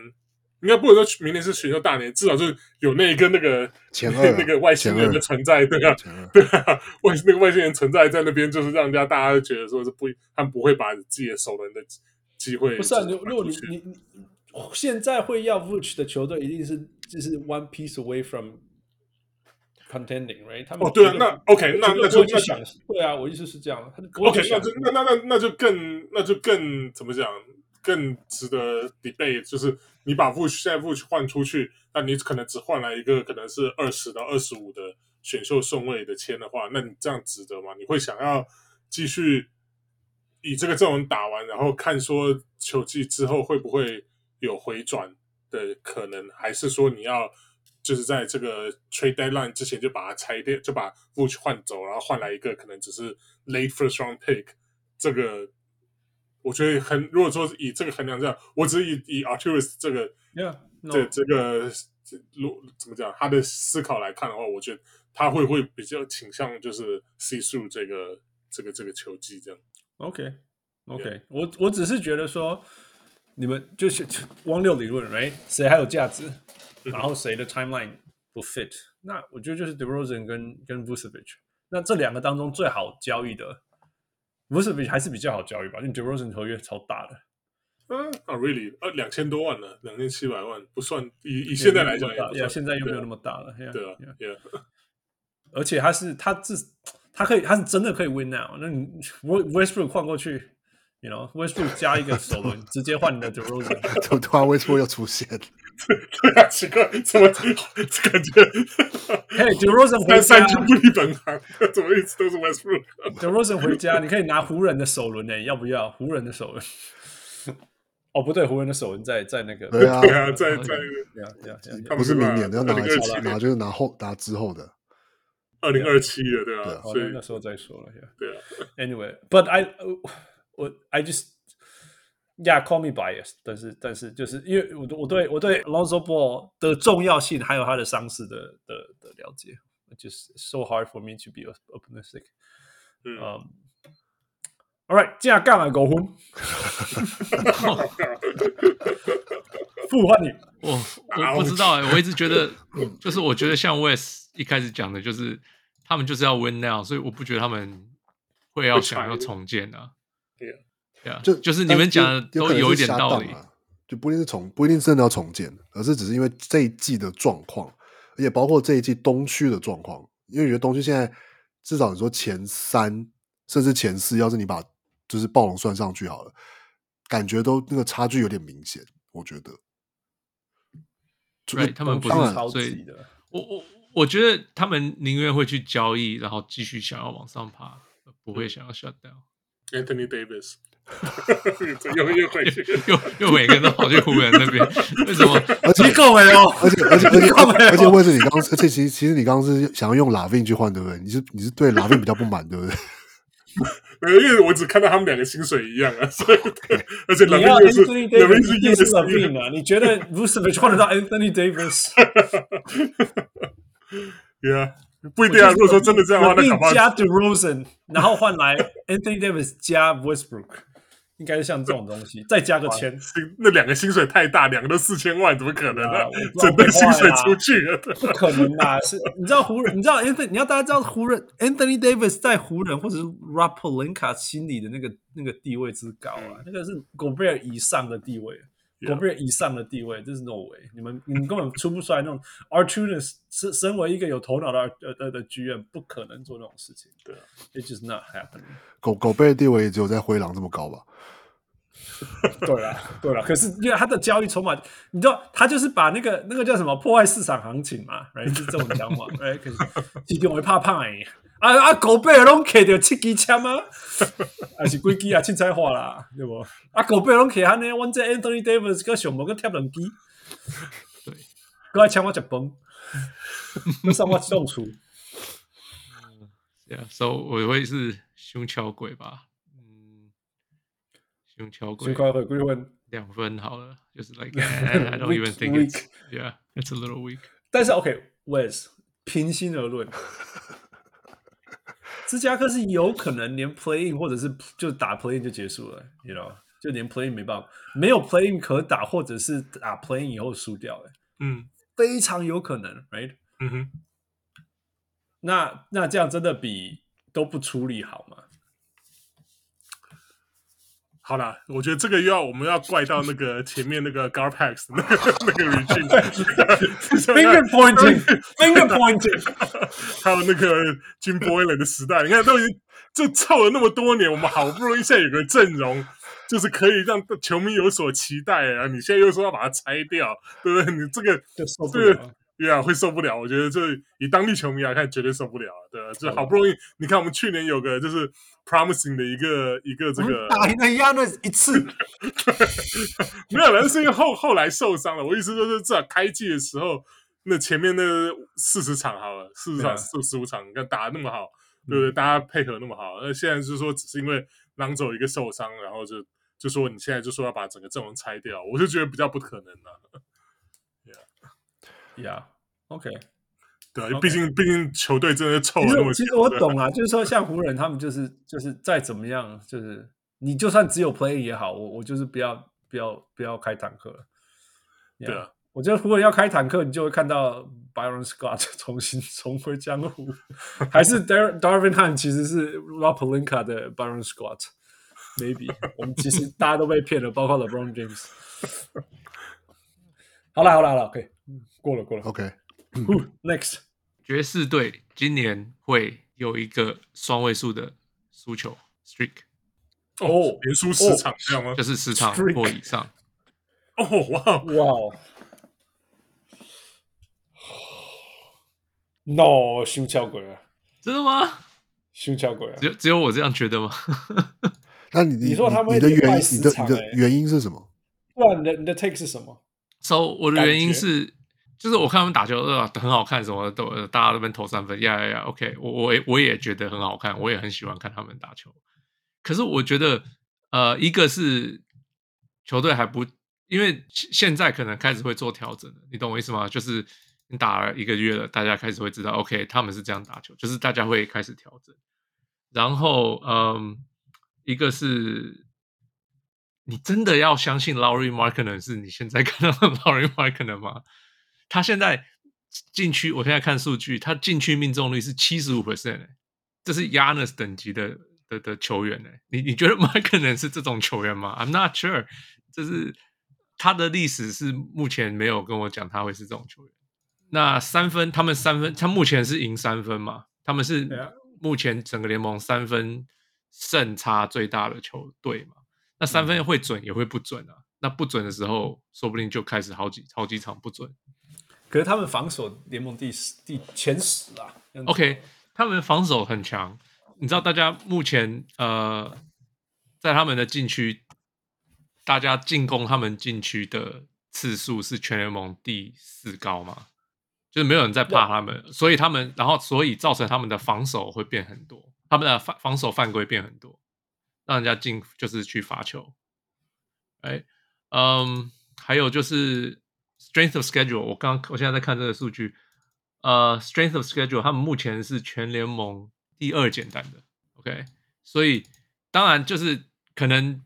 应该不能说明年是选秀大年，至少就是有那一个那个前二、啊、(laughs) 那个外星人的存在，对啊，(laughs) 对啊，外那个外星人存在在那边，就是让人家大家觉得说是不，他们不会把自己的首轮的机会。不是啊，如果你你你现在会要 Vooch 的球队，一定是就是 one piece away from。Contending right，他们哦对啊，那 OK，那那就那想对啊，我意思是这样。OK，那就那那那那就更那就更怎么讲，更值得 debate。就是你把 Vooch 现在 Vooch 换出去，那你可能只换来一个可能是二十到二十五的选秀顺位的签的话，那你这样值得吗？你会想要继续以这个阵容打完，然后看说球季之后会不会有回转的可能，还是说你要？就是在这个 trade deadline 之前就把它拆掉，就把 Vooch 换走，然后换来一个可能只是 late first round pick。这个我觉得很，如果说以这个衡量这样，我只是以以 Arturus 这个 yeah, no. 这这个如怎么讲他的思考来看的话，我觉得他会会比较倾向就是 see through 这个这个这个球技这样。OK OK. 我我只是觉得说你们就是汪六理论，right？谁还有价值？然后谁的 timeline 不 fit？那我觉得就是 DeRozan 跟跟 Vucevic。那这两个当中最好交易的 Vucevic 还是比较好交易吧？因为 DeRozan 合约超大的。嗯啊，really？啊，两千多万呢，两千七百万不算。以以现在来讲，呀，现在又没有那么大了。对啊，对啊。(laughs) 而且他是他是他可以他是真的可以 win now。那你 Westbrook 换过去，you know，Westbrook 加一个首轮，(laughs) 直接换你的 DeRozan。(laughs) 怎么突然 Westbrook 又出现？对啊，奇怪，怎么感觉？嘿，DeRozan 回家，三军不离本行，怎么一直都是 Westbrook？DeRozan 回家，你可以拿湖人的首轮呢，要不要？湖人的首轮？(laughs) 哦，不对，湖人的首轮在在那个，对啊，对啊，在在那个，不是明年的，要拿拿就是拿后拿之后的，二零二七的，对啊，所以那时候再说了，对啊。Anyway，but I 我 I just。Yeah, call me biased，但是但是就是因为我我对我对 Lonzo Ball 的重要性还有他的伤势的的的了解，just so hard for me to be optimistic。嗯、um,，All right，这样干了狗混，不换你，我我不知道哎、欸，我一直觉得 (laughs) 就是我觉得像 Wes 一开始讲的，就是他们就是要 win now，所以我不觉得他们会要想要重建啊。Yeah, 就就是你们讲的都有一点道理，就不一定是重，不一定真的要重建，而是只是因为这一季的状况，而且包括这一季东区的状况。因为我觉得东区现在至少你说前三甚至前四，要是你把就是暴龙算上去好了，感觉都那个差距有点明显。我觉得，对、right, 他们不是超级的。我我我觉得他们宁愿会去交易，然后继续想要往上爬，不会想要 shut down Anthony Davis。(laughs) 又又回去，(laughs) 又又每个人都跑去湖人那边，(laughs) 为什么？而且够没有？而且而且而且而且，为什么你刚？而且其实其实你刚刚是想要用 LaVine 去换，对不对？你是你是对 LaVine 比较不满，对不对？没有，因为我只看到他们两个薪水一样啊，所以而且 LaVine 是 LaVine 是 LaVine 啊？你觉得 Vucevic 换得到 Anthony Davis？Yeah。不一定啊！如果说真的这样的话，那可能加 DeRozan，然后换来 Anthony Davis 加 Westbrook，应该是像这种东西，再加个钱。那两个薪水太大，两个都四千万，怎么可能呢？整个薪水出去了，不可能啊！是，你知道湖人，你知道 Anthony，你要大家知道湖人 Anthony Davis 在湖人或者是 r a p p e l i n k a 心里的那个那个地位之高啊，那个是 Gobert 以上的地位。狗贝尔以上的地位，这是 no way。你们你们根本出不出来那种 Artunas 身身为一个有头脑的呃的的剧院不可能做那种事情。对啊，It's just not happening。狗狗贝的地位也只有在灰狼这么高吧？(laughs) 对啊，对啊，可是因为他的交易筹码，你知道，他就是把那个那个叫什么破坏市场行情嘛，right 是这种讲法，right 可是 (laughs) 其实我会怕怕哎，啊啊狗贝尔拢开着七支枪吗？(laughs) 还是几支啊？凊彩花啦，对不？啊狗贝尔拢开安尼，阮这 Anthony Davis 个上无个贴两支，(laughs) 对，搁爱抢我食饭，那上我送出。(laughs) 对啊，所以我会是胸敲鬼吧。嗯胸敲鬼，两分好了，就是 like I don't even think it's yeah, it's a little weak。但是 OK，Wes，平心而论，芝加哥是有可能连 playing 或者是就打 playing 就结束了，you know，就连 playing 没办法，没有 playing 可打，或者是打 playing 以后输掉，嗯，非常有可能，right？嗯哼，那那这样真的比都不处理好吗？好啦，我觉得这个又要我们要怪到那个前面那个 Garpax 那个 (laughs) 那个 regime，finger pointing，finger pointing，(laughs) 还有那个 Jim Boylen 的时代，你看都已经就凑了那么多年，我们好不容易现在有个阵容，就是可以让球迷有所期待啊！你现在又说要把它拆掉，对不对？你这个就受对啊，会受不了。我觉得这以当地球迷来看，绝对受不了，对吧？就好不容易，你看我们去年有个就是。Promising 的一个一个这个打赢了亚诺一次，(laughs) 没有，那是因为后后来受伤了。我意思就是，至少开季的时候，那前面那四十场好了，四十场四十五场，你看打的那么好，对不对？大家配合那么好，那现在就是说，只是因为狼走一个受伤，然后就就说你现在就说要把整个阵容拆掉，我就觉得比较不可能了。Yeah，Yeah，OK。对，毕竟毕竟球队真的臭了那么久。其实我懂啊，就是说像湖人他们就是就是再怎么样，就是你就算只有 play 也好，我我就是不要不要不要开坦克了。对啊，我觉得湖人要开坦克，你就会看到 Byron Scott (laughs) 重新 (laughs) 重回江湖，还是 Dar (laughs) Darvin Han 其实是 Rob Pelinka 的 Byron Scott，maybe 我们其实大家都被骗了，包括 LeBron James。好了好了好了，OK，过了过了，OK。(coughs) Next，爵士队今年会有一个双位数的输球 streak，哦，连输十场这样吗？就是十场或以上。哦哇哇！(sighs) No，胸敲鬼啊！真的吗？胸敲鬼啊！只有只有我这样觉得吗？那你你说他们你的原因，你的你的原因是什么？不然你的你的 take 是什么？So 我的原因是。就是我看他们打球，呃，很好看，什么都大家都边投三分，呀呀呀，OK，我我我也觉得很好看，我也很喜欢看他们打球。可是我觉得，呃，一个是球队还不，因为现在可能开始会做调整了，你懂我意思吗？就是你打了一个月了，大家开始会知道，OK，他们是这样打球，就是大家会开始调整。然后，嗯，一个是你真的要相信 Lauri Markkanen 是你现在看到的 (laughs) Lauri Markkanen 吗？他现在禁区，我现在看数据，他禁区命中率是七十五 percent，这是 Giannis 等级的的的球员呢。你你觉得 (laughs) Markkanen 是这种球员吗？I'm not sure。这是他的历史是目前没有跟我讲他会是这种球员。那三分，他们三分，他目前是赢三分嘛？他们是目前整个联盟三分胜差最大的球队嘛？那三分会准也会不准啊。那不准的时候，说不定就开始好几好几场不准。可是他们防守联盟第十、第前十啊。OK，他们防守很强。你知道大家目前呃，在他们的禁区，大家进攻他们禁区的次数是全联盟第四高吗？就是没有人在怕他们，所以他们，然后所以造成他们的防守会变很多，他们的防防守犯规变很多，让人家进就是去罚球。哎，嗯，还有就是。Strength of schedule，我刚我现在在看这个数据，呃，Strength of schedule，他们目前是全联盟第二简单的，OK，所以当然就是可能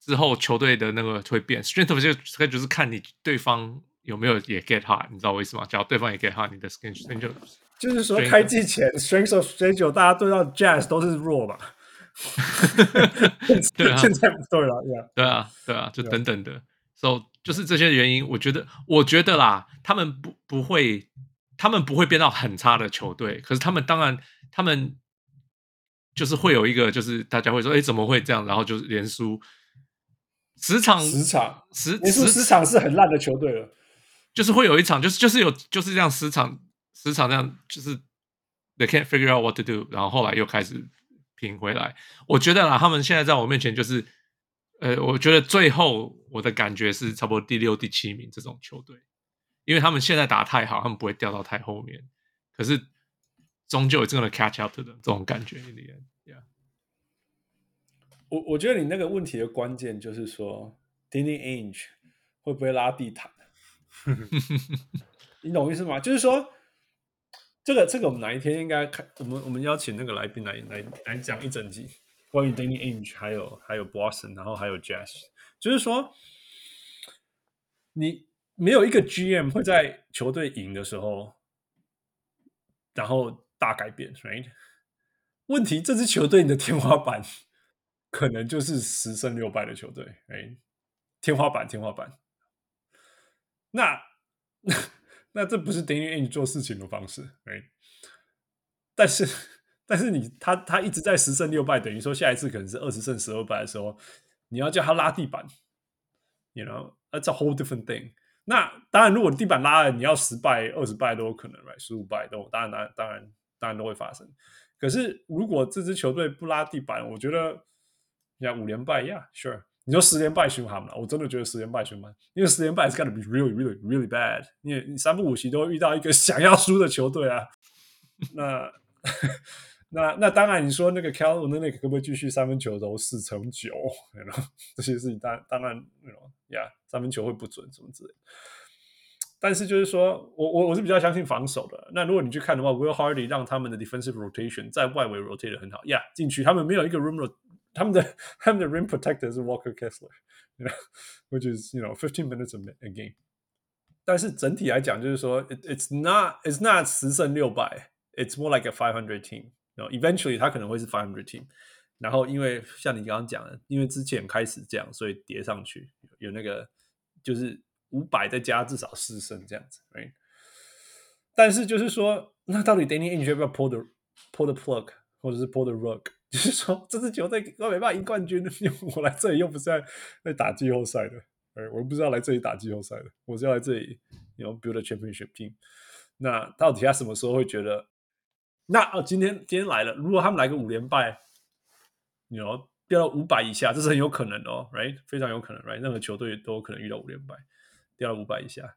之后球队的那个会变，Strength of schedule 就是看你对方有没有也 get hard，你知道我意思吗？只要对方也 get hard，你的 schedule 就是说开季前 Strength of schedule 大家对到 Jazz 都是弱吧？(laughs) 对啊，现在不对了，对啊，对啊，对啊，就等等的，So。就是这些原因，我觉得，我觉得啦，他们不不会，他们不会变到很差的球队。可是他们当然，他们就是会有一个，就是大家会说，哎，怎么会这样？然后就是连输十场，十场，十连输十场是很烂的球队了。就是会有一场，就是就是有就是这样十场，十场这样，就是 they can't figure out what to do，然后后来又开始拼回来。我觉得啦，他们现在在我面前就是。呃，我觉得最后我的感觉是差不多第六、第七名这种球队，因为他们现在打太好，他们不会掉到太后面。可是终究也是 gonna catch up 的这种感觉。Yeah. 我我觉得你那个问题的关键就是说，Danny Ainge 会不会拉地毯？(laughs) 你懂我意思吗？就是说，这个这个我们哪一天应该看？我们我们邀请那个来宾来来来讲一整集。关于 Danny Ainge 还有还有 Boston，然后还有 Jazz，就是说，你没有一个 GM 会在球队赢的时候，然后大改变，right？问题这支球队你的天花板可能就是十胜六败的球队，right？天花板，天花板。那那，这不是 Danny Ainge 做事情的方式，right？但是。但是你他他一直在十胜六败，等于说下一次可能是二十胜十二败的时候，你要叫他拉地板，you know，that's a whole different thing。那当然，如果地板拉了，你要十败二十败都有可能，right？十五败都当然当然当然当然都会发生。可是如果这支球队不拉地板，我觉得你看五连败，yeah，sure。你说十连败循环嘛？我真的觉得十连败循环，因为十连败是 gotta be really really really bad。因为你三不五时都会遇到一个 (laughs) 想要输的球队啊，那。(laughs) 那那当然，你说那个 Kelly 那那个可不可以继续三分球投四成九？(laughs) 然后这些事情当当然，那种呀，三分球会不准什么之类的。但是就是说我我我是比较相信防守的。那如果你去看的话，Will Hardy 让他们的 defensive rotation 在外围 rotate 的很好呀，禁区他们没有一个 rim，他们的(laughs) 他们的 rim protector 是 Walker Kessler，you know，which (laughs) is you know fifteen minutes a game。但是整体来讲，就是说 it, it's not it's not 十胜六败，it's more like a five hundred team。然后 eventually 他可能会是500 team，然后因为像你刚刚讲的，因为之前开始这样，所以叠上去有那个就是五百再加至少四胜这样子，right？但是就是说，那到底 Danny Ainge 要不要 pull the pull the plug，或者是 pull the rug？ 就是说，这支球队我没办法赢冠军，因为我来这里又不是在在打季后赛的，哎，我又不是要来这里打季后赛的，我是要来这里，you know, build a championship team。那到底他什么时候会觉得？那哦，今天今天来了，如果他们来个五连败，你 you know, 掉到五百以下，这是很有可能的哦，right？非常有可能，right？任何球队都有可能遇到五连败，掉到五百以下。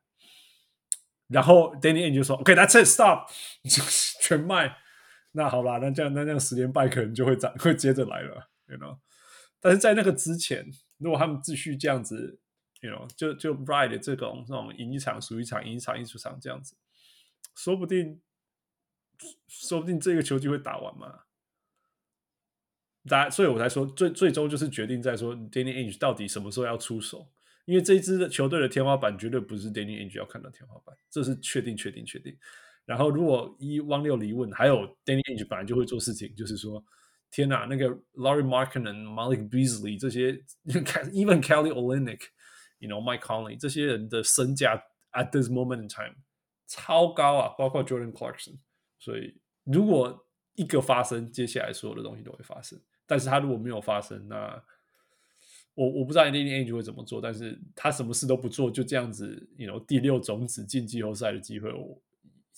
然后 Danny Ainge 就说：“OK，that's、okay, it，stop，(laughs) 全卖。”那好吧，那这样那这样十连败可能就会再会接着来了，you know？但是在那个之前，如果他们继续这样子，you know，就就 ride 这种这种赢一场输一场，赢一场赢一场这样子，说不定。说不定这个球季会打完嘛？大家，所以我才说最最终就是决定在说 Danny Ainge 到底什么时候要出手，因为这一支球队的天花板绝对不是 Danny Ainge 要看到天花板，这是确定确定确定。然后如果一汪六离问，还有 Danny Ainge 本来就会做事情，就是说天哪，那个 Lauri Markkanen、Malik Beasley 这些，even Kelly Olynyk，you know Mike Conley 这些人的身价 at this moment in time 超高啊，包括 Jordan Clarkson。所以，如果一个发生，接下来所有的东西都会发生。但是他如果没有发生，那我我不知道 Danny Ainge 会怎么做。但是他什么事都不做，就这样子，you know，第六种子进季后赛的机会，我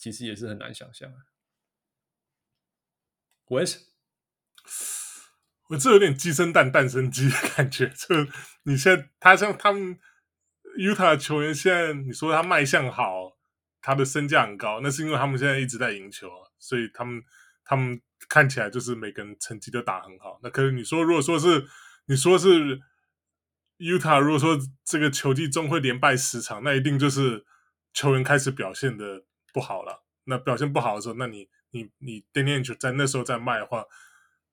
其实也是很难想象。我我这有点鸡生蛋，蛋生鸡的感觉。就你现在，他像他们 Utah 球员，现在你说他卖相好。他的身价很高，那是因为他们现在一直在赢球啊，所以他们他们看起来就是每个人成绩都打很好。那可是你说，如果说是你说是 Utah，如果说这个球季中会连败十场，那一定就是球员开始表现的不好了。那表现不好的时候，那你你你 Danny Ainge 在那时候再卖的话，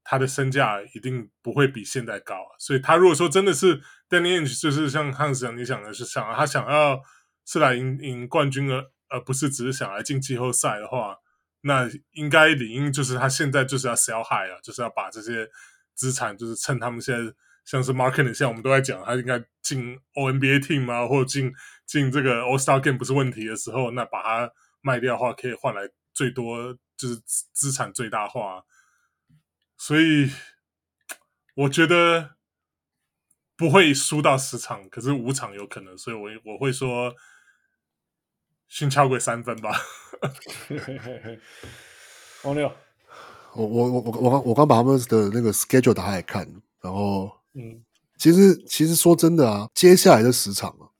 他的身价一定不会比现在高。所以他如果说真的是 Danny Ainge，就是像汉斯讲你想的是想他想要是来赢赢冠军的。而不是只是想来进季后赛的话，那应该理应就是他现在就是要 sell high 啊，就是要把这些资产，就是趁他们现在像是 marketing 现在我们都在讲他应该进 O N B A team 啊，或者进进这个 All Star game 不是问题的时候，那把它卖掉的话，可以换来最多就是资产最大化。所以我觉得不会输到十场，可是五场有可能，所以我我会说先敲鬼三分吧。(laughs) 王六，我我我我我刚我刚把他们的那个 schedule 打开来看，然后嗯，其实其实说真的啊，接下来的十场啊，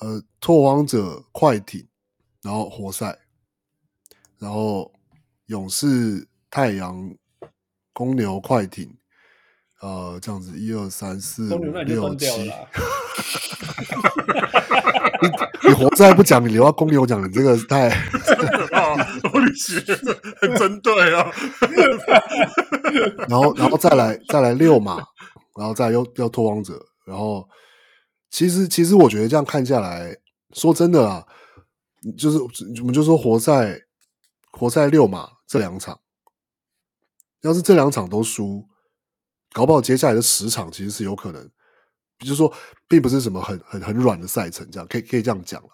呃，拓荒者、快艇，然后活塞，然后勇士、太阳。公牛、快艇，呃，这样子，一二三四五六七。(laughs) 你 (laughs) 你活塞不讲，你留到公牛讲，你这个太 (laughs) 啊，我理解，很针对啊。然后，然后再来，再来六嘛，然后再又又拓荒者，然后其实其实我觉得这样看下来，说真的啊，就是我们就说活塞活塞六嘛，这两场。要是这两场都输，搞不好接下来的十场其实是有可能，就是说，并不是什么很很很软的赛程，这样可以可以这样讲了。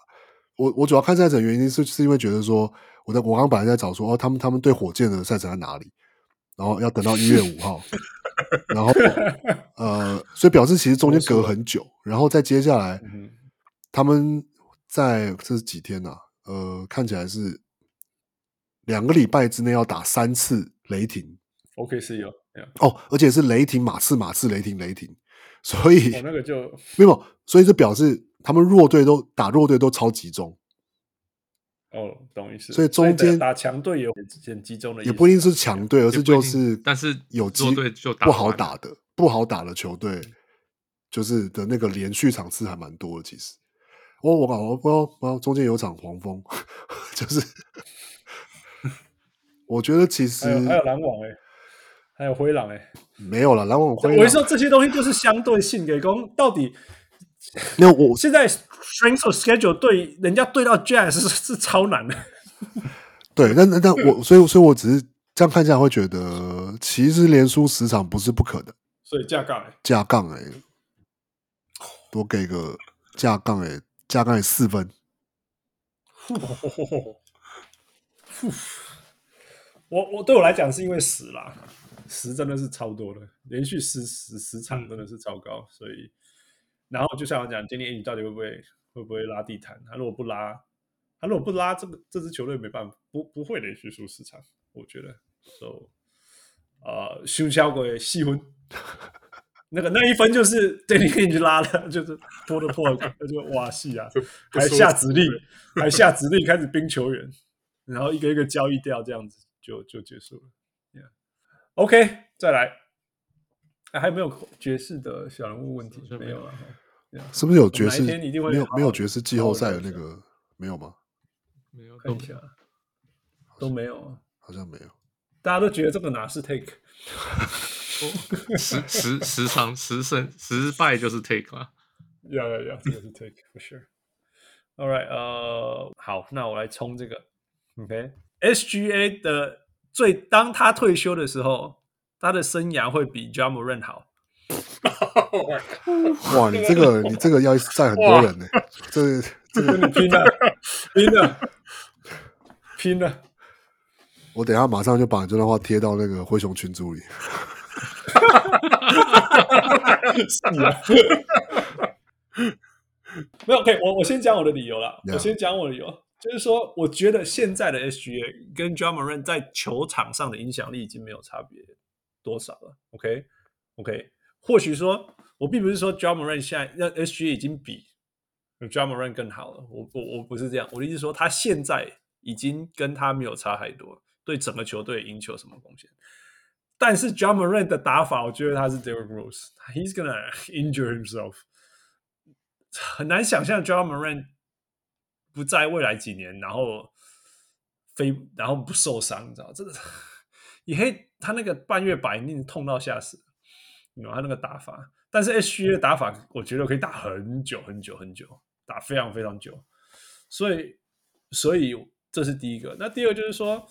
我我主要看赛程原因是是因为觉得说，我在我刚本来在找说，哦，他们他们对火箭的赛程在哪里，然后要等到一月五号，然后 (laughs) 呃，所以表示其实中间隔很久，然后再接下来，他们在这是几天呢、啊？呃，看起来是两个礼拜之内要打三次雷霆。OK，是有哦，而且是雷霆、马刺、马刺、雷霆、雷霆，所以、哦、那个就没有，所以这表示他们弱队都打弱队都超集中。哦，懂意思。所以中间打强队有很集中的，也不一定是强队，而是就是，但是有机队就不好打的，不好打的球队，就是的那个连续场次还蛮多的。其实，我我我不知道，不知道中间有场黄蜂，(laughs) 就是我觉得其实还有，篮网哎、欸。还有灰狼哎、欸，没有了。篮网灰狼，我是说这些东西就是相对性给攻，到底那我 (laughs) 现在 strength of schedule 对人家对到 Jazz 是是超难的。(laughs) 对，但但我所以所以我只是这样看起来会觉得，其实连输十场不是不可能。所以架杠哎，架杠哎，多给个架杠哎，架杠四分。(laughs) 我我对我来讲是因为死了。十真的是超多的，连续十十十场真的是超高，嗯、所以，然后就像我讲，今天你到底会不会会不会拉地毯？他如果不拉，他如果不拉，这个这支球队没办法，不不会连续输十场，我觉得。So，呃，修桥鬼细分，(laughs) 那个那一分就是对你可以去拉了，(laughs) 就是拖的破，(laughs) 那就哇戏啊，还下指令，(laughs) 还下指令开始冰球员，然后一个一个交易掉，这样子就就结束了。OK，再来，啊、还有没有爵士的小人物问题？没有了，是不是有爵士？没有没有爵士季后赛的那个没有吗？没有，看一下，都没有啊，好像没有。大家都觉得这个哪是 take？十十十场十胜十败就是 take 啊？要要要，这个是 take for sure。All right，呃，好，那我来冲这个。OK，SGA 的。所以当他退休的时候，他的生涯会比 Ja Morant 好。哇，你这个你这个要赛很多人呢，这这 (laughs) 个你拼了，拼了，拼了！我等一下马上就把你这段话贴到那个灰熊群组里。是啊，没有，OK，我我先讲我的理由了，我先讲我的理由。就是说，我觉得现在的 SGA 跟 Ja Morant 在球场上的影响力已经没有差别多少了。OK，OK? 或许说我并不是说 Ja Morant 现在让 SGA 已经比 Ja Morant 更好了。我我我不是这样，我的意思是说，他现在已经跟他没有差太多，对整个球队赢球什么贡献。但是 Ja Morant 的打法，我觉得他是 Derrick Rose，He's gonna injure himself，很难想象 Ja Morant。不在未来几年，然后非然后不受伤，你知道？这个也黑他那个半月板一定痛到吓死，你知道他那个打法。但是 SGA 的打法，我觉得可以打很久很久很久，打非常非常久。所以，所以这是第一个。那第二就是说，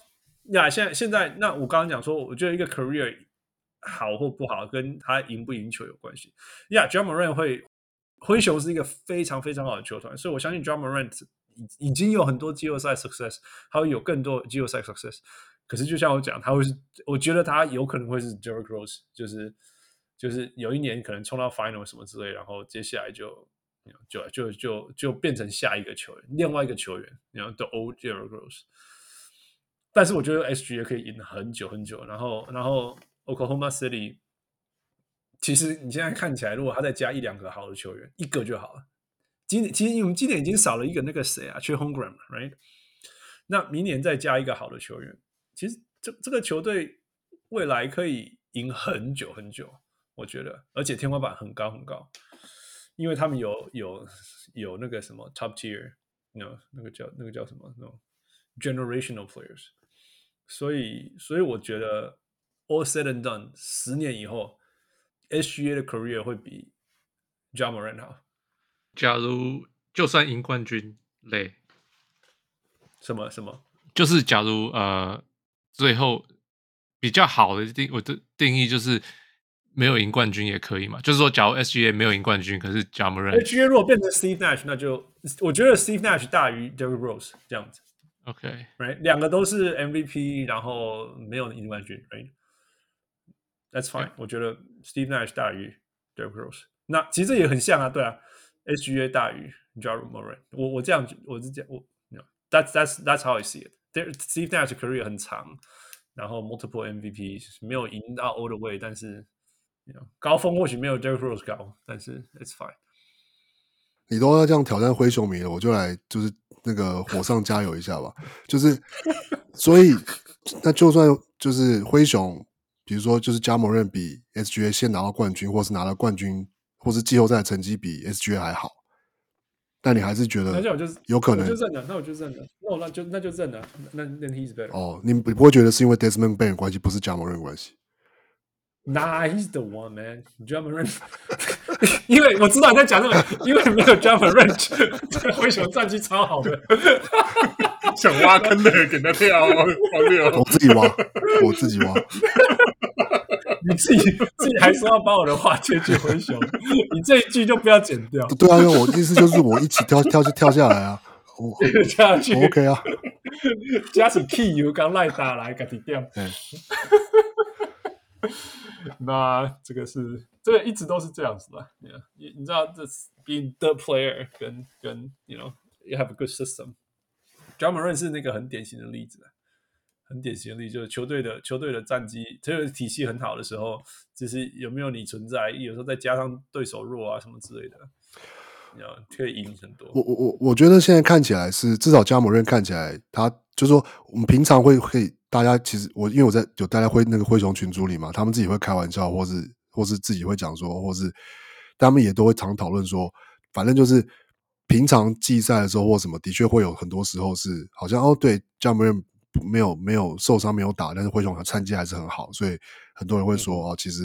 呀，现在现在，那我刚刚讲说，我觉得一个 career 好或不好，跟他赢不赢球有关系。Yeah，Ja Morant 会，灰熊是一个非常非常好的球团，所以我相信 Ja Morant 已已经有很多季后赛 success，他会有更多季后赛 success。可是就像我讲，他会是，我觉得他有可能会是 Derrick Rose，就是就是有一年可能冲到 final 什么之类，然后接下来就就就就就变成下一个球员，另外一个球员，然后 The Old Derrick Rose。但是我觉得 SGA 可以赢很久很久，然后然后 Oklahoma City，其实你现在看起来，如果他再加一两个好的球员，一个就好了。今年其实我们今年已经少了一个那个谁啊，缺 Holmgren，right？那明年再加一个好的球员，其实这这个球队未来可以赢很久很久，我觉得，而且天花板很高很高，因为他们有有有那个什么 top tier no 那个叫那个叫什么那种 generational players。所以，所以我觉得，all said and done，十年以后，SGA 的 career 会比 Ja Morant 好。假如就算赢冠军累，什么什么？就是假如呃，最后比较好的定我的定义就是没有赢冠军也可以嘛。就是说，假如 SGA 没有赢冠军，可是 Ja Morant，SGA 如果变成 Steve Nash，那就我觉得 Steve Nash 大于 Derrick Rose 这样子。OK，right，两个都是 MVP，然后没有赢冠军，right？That's fine。我觉得 Steve Nash 大于 Derrick Rose，那其实也很像啊，对啊，SGA 大于 Ja Morant。我我这样我是这样，我 that's that's that's how I see it。Steve Nash career 很长，然后 multiple MVP 没有赢到 all the way，但是 you know, 高峰或许没有 Derrick Rose 高，但是 it's fine。 你都要这样挑战灰熊迷了，我就来就是。那个火上加油一下吧，就是，所以那就算就是灰熊，比如说就是 Ja Morant 比 SGA 先拿到冠军，或是拿了冠军，或是季后赛成绩比 SGA 还好，但你还是觉得有可能？就认了，那我就认了，那我那就那就认了，那那 he's better。哦，你你不会觉得是因为 Desmond Bane 关系，不是 Ja Morant 关系？Nah, he's the one man. Ja Morant，(laughs) 因为我知道你在讲这个，因为没有 Ja Morant，灰熊战绩超好的，(laughs) 想挖坑的给他跳，我自己挖，我自己挖。(laughs) 你自己自己还说要把我的话接去灰熊，你这一句就不要剪掉。对啊，因为我意思就是我一起跳跳就跳下来啊，跳下去 OK 啊。加起 key 有刚赖打来，赶紧掉。(laughs) 那这个是这个一直都是这样子的你你知道这 being the player 跟跟 you know you have a good system。j a m a r i n 是那个很典型的例子，很典型的例子，就是球队的球队的战绩，这个体系很好的时候，就是有没有你存在，有时候再加上对手弱啊什么之类的，你要可以赢很多。我我我我觉得现在看起来是至少 Ja Morant 看起来，他就是说我们平常会会。大家其实我因为我在有大家会那个灰熊群组里嘛，他们自己会开玩笑，或是或是自己会讲说，或是他们也都会常讨论说，反正就是平常季赛的时候或什么，的确会有很多时候是好像哦，对，Ja Morant 没有没有受伤没有打，但是灰熊的战绩还是很好，所以很多人会说哦，其实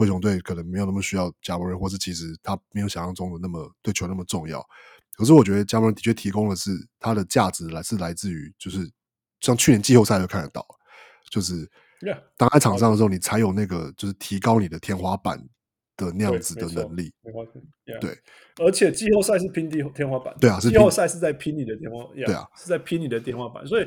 灰熊队可能没有那么需要 Ja Morant，或是其实他没有想象中的那么对球那么重要。可是我觉得 Ja Morant 的确提供的是他的价值来是来自于就是。像去年季后赛就看得到，就是当在场上的时候，你才有那个就是提高你的天花板的那样子的能力。对，而且季后赛是拼地天花板。对啊，季后赛是在拼你的天花板。对啊，是在拼你的天花板。所以，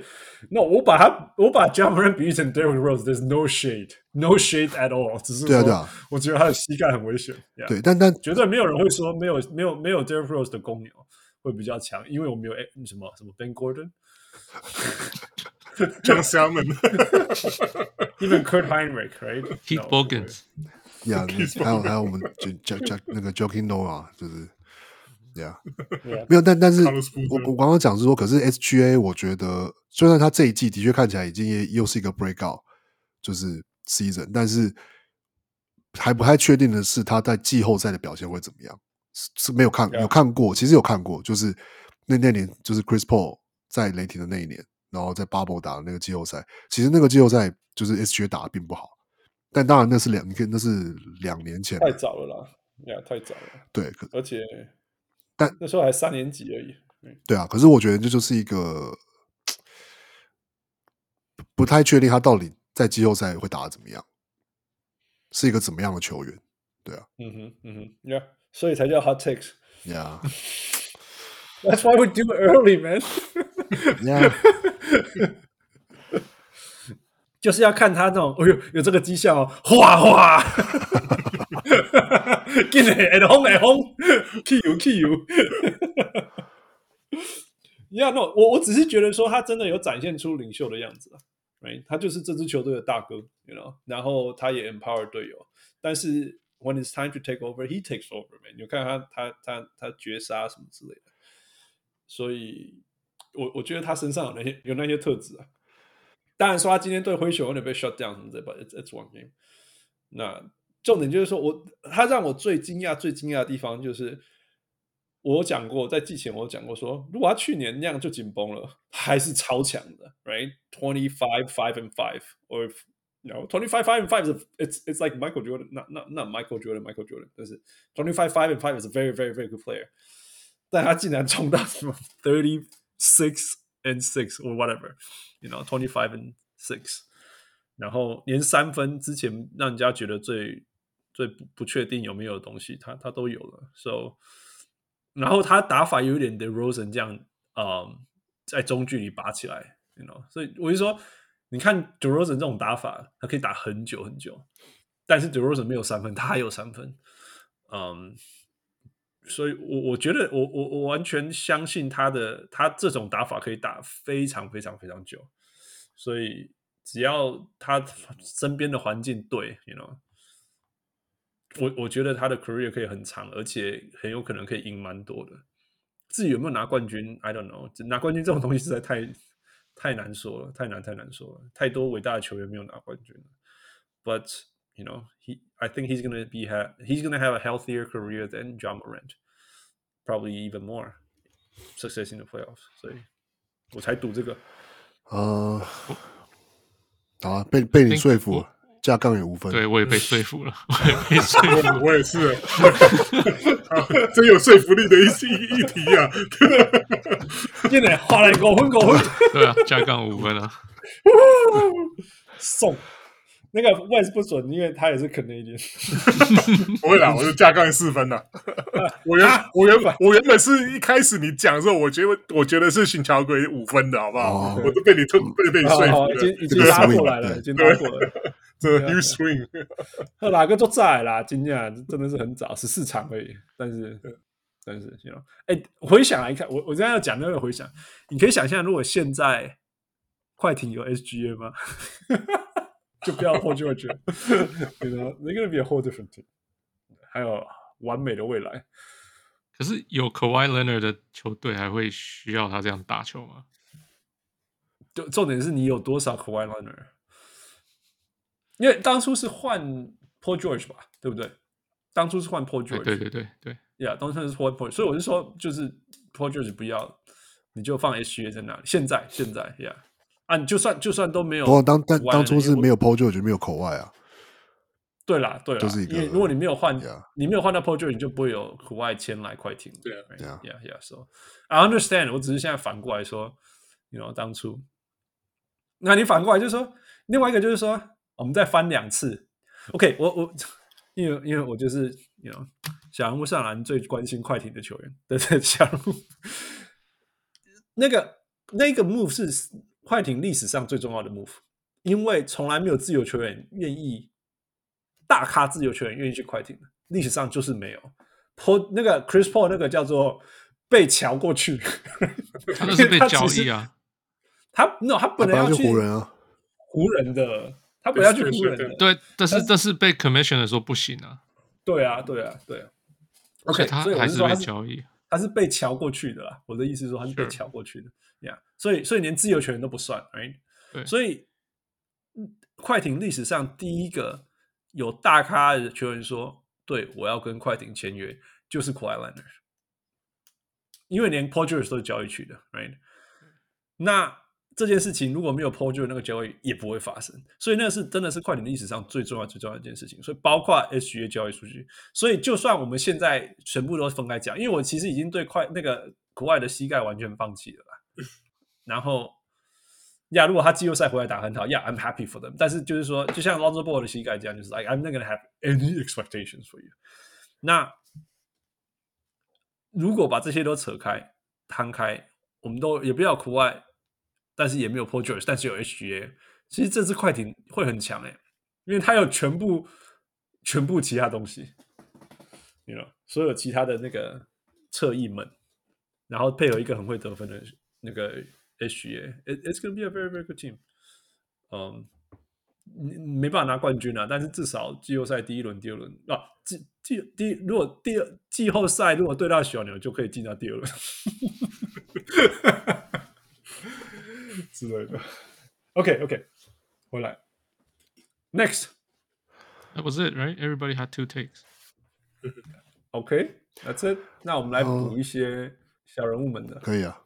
那我把他我把 Ja Morant 比喻成 Derrick Rose，there's no shade，no shade at all。只是对啊，对啊，我觉得他的膝盖很危险。对，但但绝对没有人会说没有没有没有 Derrick Rose 的公牛会比较强，因为我没有什么什么 Ben Gordon。John Salmon, even Kurt Heinrich, right? Keith Bogans, yeah，还有还有我们就叫叫那个 Joakim Noah，就是，yeah，(laughs) 没有，但但是我我刚刚讲是说，可是 SGA，我觉得虽然他这一季的确看起来已经也又是一个 breakout，就是 season，但是还不太确定的是他在季后赛的表现会怎么样，是是没有看有看过，其实有看过，就是那那年就是 Chris Paul 在雷霆的那一年。然后在 Bubble 打的那个季后赛，其实那个季后赛就是 SGA 打的并不好，但当然那是两，你看那是两年前，太早了啦，呀，太早了。对，而且，但那时候还三年级而已。对啊，可是我觉得这就是一个 (tsk) 不太确定他到底在季后赛会打的怎么样。是一个怎么样的球员，对啊，嗯哼，嗯哼，Yeah，所以才叫 Hot Takes。Yeah，That's (laughs) why we do it early, man. (laughs) Yeah，(laughs) 就是要看他那种，哎呦，有这个绩效哦，哗哗，(laughs) 进来，哎轰哎轰，K U K U。(laughs) Yeah, no，我我只是觉得说他真的有展现出领袖的样子，right？他就是这支球队的大哥，you know，然后他也 empower 队友，但是 when it's time to take over，he takes over，man。你看他他他他绝杀什么之类的，所以我我觉得他身上有那些有那些特质啊。当然说他今天对灰熊有点被 shut down 什么的，but it's it's one game。那重点就是说我他让我最惊讶最惊讶的地方就是。我有讲过，在季前我有讲过说，如果他去年那样就紧绷了，还是超强的，right？Twenty five five and five，or you know twenty five five and five is it's it's like Michael Jordan，not not not Michael Jordan，Michael Jordan，但是 twenty five five and five is a very very very good player，但他竟然冲到什么 thirty six and six or whatever，you know twenty five and six，然后连三分之前让人家觉得最最不确定有没有的东西，他他都有了，so。然后他打法有一点 DeRozan 这样，嗯，在中距离拔起来，you know，所以我就说，你看 DeRozan 这种打法，他可以打很久很久，但是 DeRozan 没有三分，他还有三分，嗯，所以我我觉得我我我完全相信他的，他这种打法可以打非常非常非常久，所以只要他 (laughs) 身边的环境对，you know。我我觉得他的 career 可以很长，而且很有可能可以赢蛮多的。至于有没有拿冠军，I don't know。拿冠军这种东西实在太太难说了，太难太难说了。太多伟大的球员没有拿冠军了。But you know, he I think he's gonna be ha he's gonna have a healthier career than Ja Morant, probably even more success in the playoffs。所以我才赌这个。呃，好啊，被被你说服了。架杠也无分，对我也被说服了，我也被说服了，我也是，真有说服力的一一一题啊！现在花了五分，五分，对啊，架杠五分啊，送 (laughs) (laughs) (laughs) 那个 West 不准，因为他也是 Canadian，(laughs) 不会啦，我是加杠四分的。(laughs) 我原我原本我原本是一开始你讲的时候，我觉得我觉得是新桥鬼五分的，好不好？我都被你推被被你说服了，已经已经拉过来了，已经拉过来了。(laughs) 这 new swing，哪个都在啦？今天真的是很早，十四场而已。但是，但是，你知道，哎，回想来看，我我现在要讲那个回想，你可以想象，如果现在快艇有 SGA 吗？就不要 Paul George，你知道，they're gonna be a whole different team，还有完美的未来。可是有 Kawhi Leonard 的球队还会需要他这样打球吗？就重点是你有多少 Kawhi Leonard？因为当初是换 Paul George 吧，对不对？当初是换 Paul George，对对对对，Yeah，当初是换 Paul，所以我是说，就是 Paul George 不要，你就放 SGA 在那里。现在现在，Yeah，啊，你就算就算都没有，不过当当当初是没有 Paul George，没有口外啊。对啦，对啦，就是因为如果你没有换，yeah. 你没有换到 Paul George，你就不会有口外签来快艇。对啊，Yeah，Yeah，So I understand。我只是现在反过来说，You know，当初，那你反过来就是说，另外一个就是说。我们再翻两次，OK 我。我我因为因为我就是，you know，小人物上篮最关心快艇的球员，对对，小人物。(laughs) 那个那个 move 是快艇历史上最重要的 move，因为从来没有自由球员愿意大咖自由球员愿意去快艇的，历史上就是没有。Paul 那个 Chris Paul 那个叫做被桥过去，(laughs) 他那是被交易啊。他 no 他本来要去湖人啊，湖人的。他本来要去湖人的，对，但是但是被 commission 的说不行啊。对啊，对啊，对啊。而且他还是被交易，他是被瞧过去的啦。我的意思是说，他是被瞧过去的呀。Yeah, 所以，所以连自由球员都不算，right？对。所以，快艇历史上第一个有大咖的球员说：“对我要跟快艇签约，就是 Kawhi Leonard。”因为连 George 都是交易去的，right？那。这件事情如果没有 Paul George 那个交易也不会发生，所以那是真的是快艇历史上最重要最重要的一件事情。所以包括 SGA 交易数据，所以就算我们现在全部都分开讲，因为我其实已经对快那个国外的膝盖完全放弃了啦。然后呀，如果他季后赛回来打很好，呀、yeah,，I'm happy for them。但是就是说，就像 Lonzo Ball 的膝盖这样，就是 I'm not gonna have any expectations for you。那如果把这些都扯开、摊开，我们都也不要苦外，但是也没有 Paul George，但是有 HGA。其实这支快艇会很强诶，因为它有全部全部其他东西，you know，所有其他的那个侧翼们，然后配合一个很会得分的那个 HGA，it's gonna be a very very good team。嗯，没办法拿冠军啊，但是至少季后赛第一轮、第二轮啊，季季第如果第二季后赛如果对到小牛，就可以进到第二轮 (laughs) 之类的。OK OK。回来，Next，That was it, right? Everybody had two takes. OK，That's it。那我们来补一些小人物们的。可以啊。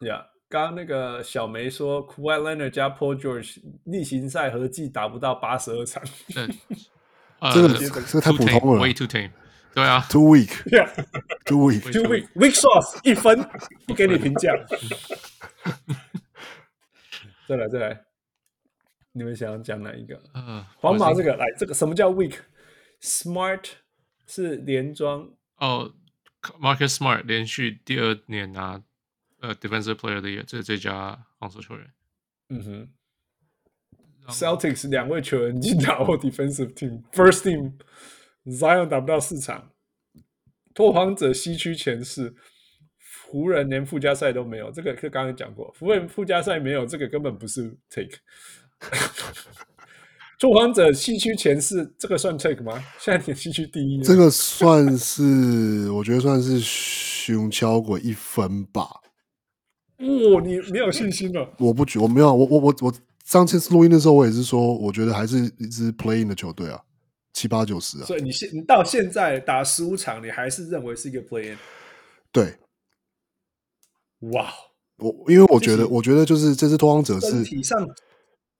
呀，刚刚那个小梅说，Kawhi Leonard 加 Paul George 例行赛合计打不到八十二场。这个这个太普通了。Way too tame。对啊，Too weak。Too weak。Too weak。Weak sauce 一分，不给你评价。再来，再来。你们想要讲哪一个？嗯，皇马这个来，这个什么叫 weak？Smart 是连庄哦，Marcus Smart 连续第二年拿呃 Defensive Player of the Year，这是最佳防守球员。嗯哼，Celtics 两位球员已经打过 Defensive Team，First Team，Zion 打不到四场，拓荒者西区前四，湖人连附加赛都没有，这个是刚刚讲过，湖人附加赛没有，这个根本不是 Take。(laughs) 拓荒者西区前四，这个算 take 吗？(laughs) 现在点西区第一，这个算是，我觉得算是熊敲过一分吧。哇、哦，你没有信心了？我不觉，我没有，我我我我上次录音的时候，我也是说，我觉得还是一支 playing 的球队啊，七八九十啊。所以你现你到现在打十五场，你还是认为是一个 playing？对，哇，我因为我觉得，我觉得就是这支拓荒者是体上。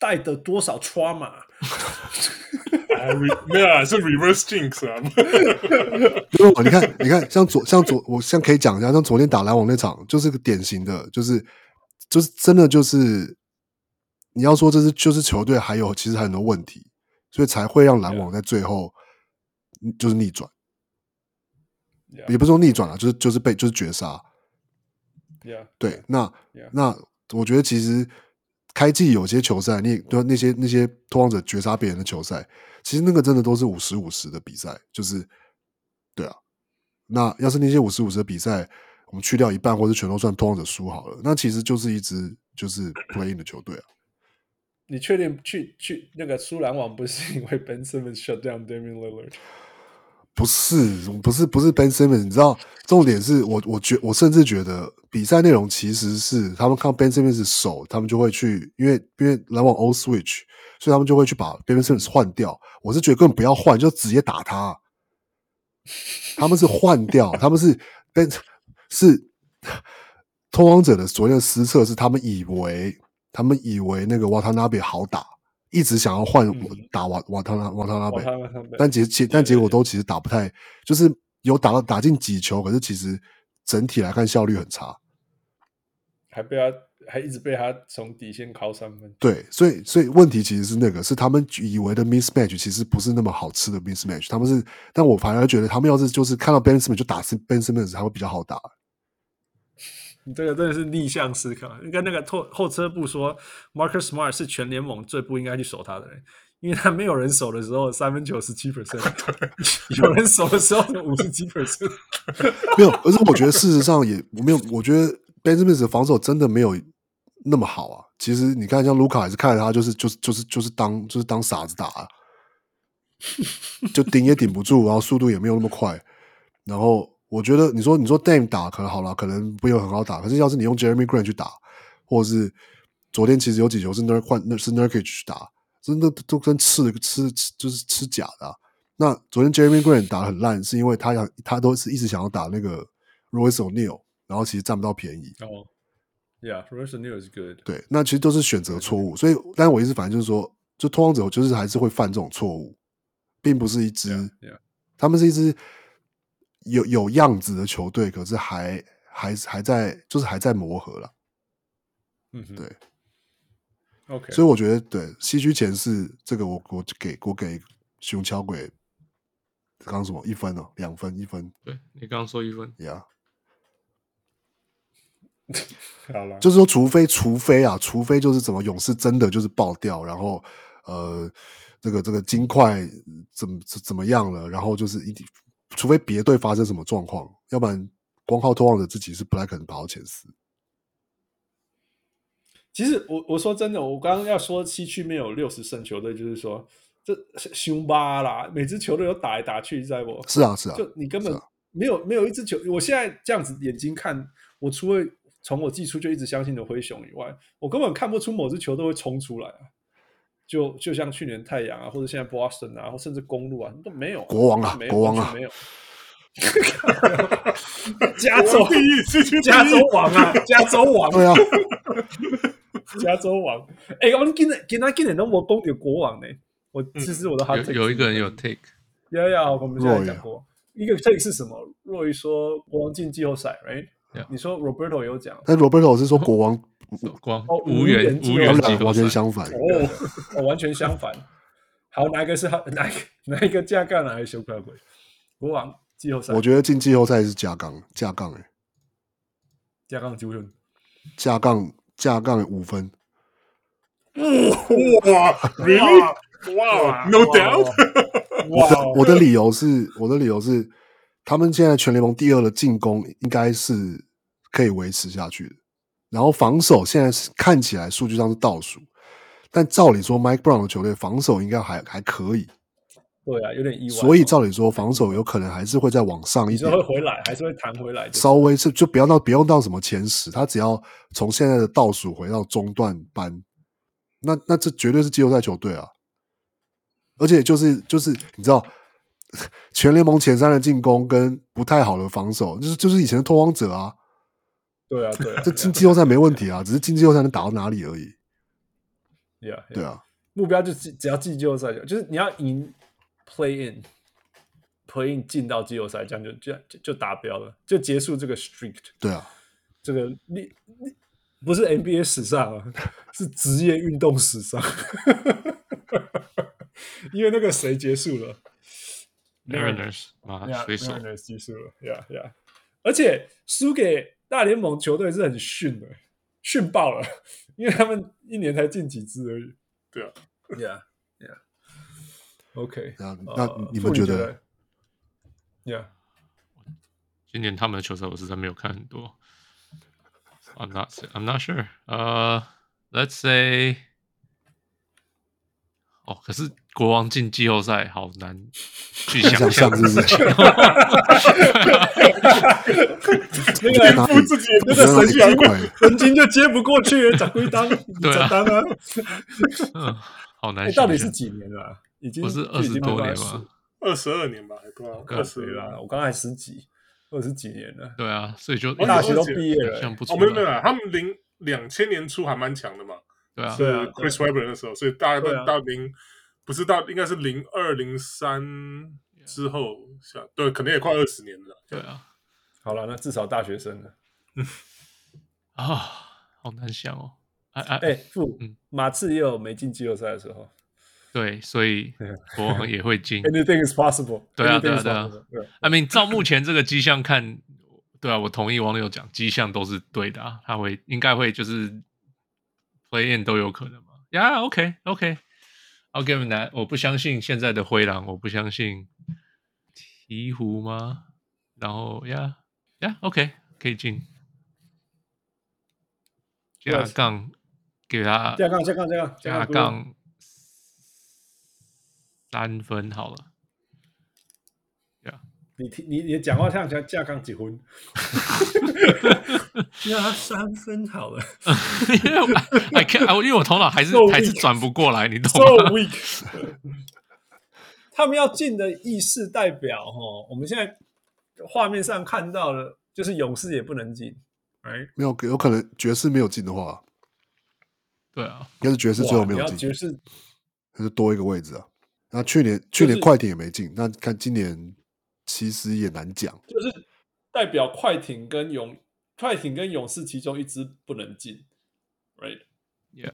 带的多少 trauma？(laughs) 没有啊，是 reverse jinx 啊。(laughs) 因为你看，你看，像昨像昨，我像可以讲一下，像昨天打篮网那场，就是个典型的，就是就是真的就是，你要说这是就是球队还有其实还有很多问题，所以才会让篮网在最后就是逆转.也不是说逆转了，就是就是被就是绝杀。对，那.那我觉得其实。开季有些球赛，你对那些那些拓荒者绝杀别人的球赛，其实那个真的都是五十五十的比赛，就是对啊。那要是那些五十五十的比赛，我们去掉一半或者全都算拓荒者输好了，那其实就是一支就是 playing 的球队啊。你确定去去那个输篮网不是因为 Ben Simmons shut down Damian Lillard？不是，不是，不是 Ben Simmons。你知道，重点是我，我觉，我甚至觉得比赛内容其实是他们看 Ben Simmons 手，他们就会去，因为因为篮网 all switch，所以他们就会去把 Ben Simmons 换掉。我是觉得根本不要换，就直接打他。他们是换掉，他们是 Ben 是 (laughs) 通往者的所谓的失策是他们以为，他们以为那个瓦塔纳比好打。一直想要换打瓦瓦塔纳瓦塔纳贝，但结结但结果都其实打不太，就是有打到打进几球，可是其实整体来看效率很差，还被他还一直被他从底线扣三分。对，所以所以问题其实是那个是他们以为的 mismatch，其实不是那么好吃的 mismatch。他们是，但我反而觉得他们要是就是看到 Ben Simmons 就打 Ben Simmons 还会比较好打。你这个真的是逆向思考，你跟那个后后车部说，Marcus Smart 是全联盟最不应该去守他的人，因为他没有人守的时候三分球十七 percent，(laughs) 有人守的时候五十几 percent，没有。而是我觉得事实上也我没有，我觉得 Ben Simmons 的防守真的没有那么好啊。其实你看，像卢卡也是看着他就是就是就是就是当就是当傻子打啊，就顶也顶不住，然后速度也没有那么快，然后。我觉得你说你说 Dame 打可能好了，可能不有很好打。可是要是你用 Jeremy Grant 去打，或者是昨天其实有几球是 Nur 换那是 Nurkic 去打，真的都跟吃吃吃就是吃假的啊。那昨天 Jeremy Grant 打得很烂，是因为他想他都是一直想要打那个 Royce O'Neal，然后其实占不到便宜。哦、oh.，Yeah，Royce O'Neal is good。对，那其实都是选择错误。所以，但是我意思反正就是说，就拓荒者就是还是会犯这种错误，并不是一支，yeah, yeah. 他们是一支。有有样子的球队，可是还还还在，就是还在磨合了。嗯，对。OK，所以我觉得对西区前四这个我我给我给熊桥鬼刚刚什么一分哦，两分一分，对你刚刚说一分，呀、Yeah，(laughs) 好了，就是说除非除非啊，除非就是怎么勇士真的就是爆掉，然后呃这个这个金块怎么怎么样了，然后就是一定，除非别队发生什么状况，要不然光靠托旺者自己是不太可能跑到前四。其实我我说真的，我刚刚要说西区没有六十胜球队，就是说这凶巴啦，每支球队都打来打去，在不？是啊是啊，就你根本没有没有一支球，我现在这样子眼睛看，我除了从我季初就一直相信的灰熊以外，我根本看不出某支球队会冲出来啊。就就像去年太阳啊，或者现在 Boston 啊，或甚至公路啊，都没有国王啊没有国王啊没有。(laughs) 加州第一，加州王啊，加州王，对啊，(laughs) 加州王。哎、欸，我们今天今天今天都没讲到国王呢。我其实我都还有有一个人有 take，要要，我们现在讲过一个 take 是什么？若愚说国王进季后赛，right？、Yeah. 你说 Roberto 有讲，但 Roberto 是说国王光哦无缘无无缘完全相反。哦，哦，完全相反。好，哪一个是好？哪一个哪一个架杠，哪一个修克鬼？国王季后赛，我觉得进季后赛是加杠加杠哎，架杠九分，加杠加杠五分，哇，really？哇，no doubt。我的我的理由是，我的理由是，他们现在全联盟第二的进攻应该是可以维持下去的，然后防守现在是看起来数据上是倒数，但照理说，Mike Brown 的球队防守应该还还可以，对啊，有点意外。所以照理说，防守有可能还是会再往上一点会回来，还是会弹回来？稍微是就不要到不用到什么前十，他只要从现在的倒数回到中段班，那那这绝对是季后赛球队啊！而且就是就是你知道，(laughs) 全联盟前三的进攻跟不太好的防守，就是就是以前的拓荒者啊，对啊，对啊，这进季后赛没问题啊，只是进季后赛能打到哪里而已。yeah, yeah. 对啊，目标就是只要进季后赛就就是你要赢 play in，play in 进到季后赛，这样就就就就达标了，就结束这个 streak。对啊，这个你你不是 NBA 史上啊，是职业运动史上，因为那个谁结束了？Mariners 啊水手。Mariners 结束了，Yeah Yeah，而且输给大联盟球队是很逊的，逊爆了，(laughs) 因为他们一年才进几支而已。对啊，Yeah Yeah，OK，、那呃那你们觉得？？Yeah，今年他们的球赛我实在没有看很多。I'm not I'm not sure. 呃、uh,，Let's say，哦，可是国王进季后赛好难去想象是不是？那付自己那个神经鬼神经就接不过去，找归当，对啊找当啊！嗯，好难。到底是几年了、啊？已经不是二十多年吗？二十二年吧，还多少？二十对啦，我刚才十几，二十几年了，对啊，所以就哦大学都毕业了、哦，想不出没有没有来。，他们零两千年初还蛮强的嘛，对啊，是 Chris Webber 的时候，所以大概到零，不是到应该是零二零三之后下，对，可能也快二十年了。对啊，好了，那至少大学生了。啊，好难想哦。哎哎哎，傅嗯，马刺也有没进季后赛的时候。对，所以 (laughs) 国王也会进。Anything is possible。对啊对啊对啊 I mean，照目前这个迹象看，对啊，我同意网友讲，迹象都是对的啊，他会应该会就是 play in 都有可能嘛。Yeah，OK，OK，I'll give him that。我不相信现在的灰狼，我不相信鹈鹕吗？然后，Yeah，Yeah，OK，可以进。加杠给他加杠加杠加杠加杠三分好了。你听你你讲话像像架杠结婚，(laughs) 那三分好了 (laughs) 因为我 I can't，因为我头脑还是 (laughs) So weak. 还是转不过来，你懂，so 吗？weak。他们要进的意思代表哦，我们现在画面上看到的，就是勇士也不能进，right？没有有可能爵士没有进的话，对啊，应该是爵士最后没你有进，爵士那就多一个位置啊。那去年去年快艇也没进，那看今年其实也难讲。就是代表快艇跟勇快艇跟勇士其中一支不能进，right？Yeah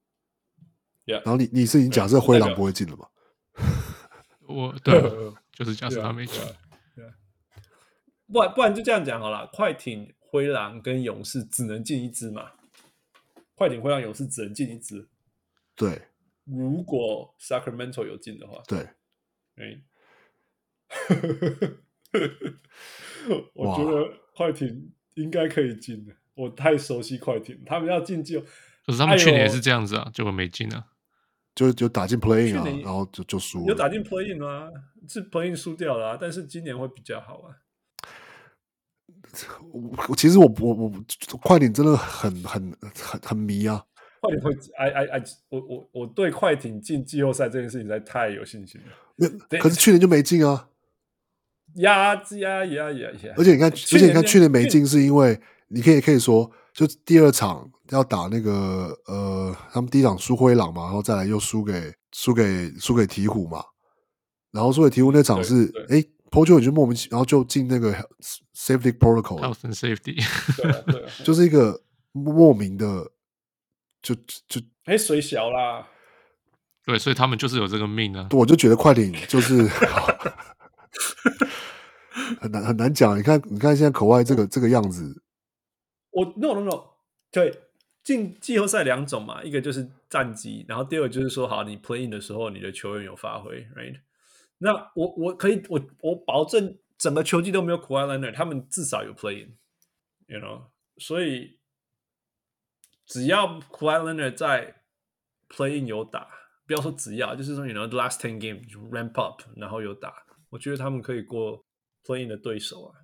Yeah，然后你你是已经假设灰狼不会进了吗？(laughs) 我对，(laughs) 就是假设他没进。不然不然就这样讲好了，快艇、灰狼跟勇士只能进一支嘛？快艇、灰狼、勇士只能进一支。对，如果 Sacramento 有进的话，对，哎，(laughs) (laughs) 我觉得快艇应该可以进的。我太熟悉快艇，他们要进就，可是他们去年也是这样子啊，结果没进啊，就就打进 playing 啊，然后就就输了。有打进 playing 啊，是 playing 输掉了啊，但是今年会比较好啊。我其实我我我快艇真的很很很很迷啊！快艇会哎哎哎，我我我对快艇进季后赛这件事情实在太有信心了。那可是去年就没进啊！呀呀呀呀呀！而且你看，而且你看去年没进是因为你可以可以说，就第二场要打那个呃，他们第一场输灰狼嘛，然后再来又输给输给输给鹈鹕嘛，然后输给鹈鹕那场是哎。Paul George 就莫名其妙，然后就进那个 safety and safety，对啊对啊，(laughs) 就是一个莫名的，就就哎水小啦，对，所以他们就是有这个命啊。我就觉得快点就是 (laughs) (laughs) 很难很难讲。你看，你看现在口外这个这个样子，我 no no no，对，进季后赛两种嘛，一个就是战绩，然后第二个就是说，好，你 playing 的时候，你的球员有发挥，right？那我我可以我我保证整个球季都没有 Kawhi Leonard，他们至少有 playing，you know，所以只要 Kawhi Leonard 在 playing 有打，不要说只要，就是说你 you know the last ten game ramp up，然后有打，我觉得他们可以过 playing 的对手啊。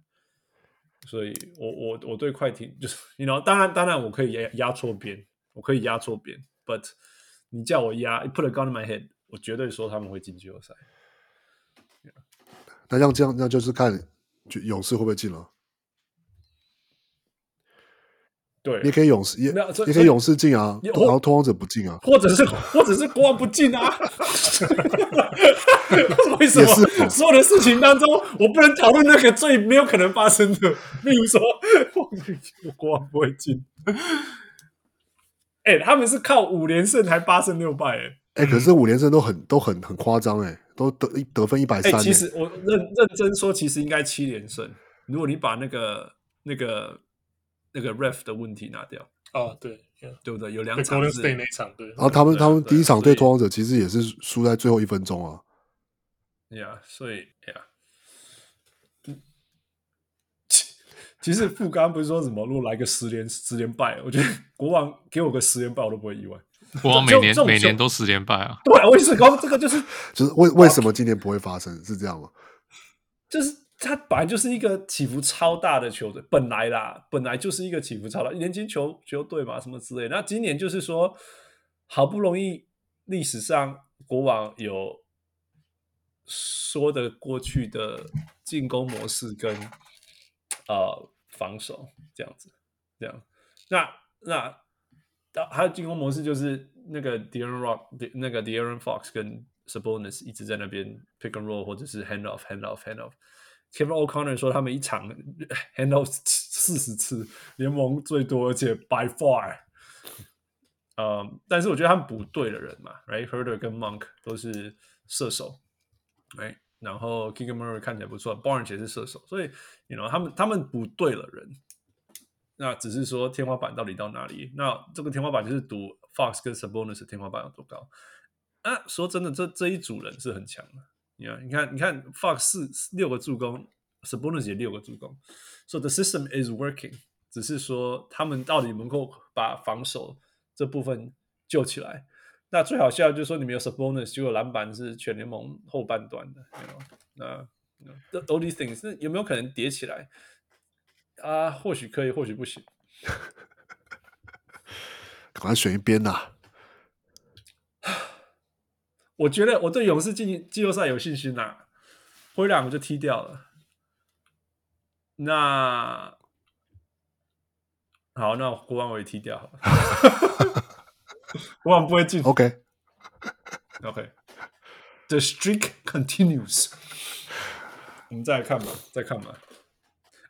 所以我我我对快艇就是 (laughs) you know，当然当然我可以压压错边，我可以压错边，but 你叫我压，put a gun in my head，我绝对说他们会进季后赛。那像这样，那就是看就勇士会不会进了。对，你可以勇士也，你可以勇士进啊，然后拓荒者不进啊，或者是或者是国王不进啊。(laughs) 为什么所有的事情当中，我不能讨论那个最没有可能发生的？例如说，国王不会进。哎、欸，他们是靠五连胜才八胜六败、欸，哎。哎、欸，可是五连胜都很都很很夸张哎，都得一得分一百三。其实我认认真说，其实应该七连胜。如果你把那个那个那个 ref 的问题拿掉哦，对对不对？有两场是那场对。然后他们他们第一场对拓荒者其实也是输在最后一分钟啊。呀，所以呀，其实富刚不是说什么，如果来个十连十连败，我觉得国王给我个十连败，我都不会意外。国王每年每年都十连败啊！对，我也是刚这个，就是就是为为什么今年不会发生？是这样吗？就是他本来就是一个起伏超大的球队，本来啦，本来就是一个起伏超大年轻球球队嘛，什么之类。那今年就是说，好不容易历史上国王有说得过去的进攻模式跟呃防守这样子，这样，那那。还有进攻模式，就是那个 Deron Rock，那个 Deron Fox 跟 Sabonis 一直在那边 pick and roll，或者是 hand off，hand off，hand off。Kevin O'Connor 说他们一场 handle 四十次，联盟最多，而且 by far。呃，但是我觉得他们补对了人嘛，Right，Herder 跟 Monk 都是射手，right？然后 k i g g m u r r a y 看起来不错，Barnes 也是射手，所以，you know，他们他们补对了人。那只是说天花板到底到哪里？那这个天花板就是赌 Fox 跟 Sabonis 天花板有多高。啊，说真的，这这一组人是很强的。你看，你看，你看，Fox 四六个助攻，Sabonis 也六个助攻。So the system is working。只是说他们到底能够把防守这部分救起来。那最好笑就是说，你们有 Sabonis，结果篮板是全联盟后半段的。You know? 那 all these things，有没有可能叠起来？啊，或许可以，或许不行。(laughs) 赶快选一边呐、我觉得我对勇士进季后赛有信心呐、啊。灰狼我就踢掉了。那好，那国王我也踢掉好了。(laughs) 国王不会进。OK，OK，The streak continues。我们再来看吧，再看吧。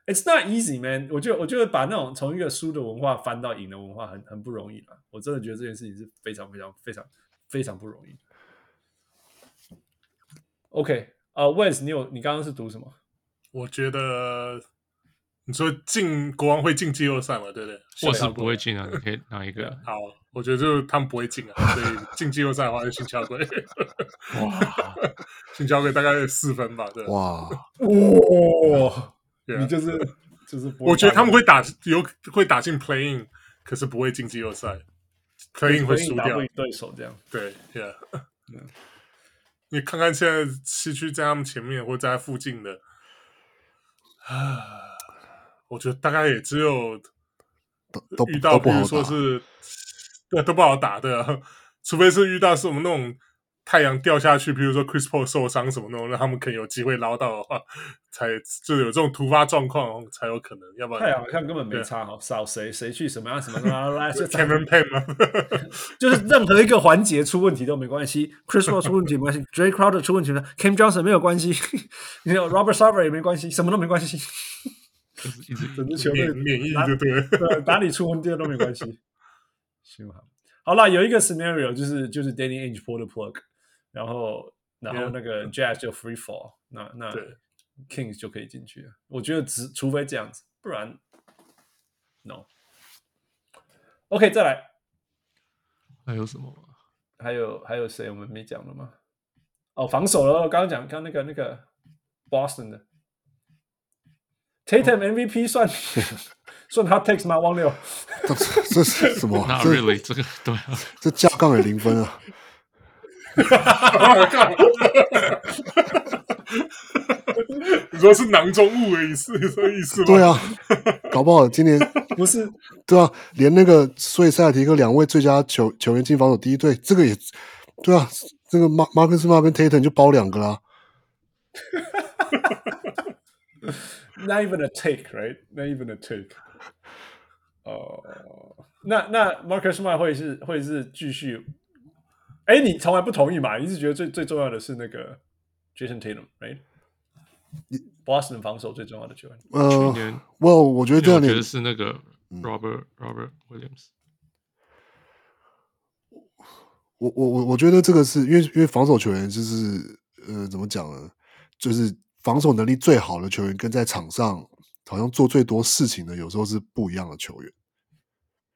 It's not easy, man。我觉得，我觉得把那种从一个输的文化翻到赢的文化很很不容易啦。我真的觉得这件事情是非常非常非常非常不容易。OK，呃、uh,，Wes，你有你刚刚是读什么？我觉得你说进国王会进季后赛嘛，对不对？或是不会进啊？你可以哪一个？好，我觉得就是他们不会进啊，所以 (laughs) 进季后赛的话就新桥龟。哇，(laughs) 新桥龟大概四分吧？对。哇哇，你就是就是，我觉得他们会打有会打进 playing，可是不会进季后赛。，playing 会输掉对手这样。对，Yeah。你看看现在西区在他们前面或在附近的，啊，我觉得大概也只有都遇到，比如说是，对，都不好打，的啊，(laughs) 除非是遇到是我们那种。太阳掉下去，比如说 Chris Paul 受伤什么那种，让他们可以有机会捞到的话，(laughs) 才就有这种突发状况才有可能。要不然太阳好像根本没差哈，少谁谁去什么样什么的来 (laughs) 就 Cameron Payne 吗？(laughs) 就是任何一个环节出问题都没关系，Chris Paul 出问题没关系，Jay Crowder 出问题呢，Cam Johnson 没有关系，你有 Robert Sarver 也没关系，什么都没关系，整支球队免疫就对了，哪里出问题都没关系。行好，好了，有一个 scenario 就是就是 Danny Ainge pull the plug。然后，然后那个 Jazz 就 free fall，那那 Kings 就可以进去了。我觉得只除非这样子，不然 no。OK，再来，还有什么？还有还有谁我们没讲的吗？哦，防守了。刚刚讲刚那个那个 Boston 的 Tatum MVP 算 (laughs) 算他 takes 吗？汪六，(laughs) 这这是什么？Not really，这个对啊，这加杠也零分啊。(laughs) 你说是囊中物的意思，(laughs) 什么意思吗？对啊，搞不好今年不是 (laughs) 对啊，连那个所以塞尔提克两位最佳球球员进防守第一队，这个也对啊，这个马马克斯马跟 Tatum 就包两个啦。Not even a take, right? Not even a take. 哦、uh，那那 Marcus Smart 会是会是继续。哎，你从来不同意嘛？你是觉得最最重要的是那个 Jason Tatum，right？Boston 防守最重要的球员。呃，去年我我觉得这样，我觉得是那个 Robert、嗯、Robert Williams。我我我我觉得这个是因为因为防守球员就是呃怎么讲呢？就是防守能力最好的球员跟在场上好像做最多事情的有时候是不一样的球员。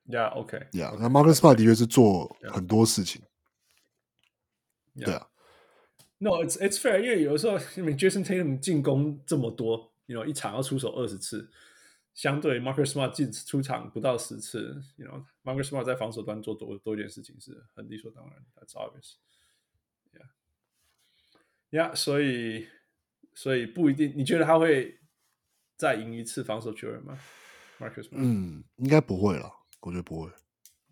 Yeah，OK，Yeah，那 Marcus Smart 的确是做很多事情。Yeah. 对啊，No，it's it's fair，因为有的时候，因为 Jason Tatum 进攻这么多，you know，一场要出手二十次，相对 Marcus Smart 进出场不到十次，you know，Marcus Smart 在防守端做多多一点事情是很理所当然，That's obvious，Yeah，Yeah，所以所以不一定，你觉得他会再赢一次防守球员吗？Marcus Smart？嗯，应该不会了，我觉得不会，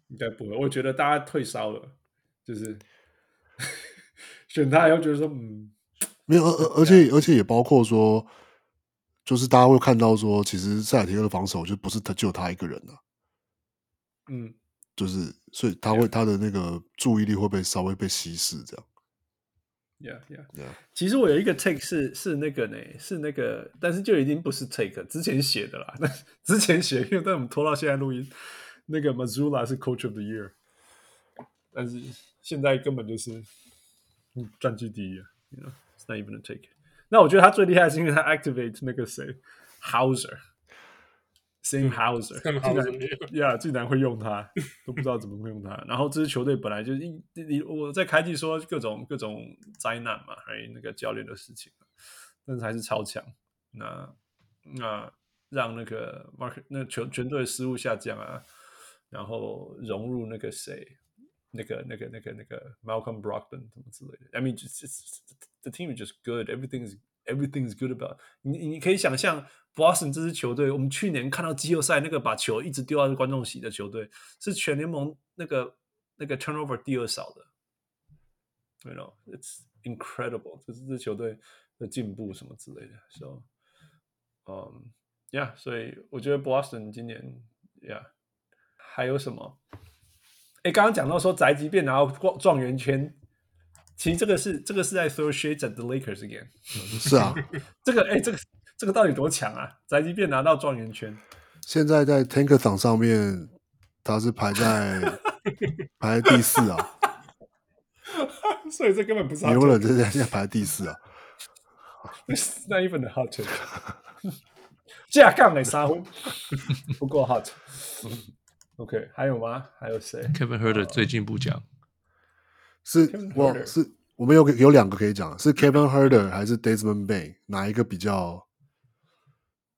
应该不会，我觉得大家退烧了，就是。选他，又觉得说，嗯，没有，而而且而且也包括说，就是大家会看到说，其实塞尔提克的防守就不是他，就他一个人的，嗯，就是所以他会他的那个注意力会被稍微被稀释，这样。Yeah, yeah, yeah. 其实我有一个 take 是是那个呢，是那个，但是就已经不是 take 之前写的啦。那 (laughs) 之前写，因为但我们拖到现在录音，那个 Mazzulla 是 Coach of the Year，但是现在根本就是。嗯，战绩第一啊，you know，it's not even a take。那我觉得他最厉害是因为他 activate 那个谁 Hauser，same Hauser，(laughs) 竟然呀，(laughs) 竟然会用他，都不知道怎么会用他。然后这支球队本来就一，你我在开季说各种各种灾难嘛，还有那个教练的事情，但是还是超强。那那让那个 Mark 那全全队失误下降啊，然后融入那个谁。那个、那个、那个、那个 Malcolm Brogdon 什么之类的，I mean, just, just, the team is just good. Everything's everything's good about 你。你你可以想象，Boston 这支球队，我们去年看到季后赛那个把球一直丢到观众席的球队，是全联盟那个那个 turnover 第二少的。You know, it's incredible. 这是这球队的进步什么之类的。So, um, yeah. 所以我觉得 Boston 今年，yeah，还有什么？ 哎，刚刚讲到说宅急便然后状状元圈，其实这个是这个是在 throw shades at the Lakers again。是啊，(laughs) 这个哎，这个这个到底多强啊？宅急便拿到状元圈，现在在 Tankathon 上面，他是排在 (laughs) 排在第四啊。(laughs) 所以这根本不是牛人 take 这现在排第四啊。It's not even a hot take。架杠的三分不够 hot。OK，还有吗？还有谁 Kevin Herder 最近不讲，是 Kevin 我是我们有有两个可以讲，是 Kevin Herder 还是 Desmond Bain？哪一个比较？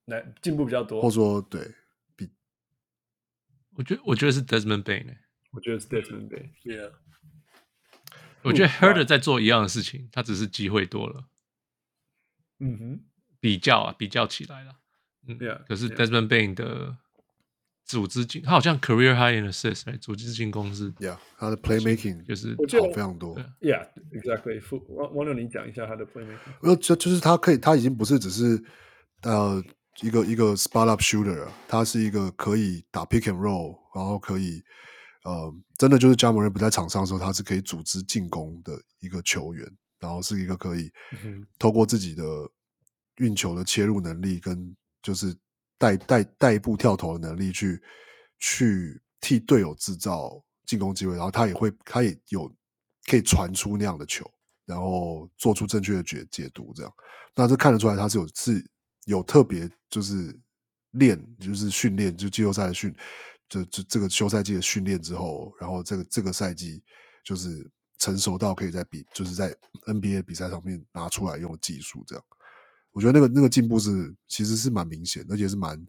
来进步比较多或？说对比？我觉得我觉得是 Desmond Bain 欸我觉得是 Desmond Bain。Yeah，我觉得 Herder 在做一样的事情，他只是机会多了，嗯哼比较啊比较起来了，嗯 Yeah, 可是 Desmond Bain 的组织进，他好像 career high in assist，哎，组织进攻是 Yeah，他的 playmaking 就是好非常多。Yeah，exactly。王王六，你讲一下他的 playmaking。呃，就就是他可以，他已经不是只是呃一个一个 spot up shooter，了他是一个可以打 pick and roll，然后可以呃真的就是 Ja Morant 不在场上的时候，他是可以组织进攻的一个球员，然后是一个可以透过自己的运球的切入能力跟就是带带带一步跳投的能力去去替队友制造进攻机会，然后他也会他也有可以传出那样的球。然后做出正确的解解读，这样，那这看得出来他是有是有特别就是练，就是训练，就季后赛的训，就就这个休赛季的训练之后，然后这个这个赛季就是成熟到可以在比，就是在 NBA 比赛上面拿出来用技术，这样，我觉得那个那个进步是其实是蛮明显，而且是蛮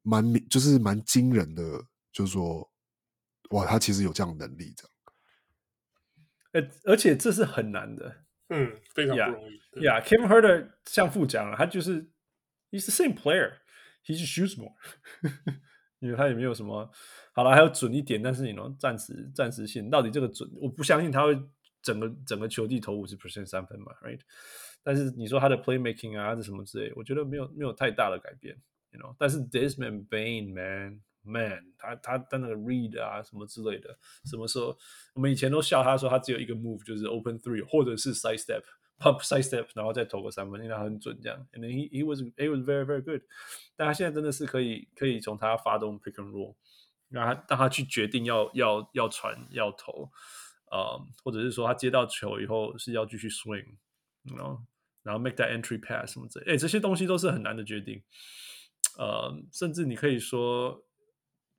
蛮就是蛮惊人的，就是说，哇，他其实有这样的能力，这样。呃，而且这是很难的。嗯，非常不容易。对 Yeah，Kevin Herter 像副讲了，他就是 He's the same player，he just shoots more (laughs) 因为他也没有什么好了，还有准一点，但是你能暂时暂时性，到底这个准，我不相信他会整个整个球季投五十 percent 三分嘛，right？但是你说他的 playmaking 啊，还是什么之类，我觉得没有没有太大的改变，you know？但是 Desmond Bain man。Man，他他他那个 read 啊，什么之类的，什么时候我们以前都笑他说他只有一个 move，就是 open three 或者是 side step pump side step，然后再投个三分，因为他很准这样。And then he he was he was very very good。但他现在真的是可以可以从他发动 pick and roll，让他让他去决定要要要传要投，呃、um，或者是说他接到球以后是要继续 swing，you know，然后 make that entry pass 什么之类，哎，这些东西都是很难的决定。呃，甚至你可以说。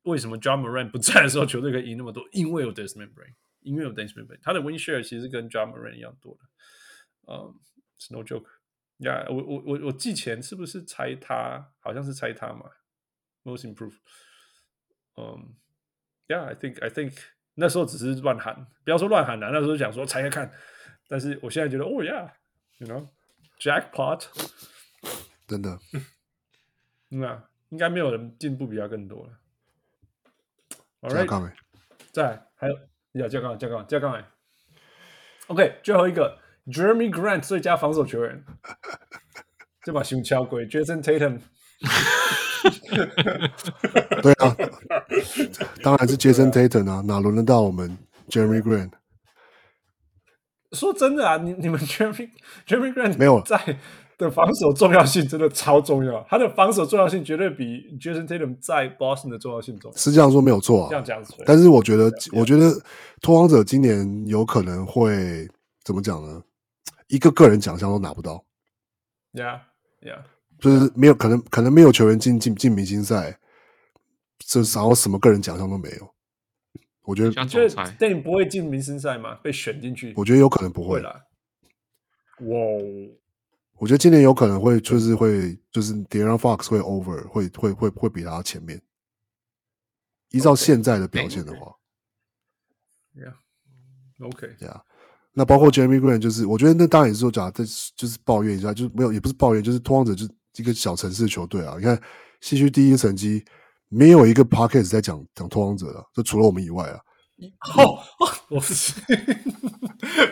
为什么 John Moran 不在的时候，球队可以赢那么多？因为有 Desmond Bain，因为有 Desmond Bain，他的 win share 其实跟 John Moran 一样多的。嗯，It's no joke。Yeah，，我我我我季前是不是猜他？好像是猜他嘛，Most Improved。嗯，Yeah，I think I think 那时候只是乱喊，不要说乱喊啦，那时候想说猜猜看。但是我现在觉得，哦、oh,，Yeah，you know，Jackpot，真的。(laughs) 那、嗯、应该没有人进步比他更多了。加杠哎，在还有要加杠加杠加杠哎，OK，最后一个 Jeremy Grant 最佳防守球员，(laughs) 这把熊敲鬼 Jason Tatum，对啊，当然是 Jason Tatum 啊，哪轮得到我们 Jeremy Grant？说真的啊，你 (laughs) 你们 Jeremy Jeremy Grant 没有在。的防守重要性真的超重要，他的防守重要性绝对比 Jason Tatum 在 Boston 的重要性重要。是这样说没有错啊，这样讲子。但是我觉得，我觉得拓荒者今年有可能会怎么讲呢？一个个人奖项都拿不到。Yeah, yeah，就是没有可能，可能没有球员进进进明星赛，这然后什么个人奖项都没有。我觉得，你觉得 Tatum 不会进明星赛吗？被选进去？我觉得有可能不会啦。哇！我觉得今年有可能会，就是会，就是 De'Aaron Fox 会 over，会会会会比他前面。依照现在的表现的话啊。那包括 Jeremy Grant，就是我觉得那当然也是说假，这就是抱怨一下，就是没有，也不是抱怨，就是拓荒者就是一个小城市球队啊。你看西区第一成绩，没有一个 Podcast 在讲讲拓荒者的，就除了我们以外啊。哦，(laughs) 我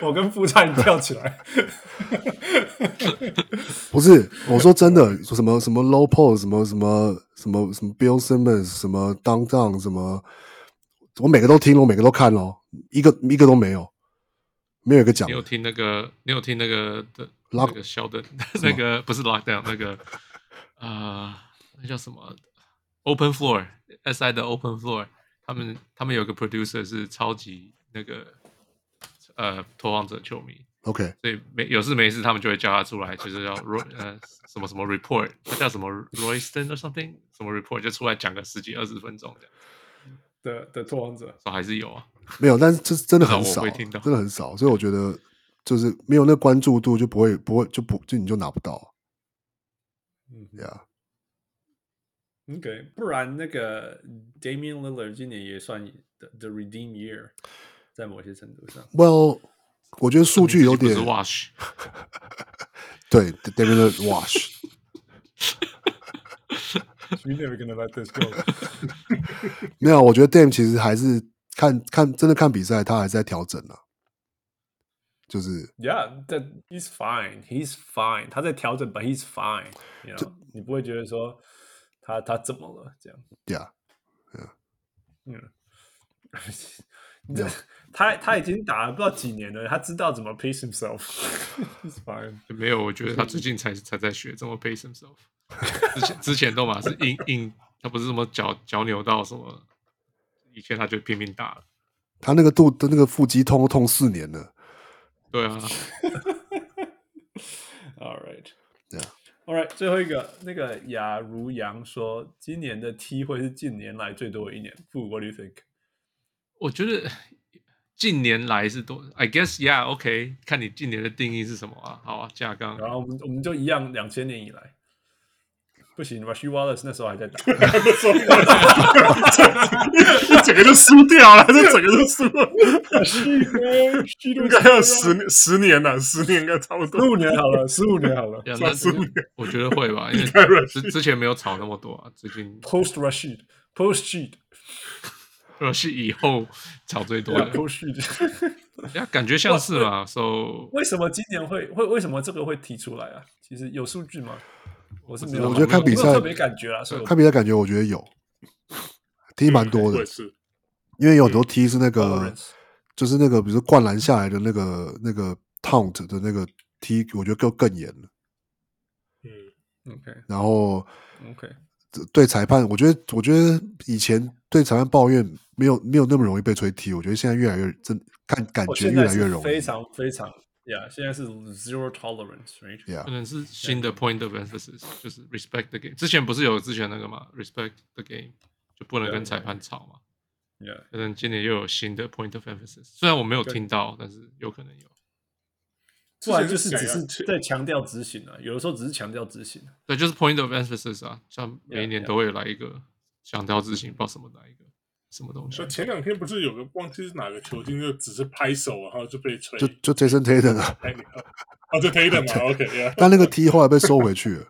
(laughs) 我跟副差点跳起来。(laughs) 不是，我说真的，说什么什么 low post，什么什么什么什么 Bill Simmons，什么 Down Down，什么，我每个都听了，我每个都看了，一个一个都没有，没有一个讲。你有听那个？你有听那个的？那个小的，那个不是 lockdown，那个啊，那叫什么？Open Floor，SI 的 Open Floor。他们他们有个 producer 是超级那个呃拓荒者球迷，OK，所以没有事没事，他们就会叫他出来，就是要 Roy 呃什么什么 report，他叫什么 Royston or something，什么 report 就出来讲个十几二十分钟这样。的的拓荒者，哦，还是有啊，没有，但是这真的很少，我会听到真的很少，所以我觉得就是没有那关注度，就不会不会就不就你就拿不到，嗯对啊，，OK，不然那个 Damian Lillard 今年也算 the, the redeem year，在某些程度上，Well，我觉得数据有点 wash，对 David Wash，We never gonna let this go。没有，我觉得 Dame 其实还是看看真的看比赛，他还是在调整啊，就是 Yeah, that he's fine. He's fine. 他在调整，but he's fine. You know, 你不会觉得说他他怎么了这样？Yeah，嗯，你这他他已经打了不知道几年了，他知道怎么 pace himself. (laughs) 没有，我觉得他最近才才在学怎么 pace himself，(laughs) 之前之前都嘛是硬硬，他不是什么脚脚扭到什么，以前他就拼命打了，他那个肚的那个腹肌痛痛四年了，对啊，(laughs) All right. Yeah. All right. 最后一个那个雅如阳说，今年的 T 会是近年来最多的一年。不，What do you think？我觉得近年来是多，I guess yeah，OK，、okay, 看你近年的定义是什么啊？好啊，架杠，然后我们我们就一样，两千年以来不行，Rasheed Wallace 那时候还在打。那时候这整个就输掉了，这整个就输了。应该要十年，十年了，十年应该差不多。十五年好了，十五年好了。呀算15年我觉得会吧，因为 (laughs) 之之前没有炒那么多啊，最近 Post Rashid，Post 若是以后炒最多的，Post Sheet。(laughs) 呀，感觉像是嘛，so 为什么今年会会为什么这个会提出来啊？其实有数据吗？我是没有，我觉得看比赛没有特别感觉啊，所以看比赛感觉我觉得有踢蛮多的，是，因为有很多踢是那个就是那个比如说灌篮下来的那个那个 taunt 的那个踢我觉得更更严了。嗯，OK 然后 OK，对裁判，我觉得我觉得以前对裁判抱怨没有没有那么容易被吹踢我觉得现在越来越真感感觉越来越容易。非常非常，Yeah，现在是 Zero Tolerance，Right？Yeah，可能是新的 point of emphasis，就是 respect the game。之前不是有之前那个嘛，respect the game，就不能跟裁判吵嘛。Yeah，可能今年又有新的 point of emphasis，虽然我没有听到，但是有可能有。不然就是只是是在强调执行啊，有的时候只是强调执行。对，就是 point of emphasis 啊，像每一年.都会来一个强调执行，不知道什么哪一个什么东西说。前两天不是有个忘记是哪个球星，就只是拍手，然后就被吹。就就 Jason Tatum 啊，哎，你看哦，就 Tatum 嘛，OK，(laughs) 但那个 T 后来被收回去了。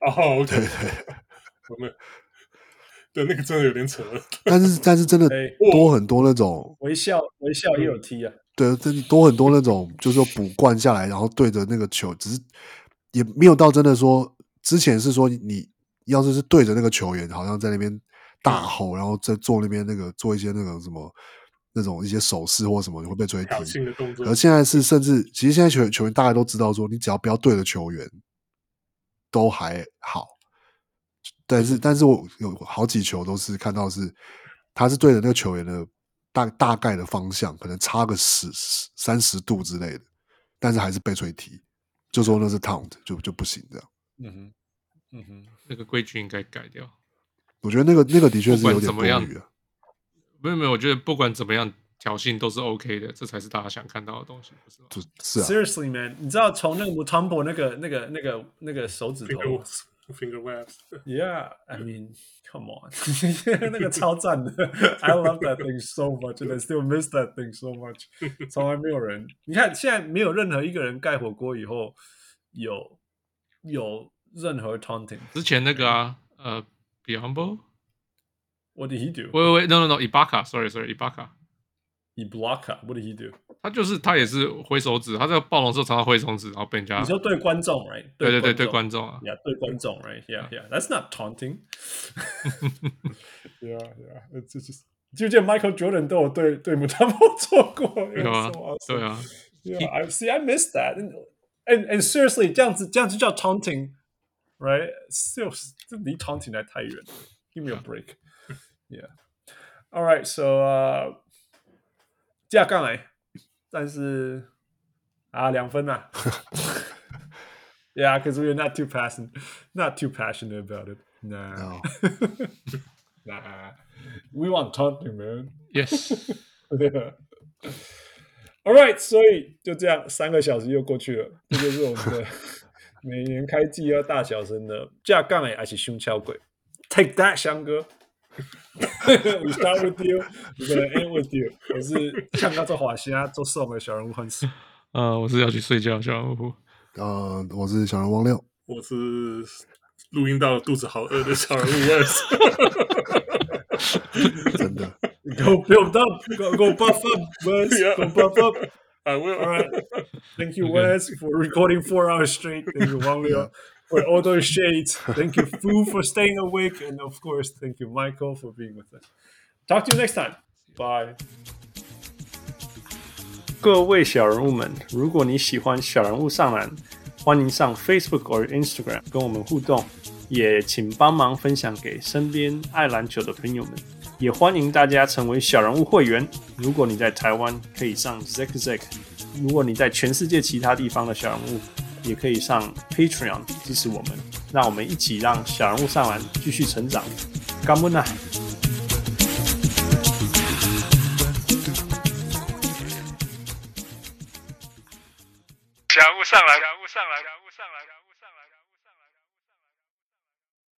(laughs) 哦，OK，对对，我们对那个真的有点扯。(laughs) 但是但是真的哎多很多那种，微笑微笑也有踢啊，对，真的多很多那种，就是说补灌下来，然后对着那个球，只是也没有到真的说，之前是说你要是是对着那个球员，好像在那边大吼，然后在做那边那个做一些那个什么那种一些手势或什么，你会被吹挑踢。衅的动作而，现在是甚至，其实现在球球员大家都知道，说你只要不要对着球员，都还好。但是，但是我有好几球都是看到是，他是对着那个球员的大大概的方向，可能差个十三十度之类的，但是还是被吹踢，就说那是 tount 就就不行这样。嗯哼，嗯哼，那个规矩应该改掉。我觉得那个那个的确是有点多不管怎么样余啊。没有没有，我觉得不管怎么样挑衅都是 OK 的，这才是大家想看到的东西，不是吗？就是啊，Seriously, man，你知道从那个 Mutombo 那个那个那个那个手指头 finger finger webs，，Yeah, I mean, come on，那个超赞的，I love that thing so much, and I still miss that thing so much。从来没有人，你看现在没有任何一个人盖火锅以后有有任何 taunting。之前那个啊，呃 ，Biombo， What did he do? 喂喂喂，no no no，Ibaka，sorry sorry，Ibaka， He block. What did he do? 他就是他也是挥手指，他在暴龙的时候常常挥手指，然后被人家你说对观众，right？对对对对观观众啊， Yeah，对观众，right? Yeah, yeah. That's not taunting. yeah, yeah. It's just (laughs) 记不记得 Michael Jordan 都有对对 Mutombo 做过？有啊 So awesome. 对啊， Yeah, I see. I (laughs) missed that. And and, and seriously，这样子这样就叫 taunting, right? Still，这离 taunting 还太远了。Give me a break. Yeah. All right. So, uh, 架杠哎， 但是啊，两分啊。 (laughs) Yeah, because we're not too passionate, not too passionate about it. Nah, No. (laughs) nah. We want taunting, man. Yes， (laughs) All right，所以就这样，三个小时又过去了。这就是我们的 每年开季要大小声的架杠诶，还是胸敲鬼？Take that，香哥。We start with you, we're gonna end with you。我是像他做华虾做送的小人物很死。呃，我是要去睡觉，小人物。呃，我是小人汪六，我是录音到肚子好饿的小人物 Wes。真的。Go build up, go go buff up. Go buff up. I will. All right. Thank you, (laughs) Wes, for recording four hours straight. Thank you, Wang Liu, for all those shades. Thank (laughs) you, Fu, for staying awake. And of course, thank you, Michael, for being with us. Talk to you next time. Bye. 各位小人物们，如果你喜欢小人物上篮，欢迎上 Facebook 或 Instagram 跟我们互动，也请帮忙分享给身边爱篮球的朋友们。 也欢迎大家成为小人物会员。如果你在台湾，可以上 Zack Zack；如果你在全世界其他地方的小人物，也可以上 Patreon 支持我们。让我们一起让小人物上篮继续成长。干不呢？小人物上来，小人物上来，小人物上来。